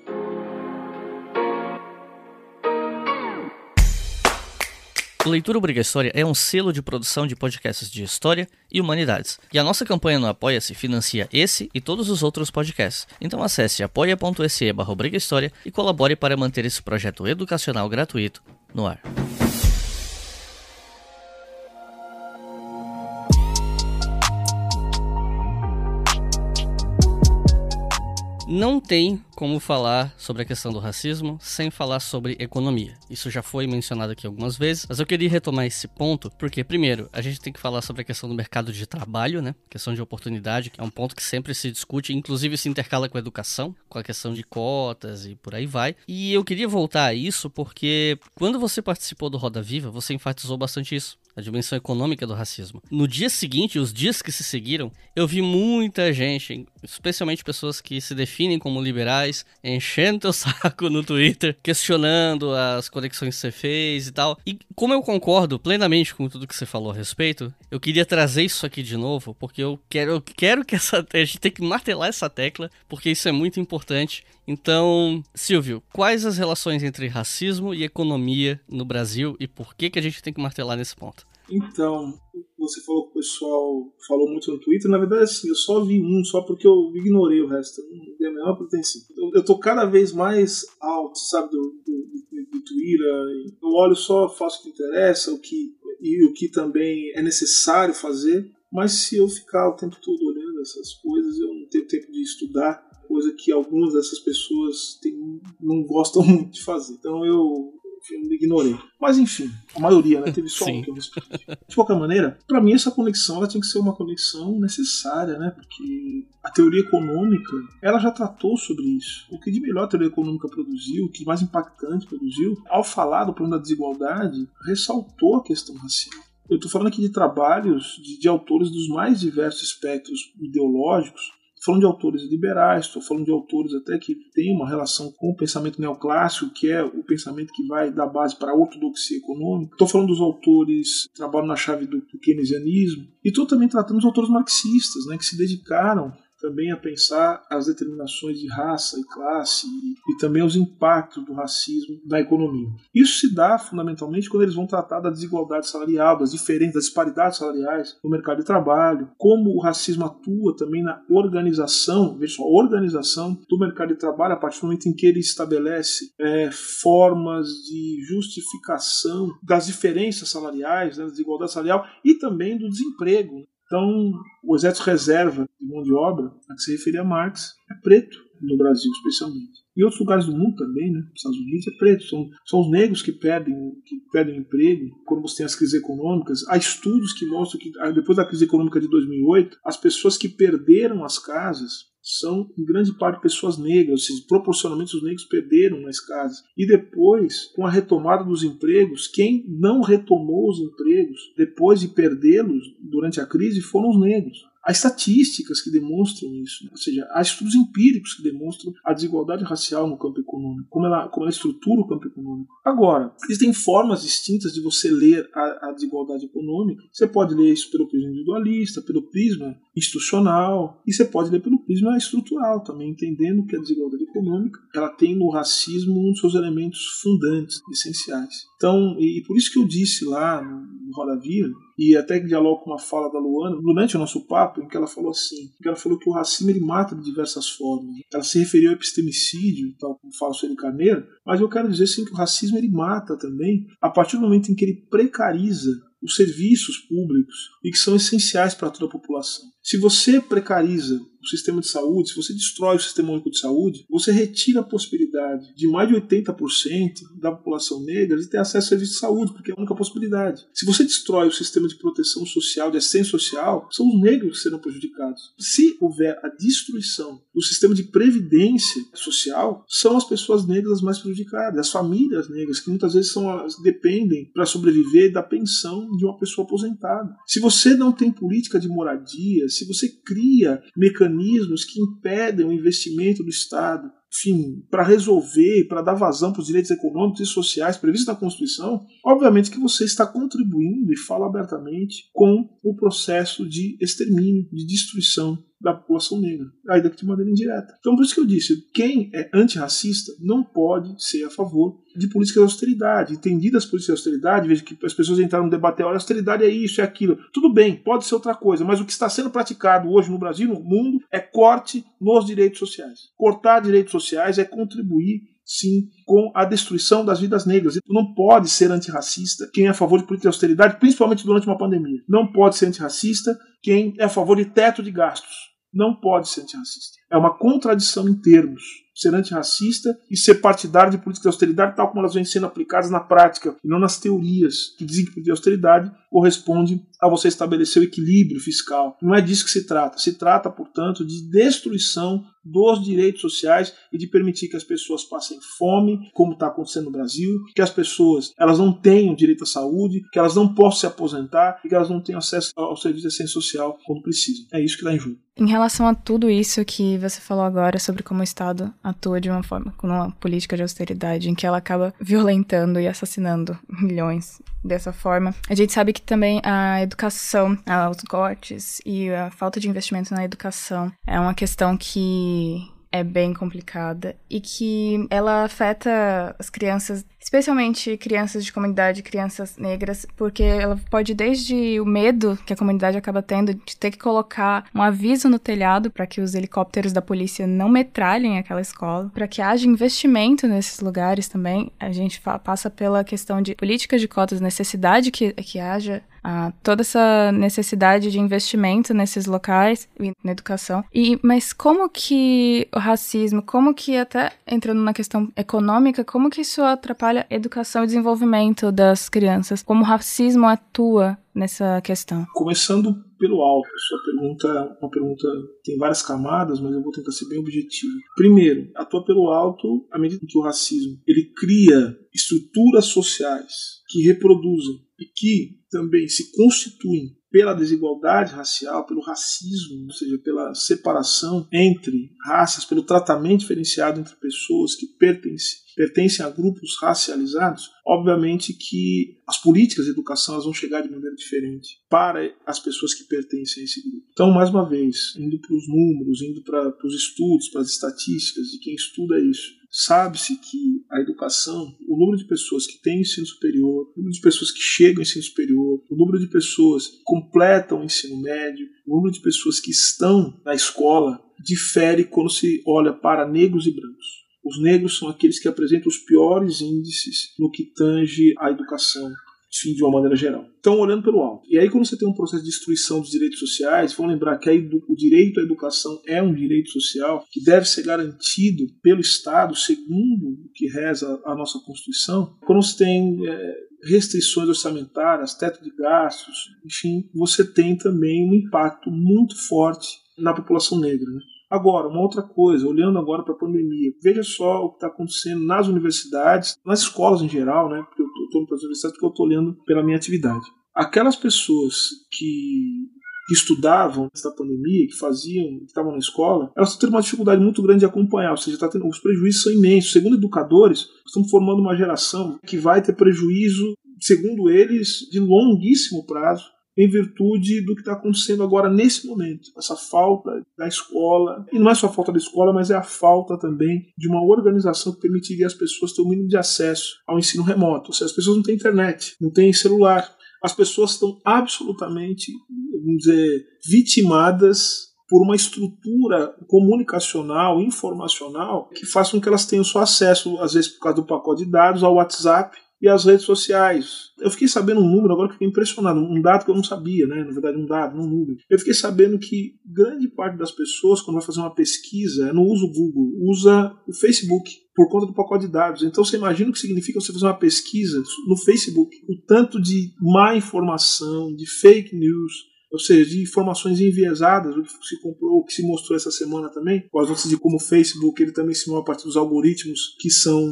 Leitura Obrigatória é um selo de produção de podcasts de história e humanidades. E a nossa campanha no Apoia-se financia esse e todos os outros podcasts. Então acesse apoia.se barra e colabore para manter esse projeto educacional gratuito no ar. Não tem como falar sobre a questão do racismo sem falar sobre economia. Isso já foi mencionado aqui algumas vezes, mas eu queria retomar esse ponto porque, primeiro, a gente tem que falar sobre a questão do mercado de trabalho, né? Questão de oportunidade, que é um ponto que sempre se discute, inclusive se intercala com a educação, com a questão de cotas e por aí vai. E eu queria voltar a isso porque quando você participou do Roda Viva, você enfatizou bastante isso a dimensão econômica do racismo. No dia seguinte, os dias que se seguiram, eu vi muita gente, especialmente pessoas que se definem como liberais, enchendo o saco no Twitter, questionando as conexões que você fez e tal. E como eu concordo plenamente com tudo que você falou a respeito, eu queria trazer isso aqui de novo, porque eu quero, eu quero que essa a gente tem que martelar essa tecla, porque isso é muito importante. Então, Silvio, quais as relações entre racismo e economia no Brasil e por que que a gente tem que martelar nesse ponto? Então, você falou que o pessoal falou muito no Twitter. Na verdade, assim, eu só vi um, só porque eu ignorei o resto. Eu não dei a menor pretensão. Eu, eu tô cada vez mais alto, sabe, do, do, do Ituíra. Eu olho só, faço o que interessa, o que e o que também é necessário fazer. Mas se eu ficar o tempo todo olhando essas coisas, eu não tenho tempo de estudar, coisa que algumas dessas pessoas têm, não gostam muito de fazer. Então eu eu ignorei. Mas enfim, a maioria, né? Teve só um que eu respondi. De qualquer maneira, para mim essa conexão ela tinha que ser uma conexão necessária, né? Porque a teoria econômica, ela já tratou sobre isso. O que de melhor a teoria econômica produziu, o que mais impactante produziu, ao falar do problema da desigualdade, ressaltou a questão racial. Eu estou falando aqui de trabalhos de, de autores dos mais diversos espectros ideológicos, falando de autores liberais, estou falando de autores até que têm uma relação com o pensamento neoclássico, que é o pensamento que vai dar base para a ortodoxia econômica. Estou falando dos autores que trabalham na chave do, do keynesianismo. E estou também tratando dos autores marxistas, né, que se dedicaram também a pensar as determinações de raça e classe e, e, também os impactos do racismo na economia. Isso se dá fundamentalmente quando eles vão tratar da desigualdade salarial, das diferenças, das disparidades salariais no mercado de trabalho, como o racismo atua também na organização, veja só, organização do mercado de trabalho a partir do momento em que ele estabelece é, formas de justificação das diferenças salariais, né, da desigualdade salarial e também do desemprego. Então, o exército reserva de mão de obra, a que se referia Marx, é preto, no Brasil especialmente. Em outros lugares do mundo também, né? Nos Estados Unidos é preto. São, são os negros que perdem, que perdem emprego quando você tem as crises econômicas. Há estudos que mostram que ah, depois da crise econômica de 2008, as pessoas que perderam as casas são em grande parte pessoas negras, ou seja, proporcionalmente os negros perderam nas casas. E depois, com a retomada dos empregos, quem não retomou os empregos depois de perdê-los durante a crise foram os negros. Há estatísticas que demonstram isso, né? ou seja, há estudos empíricos que demonstram a desigualdade racial no campo econômico, como ela, como ela estrutura o campo econômico. Agora, existem formas distintas de você ler a, a desigualdade econômica. Você pode ler isso pelo prisma individualista, pelo prisma institucional, e você pode ler pelo prisma estrutural também, entendendo que a desigualdade econômica ela tem no racismo um dos seus elementos fundantes, essenciais. Então, e, por isso que eu disse lá no, no Roda e até que dialogo com uma fala da Luana, durante o nosso papo, em que ela falou assim, que ela falou que o racismo ele mata de diversas formas. Ela se referiu ao epistemicídio, tal como fala Sueli Carneiro, mas eu quero dizer sim que o racismo ele mata também a partir do momento em que ele precariza os serviços públicos e que são essenciais para toda a população. Se você precariza o sistema de saúde, se você destrói o sistema único de saúde, você retira a possibilidade de mais de 80% da população negra de ter acesso a serviços de saúde, porque é a única possibilidade. Se você destrói o sistema de proteção social, de assistência social, são os negros que serão prejudicados. Se houver a destruição do sistema de previdência social, são as pessoas negras as mais prejudicadas, as famílias negras, que muitas vezes são as, dependem para sobreviver da pensão de uma pessoa aposentada. Se você não tem política de moradia, se você cria mecanismos que impedem o investimento do Estado, enfim, para resolver, para dar vazão para os direitos econômicos e sociais previstos na Constituição, obviamente que você está contribuindo e fala abertamente com o processo de extermínio, de destruição da população negra, ainda que de maneira indireta. Então, por isso que eu disse, quem é antirracista não pode ser a favor de políticas de austeridade. Entendidas as políticas de austeridade, veja que as pessoas entraram no debate, olha, austeridade é isso, é aquilo. Tudo bem, pode ser outra coisa, mas o que está sendo praticado hoje no Brasil, no mundo, é corte nos direitos sociais. Cortar direitos sociais é contribuir sim com a destruição das vidas negras. Não pode ser antirracista quem é a favor de política de austeridade, principalmente durante uma pandemia. Não pode ser antirracista quem é a favor de teto de gastos não pode ser antirracista. É uma contradição em termos. Ser antirracista e ser partidário de políticas de austeridade, tal como elas vêm sendo aplicadas na prática, e não nas teorias que dizem que política de austeridade corresponde a você estabelecer o equilíbrio fiscal. Não é disso que se trata. Se trata, portanto, de destruição dos direitos sociais e de permitir que as pessoas passem fome, como está acontecendo no Brasil, que as pessoas elas não tenham direito à saúde, que elas não possam se aposentar e que elas não tenham acesso ao serviço de assistência social quando precisam. É isso que está em jogo. Em relação a tudo isso que você falou agora sobre como o Estado atua de uma forma, com uma política de austeridade em que ela acaba violentando e assassinando milhões dessa forma, a gente sabe que também a educação, os cortes e a falta de investimento na educação é uma questão que é bem complicada e que ela afeta as crianças, especialmente crianças de comunidade, crianças negras, porque ela pode desde o medo que a comunidade acaba tendo de ter que colocar um aviso no telhado para que os helicópteros da polícia não metralhem aquela escola, para que haja investimento nesses lugares também. A gente passa pela questão de políticas de cotas, necessidade que, que haja a toda essa necessidade de investimento nesses locais e na educação. E mas como que o racismo, como que até entrando na questão econômica, como que isso atrapalha a educação e desenvolvimento das crianças? Como o racismo atua nessa questão? Começando pelo alto, sua pergunta é uma pergunta tem várias camadas, mas eu vou tentar ser bem objetivo. Primeiro, atua pelo alto à medida que o racismo ele cria estruturas sociais que reproduzem e que também se constituem pela desigualdade racial, pelo racismo, ou seja, pela separação entre raças, pelo tratamento diferenciado entre pessoas que pertencem, pertencem a grupos racializados, obviamente que as políticas de educação elas vão chegar de maneira diferente para as pessoas que pertencem a esse grupo. Então, mais uma vez, indo para os números, indo para os estudos, para as estatísticas de quem estuda isso, Sabe-se que a educação, o número de pessoas que têm ensino superior, o número de pessoas que chegam ao ensino superior, o número de pessoas que completam o ensino médio, o número de pessoas que estão na escola, difere quando se olha para negros e brancos. Os negros são aqueles que apresentam os piores índices no que tange à educação enfim, de uma maneira geral. Então, olhando pelo alto. E aí, quando você tem um processo de destruição dos direitos sociais, vamos lembrar que o direito à educação é um direito social que deve ser garantido pelo Estado, segundo o que reza a nossa Constituição. Quando você tem é, restrições orçamentárias, teto de gastos, enfim, você tem também um impacto muito forte na população negra. Né? Agora, uma outra coisa, olhando agora para a pandemia, veja só o que está acontecendo nas universidades, nas escolas em geral, né? Porque eu estou para as universidades porque eu estou olhando pela minha atividade. Aquelas pessoas que que estudavam antes da pandemia, que faziam, que estavam na escola, elas estão tendo uma dificuldade muito grande de acompanhar, ou seja, tá tendo, os prejuízos são imensos. Segundo educadores, estamos formando uma geração que vai ter prejuízo, segundo eles, de longuíssimo prazo, em virtude do que está acontecendo agora nesse momento. Essa falta da escola, e não é só a falta da escola, mas é a falta também de uma organização que permitiria às pessoas ter o um mínimo de acesso ao ensino remoto. Ou seja, as pessoas não têm internet, não têm celular. As pessoas estão absolutamente, vamos dizer, vitimadas por uma estrutura comunicacional, informacional, que faça com que elas tenham só acesso, às vezes por causa do pacote de dados, ao WhatsApp e as redes sociais. Eu fiquei sabendo um número agora que fiquei impressionado, um dado que eu não sabia, né? Na verdade, um dado, não um número. Eu fiquei sabendo que grande parte das pessoas, quando vai fazer uma pesquisa, não usa o Google, usa o Facebook por conta do pacote de dados. Então você imagina o que significa você fazer uma pesquisa no Facebook, o tanto de má informação, de fake news, ou seja, de informações enviesadas, o que se comprou, o que se mostrou essa semana também, com as notícias de como o Facebook ele também se move a partir dos algoritmos que são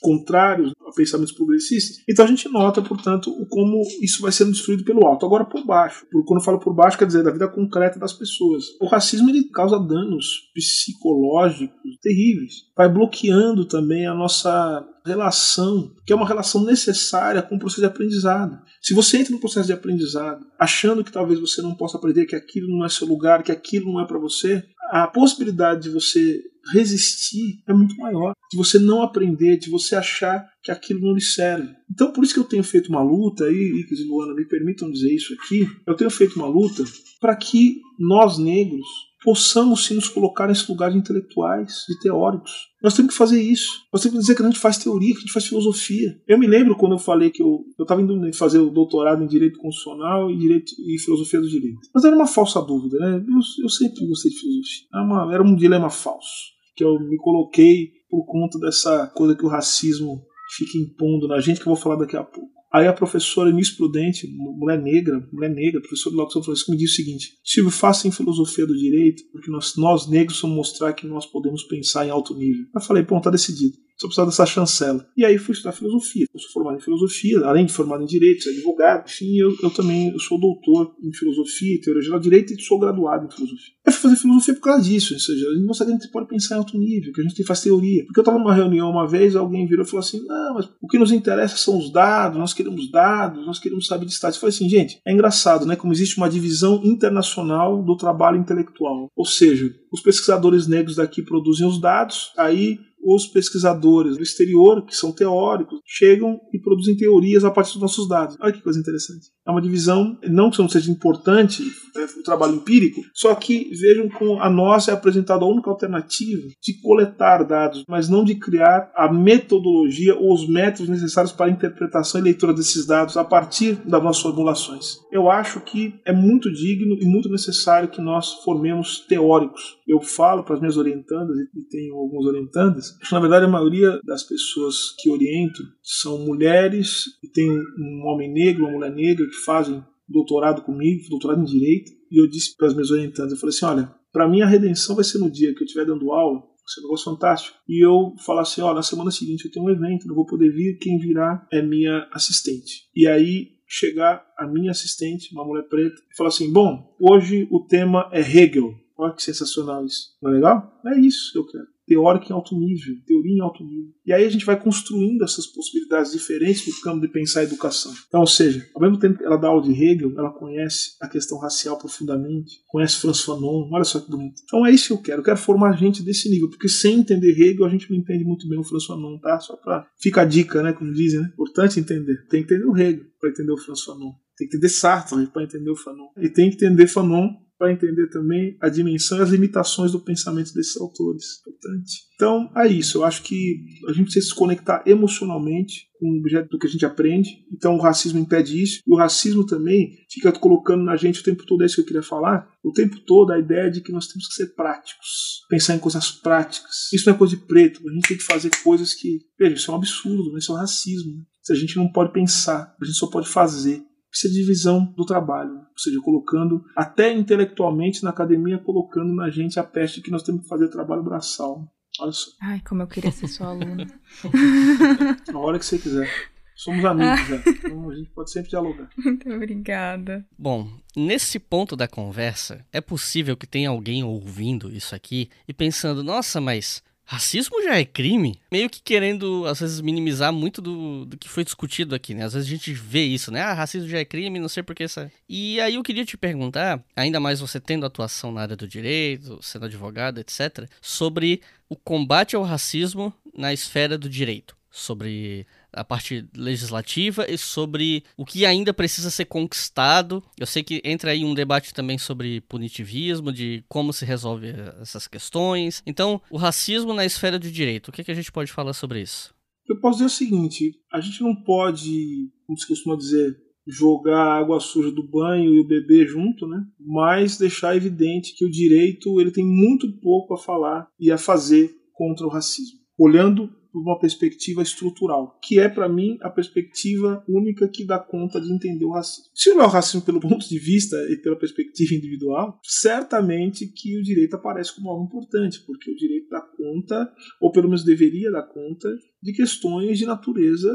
contrários a pensamentos progressistas. Então a gente nota, portanto, como isso vai sendo destruído pelo alto. Agora por baixo. Quando eu falo por baixo, quer dizer da vida concreta das pessoas. O racismo ele causa danos psicológicos terríveis. Vai bloqueando também a nossa relação, que é uma relação necessária com o processo de aprendizado. Se você entra no processo de aprendizado achando que talvez você não possa aprender, que aquilo não é seu lugar, que aquilo não é para você, a possibilidade de você resistir é muito maior. De você não aprender, de você achar que aquilo não lhe serve. Então, por isso que eu tenho feito uma luta, aí, Icas e Luana, me permitam dizer isso aqui, eu tenho feito uma luta para que nós negros possamos sim nos colocar nesse lugar de intelectuais, de teóricos. Nós temos que fazer isso. Nós temos que dizer que a gente faz teoria, que a gente faz filosofia. Eu me lembro quando eu falei que eu estava indo fazer o doutorado em Direito Constitucional e, direito, e Filosofia do Direito. Mas era uma falsa dúvida, né? Eu, eu sempre gostei de filosofia. Era, uma, era um dilema falso que eu me coloquei por conta dessa coisa que o racismo fica impondo na gente, que eu vou falar daqui a pouco. Aí a professora Miss Prudente, mulher negra, mulher negra, professora do Lato São Francisco, me disse o seguinte: Silvio, faça em filosofia do direito, porque nós, nós negros vamos mostrar que nós podemos pensar em alto nível. Eu falei, pronto, tá decidido. Só precisava dessa chancela. E aí fui estudar filosofia. Eu sou formado em filosofia, além de formado em direito, sou advogado, enfim, eu, eu também eu sou doutor em filosofia e teoria geral direito e sou graduado em filosofia. Eu fui fazer filosofia por causa disso, ou seja, gente mostra que a gente pode pensar em alto nível, que a gente faz teoria. Porque eu estava numa reunião uma vez, alguém virou e falou assim: não, mas o que nos interessa são os dados, nós queremos dados, nós queremos saber de estados. Eu falei assim, gente, é engraçado, né? Como existe uma divisão internacional do trabalho intelectual. Ou seja, os pesquisadores negros daqui produzem os dados, aí os pesquisadores do exterior, que são teóricos, chegam e produzem teorias a partir dos nossos dados. Olha que coisa interessante. É uma divisão, não que não seja importante é, o trabalho empírico, só que vejam como a nossa é apresentada a única alternativa de coletar dados, mas não de criar a metodologia ou os métodos necessários para a interpretação e leitura desses dados a partir das nossas formulações. Eu acho que é muito digno e muito necessário que nós formemos teóricos. Eu falo para as minhas orientandas, e tenho alguns orientandas, na verdade a maioria das pessoas que oriento são mulheres, e tem um homem negro, uma mulher negra que fazem doutorado comigo, doutorado em direito, e eu disse para as minhas orientandas, eu falei assim, olha, para mim a redenção vai ser no dia que eu estiver dando aula, um negócio fantástico, e eu falar assim, olha, na semana seguinte eu tenho um evento, não vou poder vir, quem virá é minha assistente. E aí chegar a minha assistente, uma mulher preta, e falar assim, bom, hoje o tema é Hegel. Olha que sensacional isso. Não é legal? É isso que eu quero teórica em alto nível, teoria em alto nível. E aí a gente vai construindo essas possibilidades diferentes no campo de pensar a educação. Então, ou seja, ao mesmo tempo que ela dá aula de Hegel, ela conhece a questão racial profundamente, conhece François Fanon, olha só que bonito. Então é isso que eu quero, eu quero formar gente desse nível, porque sem entender Hegel a gente não entende muito bem o François Fanon, tá? Só para fica a dica, né, como dizem, né? Importante entender. Tem que entender o Hegel para entender o François Fanon. Tem que entender Sartre para entender o Fanon. E tem que entender Fanon para entender também a dimensão e as limitações do pensamento desses autores. Importante. Então, é isso. Eu acho que a gente precisa se conectar emocionalmente com o objeto do que a gente aprende. Então, o racismo impede isso. E o racismo também fica colocando na gente o tempo todo, é isso que eu queria falar, o tempo todo a ideia de que nós temos que ser práticos, pensar em coisas práticas. Isso não é coisa de preto. A gente tem que fazer coisas que. Veja, isso é um absurdo, né? isso é um racismo. Né? A gente não pode pensar, a gente só pode fazer precisa de divisão do trabalho, ou seja, colocando, até intelectualmente na academia, colocando na gente a peste que nós temos que fazer trabalho braçal. Olha só. Ai, como eu queria ser sua aluna. Na hora que você quiser. Somos amigos já. Então a gente pode sempre dialogar. Muito obrigada. Bom, nesse ponto da conversa, é possível que tenha alguém ouvindo isso aqui e pensando: nossa, mas Racismo já é crime? Meio que querendo, às vezes, minimizar muito do, do que foi discutido aqui, né? Às vezes a gente vê isso, né? Ah, racismo já é crime, não sei por que essa. E aí eu queria te perguntar, ainda mais você tendo atuação na área do direito, sendo advogado, etc., sobre o combate ao racismo na esfera do direito. Sobre a parte legislativa e sobre o que ainda precisa ser conquistado. Eu sei que entra aí um debate também sobre punitivismo, de como se resolve essas questões. Então, o racismo na esfera do direito, o que, que a gente pode falar sobre isso? Eu posso dizer o seguinte: a gente não pode, como se costuma dizer, jogar água suja do banho e o bebê junto, né? Mas deixar evidente que o direito ele tem muito pouco a falar e a fazer contra o racismo. Olhando uma perspectiva estrutural, que é para mim a perspectiva única que dá conta de entender o racismo. Se olhar o racismo pelo ponto de vista e pela perspectiva individual, certamente que o direito aparece como algo importante, porque o direito dá conta, ou pelo menos deveria dar conta, de questões de natureza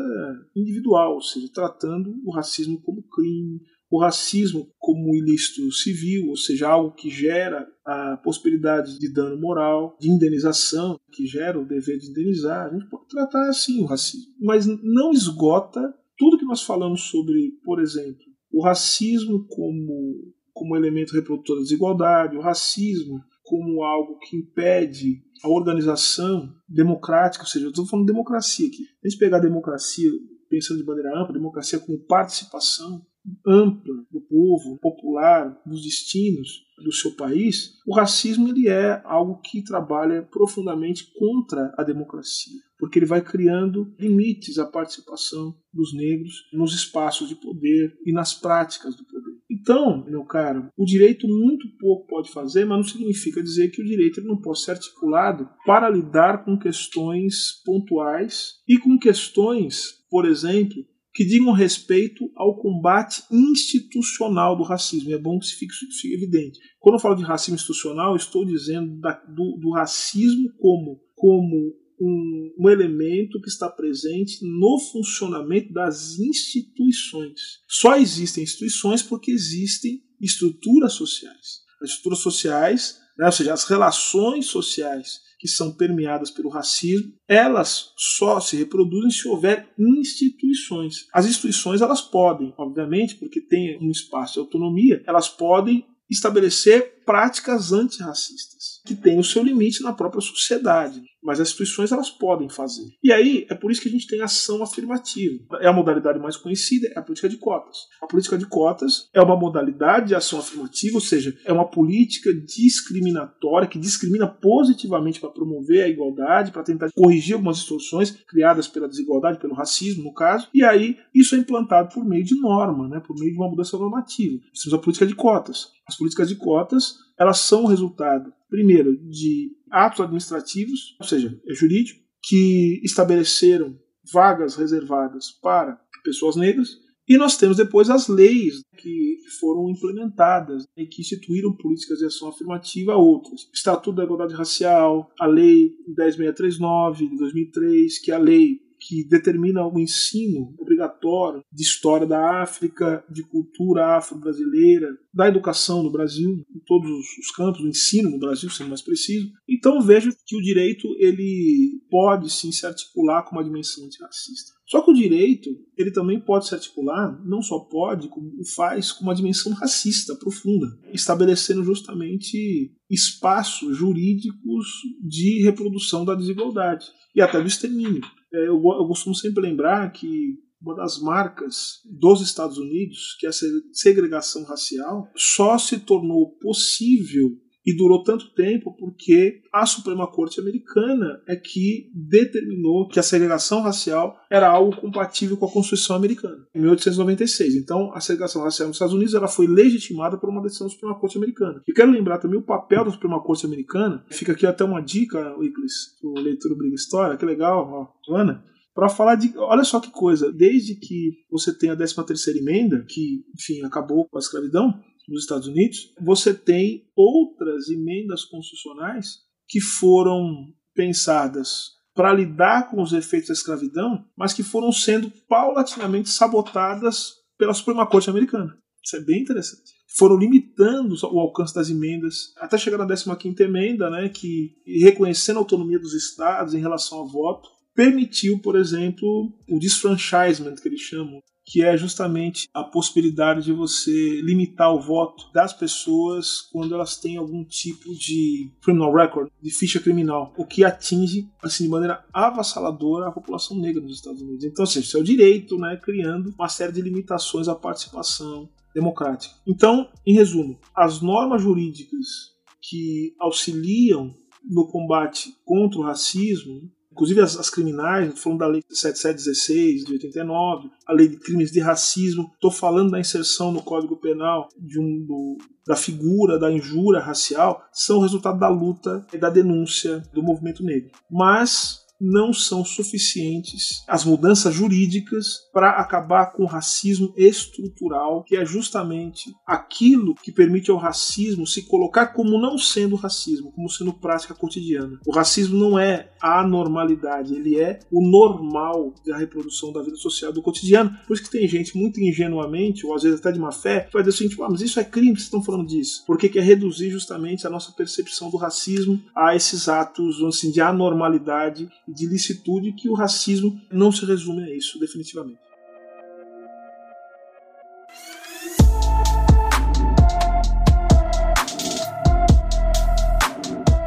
individual, ou seja, tratando o racismo como crime, o racismo como ilícito civil, ou seja, algo que gera a possibilidade de dano moral, de indenização, que gera o dever de indenizar. A gente pode tratar assim o racismo, mas não esgota tudo que nós falamos sobre, por exemplo, o racismo como, como elemento reprodutor da desigualdade, o racismo como algo que impede a organização democrática, ou seja, eu estou falando de democracia aqui. A gente pegar a democracia pensando de maneira ampla, democracia com participação, ampla do povo, popular, dos destinos do seu país, o racismo ele é algo que trabalha profundamente contra a democracia, porque ele vai criando limites à participação dos negros nos espaços de poder e nas práticas do poder. Então, meu caro, o direito muito pouco pode fazer, mas não significa dizer que o direito não pode ser articulado para lidar com questões pontuais e com questões, por exemplo, que digam respeito ao combate institucional do racismo. É bom que isso fique, fique evidente. Quando eu falo de racismo institucional, estou dizendo da, do, do racismo como, como um, um, elemento que está presente no funcionamento das instituições. Só existem instituições porque existem estruturas sociais. As estruturas sociais, né, ou seja, as relações sociais que são permeadas pelo racismo, elas só se reproduzem se houver instituições. As instituições elas podem, obviamente, porque tem um espaço de autonomia, elas podem estabelecer práticas antirracistas, que têm o seu limite na própria sociedade mas as instituições elas podem fazer. E aí é por isso que a gente tem ação afirmativa. É a modalidade mais conhecida, é a política de cotas. A política de cotas é uma modalidade de ação afirmativa, ou seja, é uma política discriminatória que discrimina positivamente para promover a igualdade, para tentar corrigir algumas distorções criadas pela desigualdade, pelo racismo, no caso. E aí isso é implantado por meio de norma, né, por meio de uma mudança normativa. Temos a política de cotas. As políticas de cotas elas são resultado, primeiro, de atos administrativos, ou seja, é jurídico, que estabeleceram vagas reservadas para pessoas negras, e nós temos depois as leis que foram implementadas e que instituíram políticas de ação afirmativa a outras. Estatuto da Igualdade Racial, a Lei 10639 de 2003, que é a lei que determina o ensino obrigatório de história da África, de cultura afro-brasileira, da educação no Brasil, em todos os campos, do ensino no Brasil, sendo mais preciso. Então vejo que o direito ele pode sim se articular com uma dimensão antirracista. Só que o direito ele também pode se articular, não só pode, como faz, com uma dimensão racista profunda, estabelecendo justamente espaços jurídicos de reprodução da desigualdade e até do extermínio. É, eu, eu costumo sempre lembrar que uma das marcas dos Estados Unidos, que é a segregação racial, só se tornou possível e durou tanto tempo porque a Suprema Corte americana é que determinou que a segregação racial era algo compatível com a Constituição americana, em 1896. Então, a segregação racial nos Estados Unidos ela foi legitimada por uma decisão da Suprema Corte americana. E quero lembrar também o papel da Suprema Corte americana, fica aqui até uma dica, Wickles, o leitor Briga História, que legal, ó, Ana, para falar de. Olha só que coisa, desde que você tem a 13 terceira emenda, que, enfim, acabou com a escravidão, nos Estados Unidos, você tem outras emendas constitucionais que foram pensadas para lidar com os efeitos da escravidão, mas que foram sendo paulatinamente sabotadas pela Suprema Corte americana. Isso é bem interessante. Foram limitando o alcance das emendas, até chegar na 15ª emenda, né, que reconhecendo a autonomia dos estados em relação ao voto, permitiu, por exemplo, o disfranchisement, que eles chamam, que é justamente a possibilidade de você limitar o voto das pessoas quando elas têm algum tipo de criminal record, de ficha criminal, o que atinge assim de maneira avassaladora a população negra nos Estados Unidos. Então, assim, isso é o direito, né, criando uma série de limitações à participação democrática. Então, em resumo, as normas jurídicas que auxiliam no combate contra o racismo inclusive as, as criminais, falando da Lei 7716 de 89, a Lei de Crimes de Racismo, estou falando da inserção no Código Penal de um, do, da figura da injúria racial, são resultado da luta e da denúncia do movimento negro. Mas não são suficientes as mudanças jurídicas para acabar com o racismo estrutural, que é justamente aquilo que permite ao racismo se colocar como não sendo racismo, como sendo prática cotidiana. O racismo não é a normalidade, ele é o normal da reprodução da vida social do cotidiano. Por isso que tem gente muito ingenuamente, ou às vezes até de má fé, que vai dizer o seguinte: ah, mas isso é crime, vocês estão falando disso. Porque quer reduzir justamente a nossa percepção do racismo a esses atos assim, de anormalidade de licitude que o racismo não se resume a isso, definitivamente.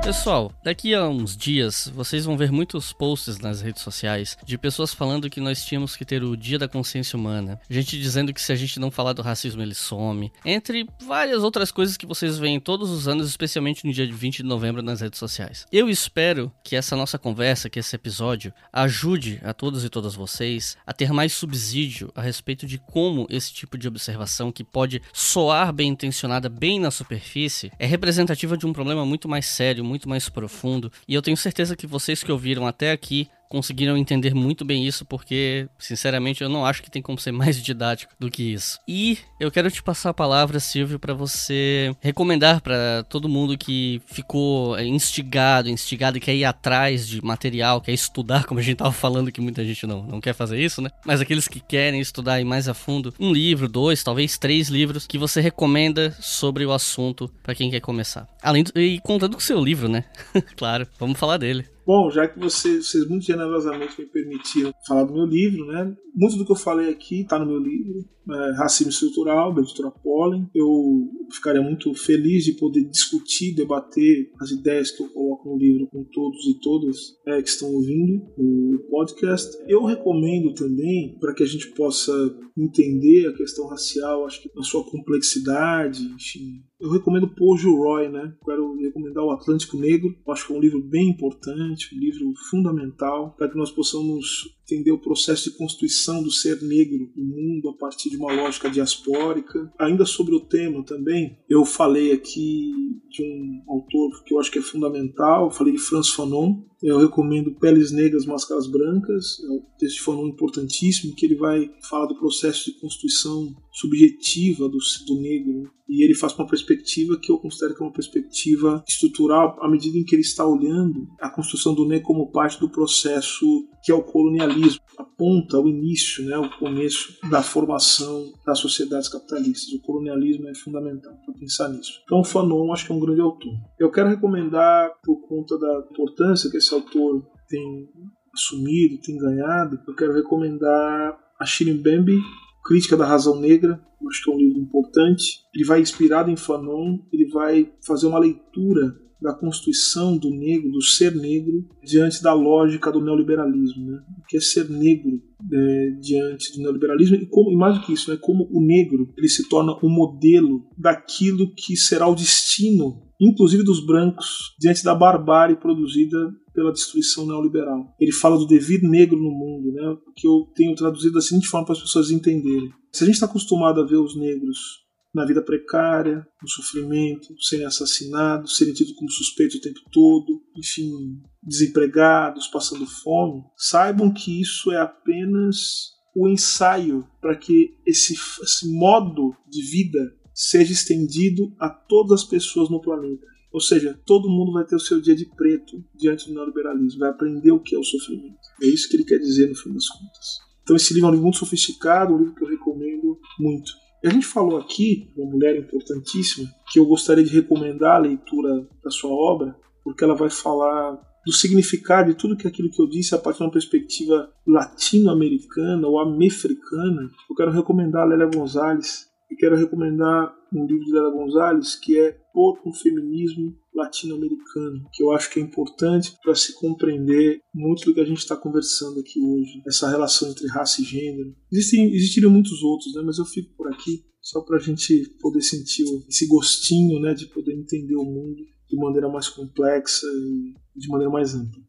Pessoal, daqui a uns dias vocês vão ver muitos posts nas redes sociais de pessoas falando que nós tínhamos que ter o Dia da Consciência Humana, gente dizendo que se a gente não falar do racismo ele some, entre várias outras coisas que vocês veem todos os anos, especialmente no dia de 20 de novembro nas redes sociais. Eu espero que essa nossa conversa, que esse episódio, ajude a todos e todas vocês a ter mais subsídio a respeito de como esse tipo de observação, que pode soar bem intencionada bem na superfície, é representativa de um problema muito mais sério, muito mais profundo. E eu tenho certeza que vocês que ouviram até aqui conseguiram entender muito bem isso, porque, sinceramente, eu não acho que tem como ser mais didático do que isso. E eu quero te passar a palavra, Silvio, para você recomendar para todo mundo que ficou instigado, instigado e quer ir atrás de material, quer estudar, como a gente tava falando que muita gente não, não quer fazer isso, né? Mas aqueles que querem estudar mais a fundo, um livro, dois, talvez três livros que você recomenda sobre o assunto para quem quer começar. Além do, e contando com o seu livro, né? claro, vamos falar dele. Bom, já que vocês, vocês muito generosamente me permitiram falar do meu livro, né? Muito do que eu falei aqui está no meu livro, é, Racismo Estrutural, da editora Pollen. Eu ficaria muito feliz de poder discutir, debater as ideias que eu coloco no livro com todos e todas é, que estão ouvindo o podcast. Eu recomendo também, para que a gente possa entender a questão racial, acho que na sua complexidade, enfim, eu recomendo Paul Roy, né? Quero recomendar o Atlântico Negro. Acho que é um livro bem importante, um livro fundamental para que nós possamos entender o processo de constituição do ser negro no mundo a partir de uma lógica diaspórica. Ainda sobre o tema também, eu falei aqui de um autor que eu acho que é fundamental, falei de Franz Fanon. Eu recomendo Peles Negras, Máscaras Brancas, é um texto de Fanon importantíssimo, que ele vai falar do processo de constituição subjetiva do, do negro. E ele faz uma perspectiva que eu considero que é uma perspectiva estrutural, à medida em que ele está olhando a construção do negro como parte do processo que é o colonialismo. Aponta o início, né, o começo da formação das sociedades capitalistas. O colonialismo é fundamental para pensar nisso. Então, Fanon acho que é um grande autor. Eu quero recomendar, por conta da importância que esse autor tem assumido, tem ganhado, eu quero recomendar a Shirin Bembe, Crítica da Razão Negra, acho que é um livro importante. Ele vai inspirado em Fanon, ele vai fazer uma leitura da constituição do negro, do ser negro, diante da lógica do neoliberalismo. Né? O que é ser negro é, diante do neoliberalismo e, como, e mais do que isso, né? como o negro ele se torna o um modelo daquilo que será o destino, inclusive dos brancos, diante da barbárie produzida pela destruição neoliberal. Ele fala do devir negro no mundo, né? que eu tenho traduzido da seguinte forma para as pessoas entenderem. Se a gente está acostumado a ver os negros na vida precária, no sofrimento, serem assassinados, serem tidos como suspeitos o tempo todo, enfim, desempregados, passando fome, saibam que isso é apenas o ensaio para que esse, esse modo de vida seja estendido a todas as pessoas no planeta. Ou seja, todo mundo vai ter o seu dia de preto diante do neoliberalismo, vai aprender o que é o sofrimento. É isso que ele quer dizer no fim das contas. Então esse livro é um livro muito sofisticado, um livro que eu recomendo muito. A gente falou aqui, uma mulher importantíssima, que eu gostaria de recomendar a leitura da sua obra, porque ela vai falar do significado de tudo que aquilo que eu disse a partir de uma perspectiva latino-americana ou americana. Eu quero recomendar a Lélia Gonzalez e quero recomendar um livro de Lélia Gonzalez que é Por um Feminismo latino-americano, que eu acho que é importante para se compreender muito do que a gente está conversando aqui hoje, essa relação entre raça e gênero. Existem, existiriam muitos outros, né, mas eu fico por aqui só para a gente poder sentir esse gostinho né, de poder entender o mundo de maneira mais complexa e de maneira mais ampla.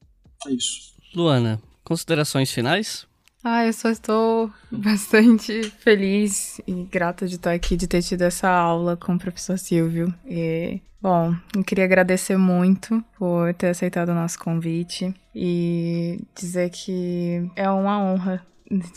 É isso. Luana, considerações finais? Ah, eu só estou bastante feliz e grata de estar aqui, de ter tido essa aula com o professor Silvio. E, bom, eu queria agradecer muito por ter aceitado o nosso convite e dizer que é uma honra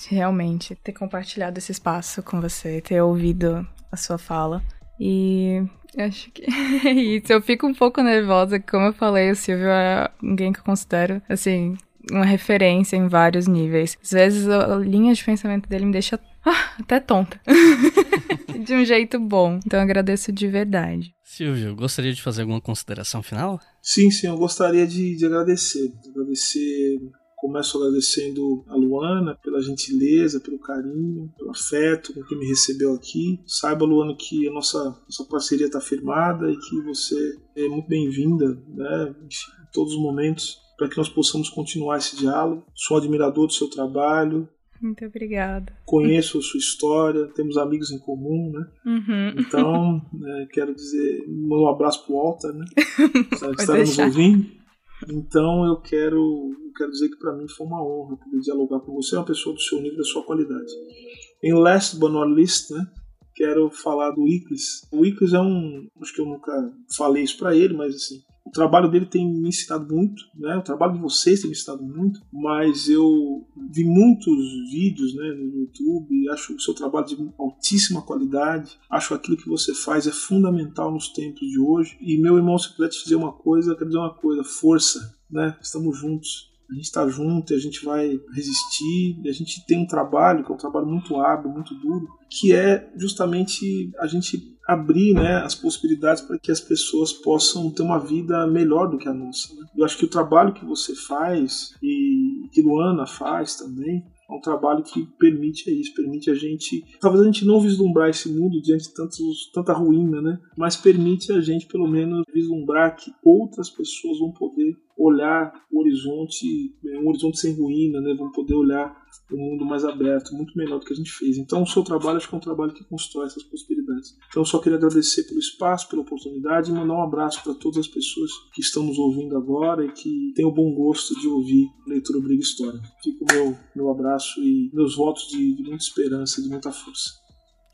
realmente ter compartilhado esse espaço com você, ter ouvido a sua fala. E acho que é isso. Eu fico um pouco nervosa, como eu falei, o Silvio é alguém que eu considero, assim, uma referência em vários níveis. Às vezes a linha de pensamento dele me deixa ah, até tonta. de um jeito bom. Então eu agradeço de verdade. Silvio, gostaria de fazer alguma consideração final? Sim, sim, eu gostaria de, de agradecer. Agradecer Começo agradecendo a Luana pela gentileza, pelo carinho, pelo afeto com que me recebeu aqui. Saiba, Luana, que a nossa, nossa parceria está firmada e que você é muito bem-vinda, né? Enfim, em todos os momentos para que nós possamos continuar esse diálogo. Sou admirador do seu trabalho. Muito obrigada. Conheço a sua história, temos amigos em comum, né? Uhum. Então, é, quero dizer, um abraço pro Walter, né? nos ouvindo. Então, eu quero, quero dizer que para mim foi uma honra poder dialogar com você, uma pessoa do seu nível, da sua qualidade. Em last but not least, né? Quero falar do Iclis. O Iclis é um, acho que eu nunca falei isso para ele, mas assim, O trabalho dele tem me ensinado muito, né? O trabalho de vocês tem me ensinado muito, mas eu vi muitos vídeos, né, no YouTube, acho o seu trabalho de altíssima qualidade, acho aquilo que você faz é fundamental nos tempos de hoje. E meu irmão, se puder te dizer uma coisa, eu quero dizer uma coisa, força, né? Estamos juntos a gente está junto a gente vai resistir. A gente tem um trabalho, que é um trabalho muito árduo, muito duro, que é justamente a gente abrir né, as possibilidades para que as pessoas possam ter uma vida melhor do que a nossa. Né? Eu acho que o trabalho que você faz e que Luana faz também é um trabalho que permite isso, permite a gente, talvez a gente não vislumbrar esse mundo diante de tantos, tanta ruína, né? Mas permite a gente pelo menos vislumbrar que outras pessoas vão poder olhar o horizonte, é, um horizonte sem ruína, né? Vão poder olhar um mundo mais aberto, muito melhor do que a gente fez. Então, o seu trabalho acho que é um trabalho que constrói essas possibilidades. Então, só queria agradecer pelo espaço, pela oportunidade e mandar um abraço para todas as pessoas que estão nos ouvindo agora e que têm o bom gosto de ouvir Leitura Briga História. Fica o meu, meu abraço e meus votos de, de muita esperança, de muita força.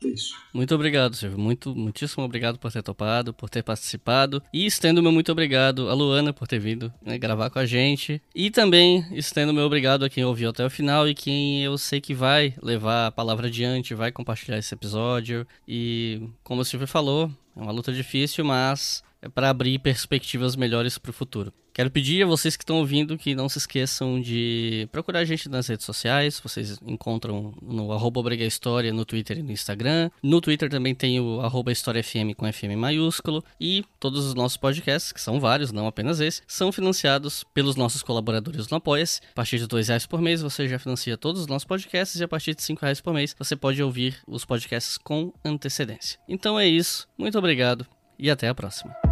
É isso. Muito obrigado, Silvio. Muito, muitíssimo obrigado por ter topado, por ter participado. E estendo meu muito obrigado a Luana por ter vindo né, gravar com a gente. E também estendo meu obrigado a quem ouviu até o final e quem eu sei que vai levar a palavra adiante, vai compartilhar esse episódio. E como o Silvio falou, é uma luta difícil, mas é para abrir perspectivas melhores para o futuro. Quero pedir a vocês que estão ouvindo que não se esqueçam de procurar a gente nas redes sociais. Vocês encontram no arroba História no Twitter e no Instagram. No Twitter também tem o arroba História FM com FM maiúsculo. E todos os nossos podcasts, que são vários, não apenas esse, são financiados pelos nossos colaboradores no Apoia-se. A partir de dois reais por mês você já financia todos os nossos podcasts e a partir de cinco reais por mês você pode ouvir os podcasts com antecedência. Então é isso. Muito obrigado e até a próxima.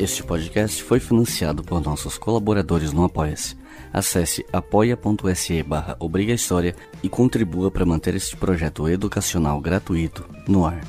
Este podcast foi financiado por nossos colaboradores no Apoia-se. Acesse apoia.se barra e contribua para manter este projeto educacional gratuito no ar.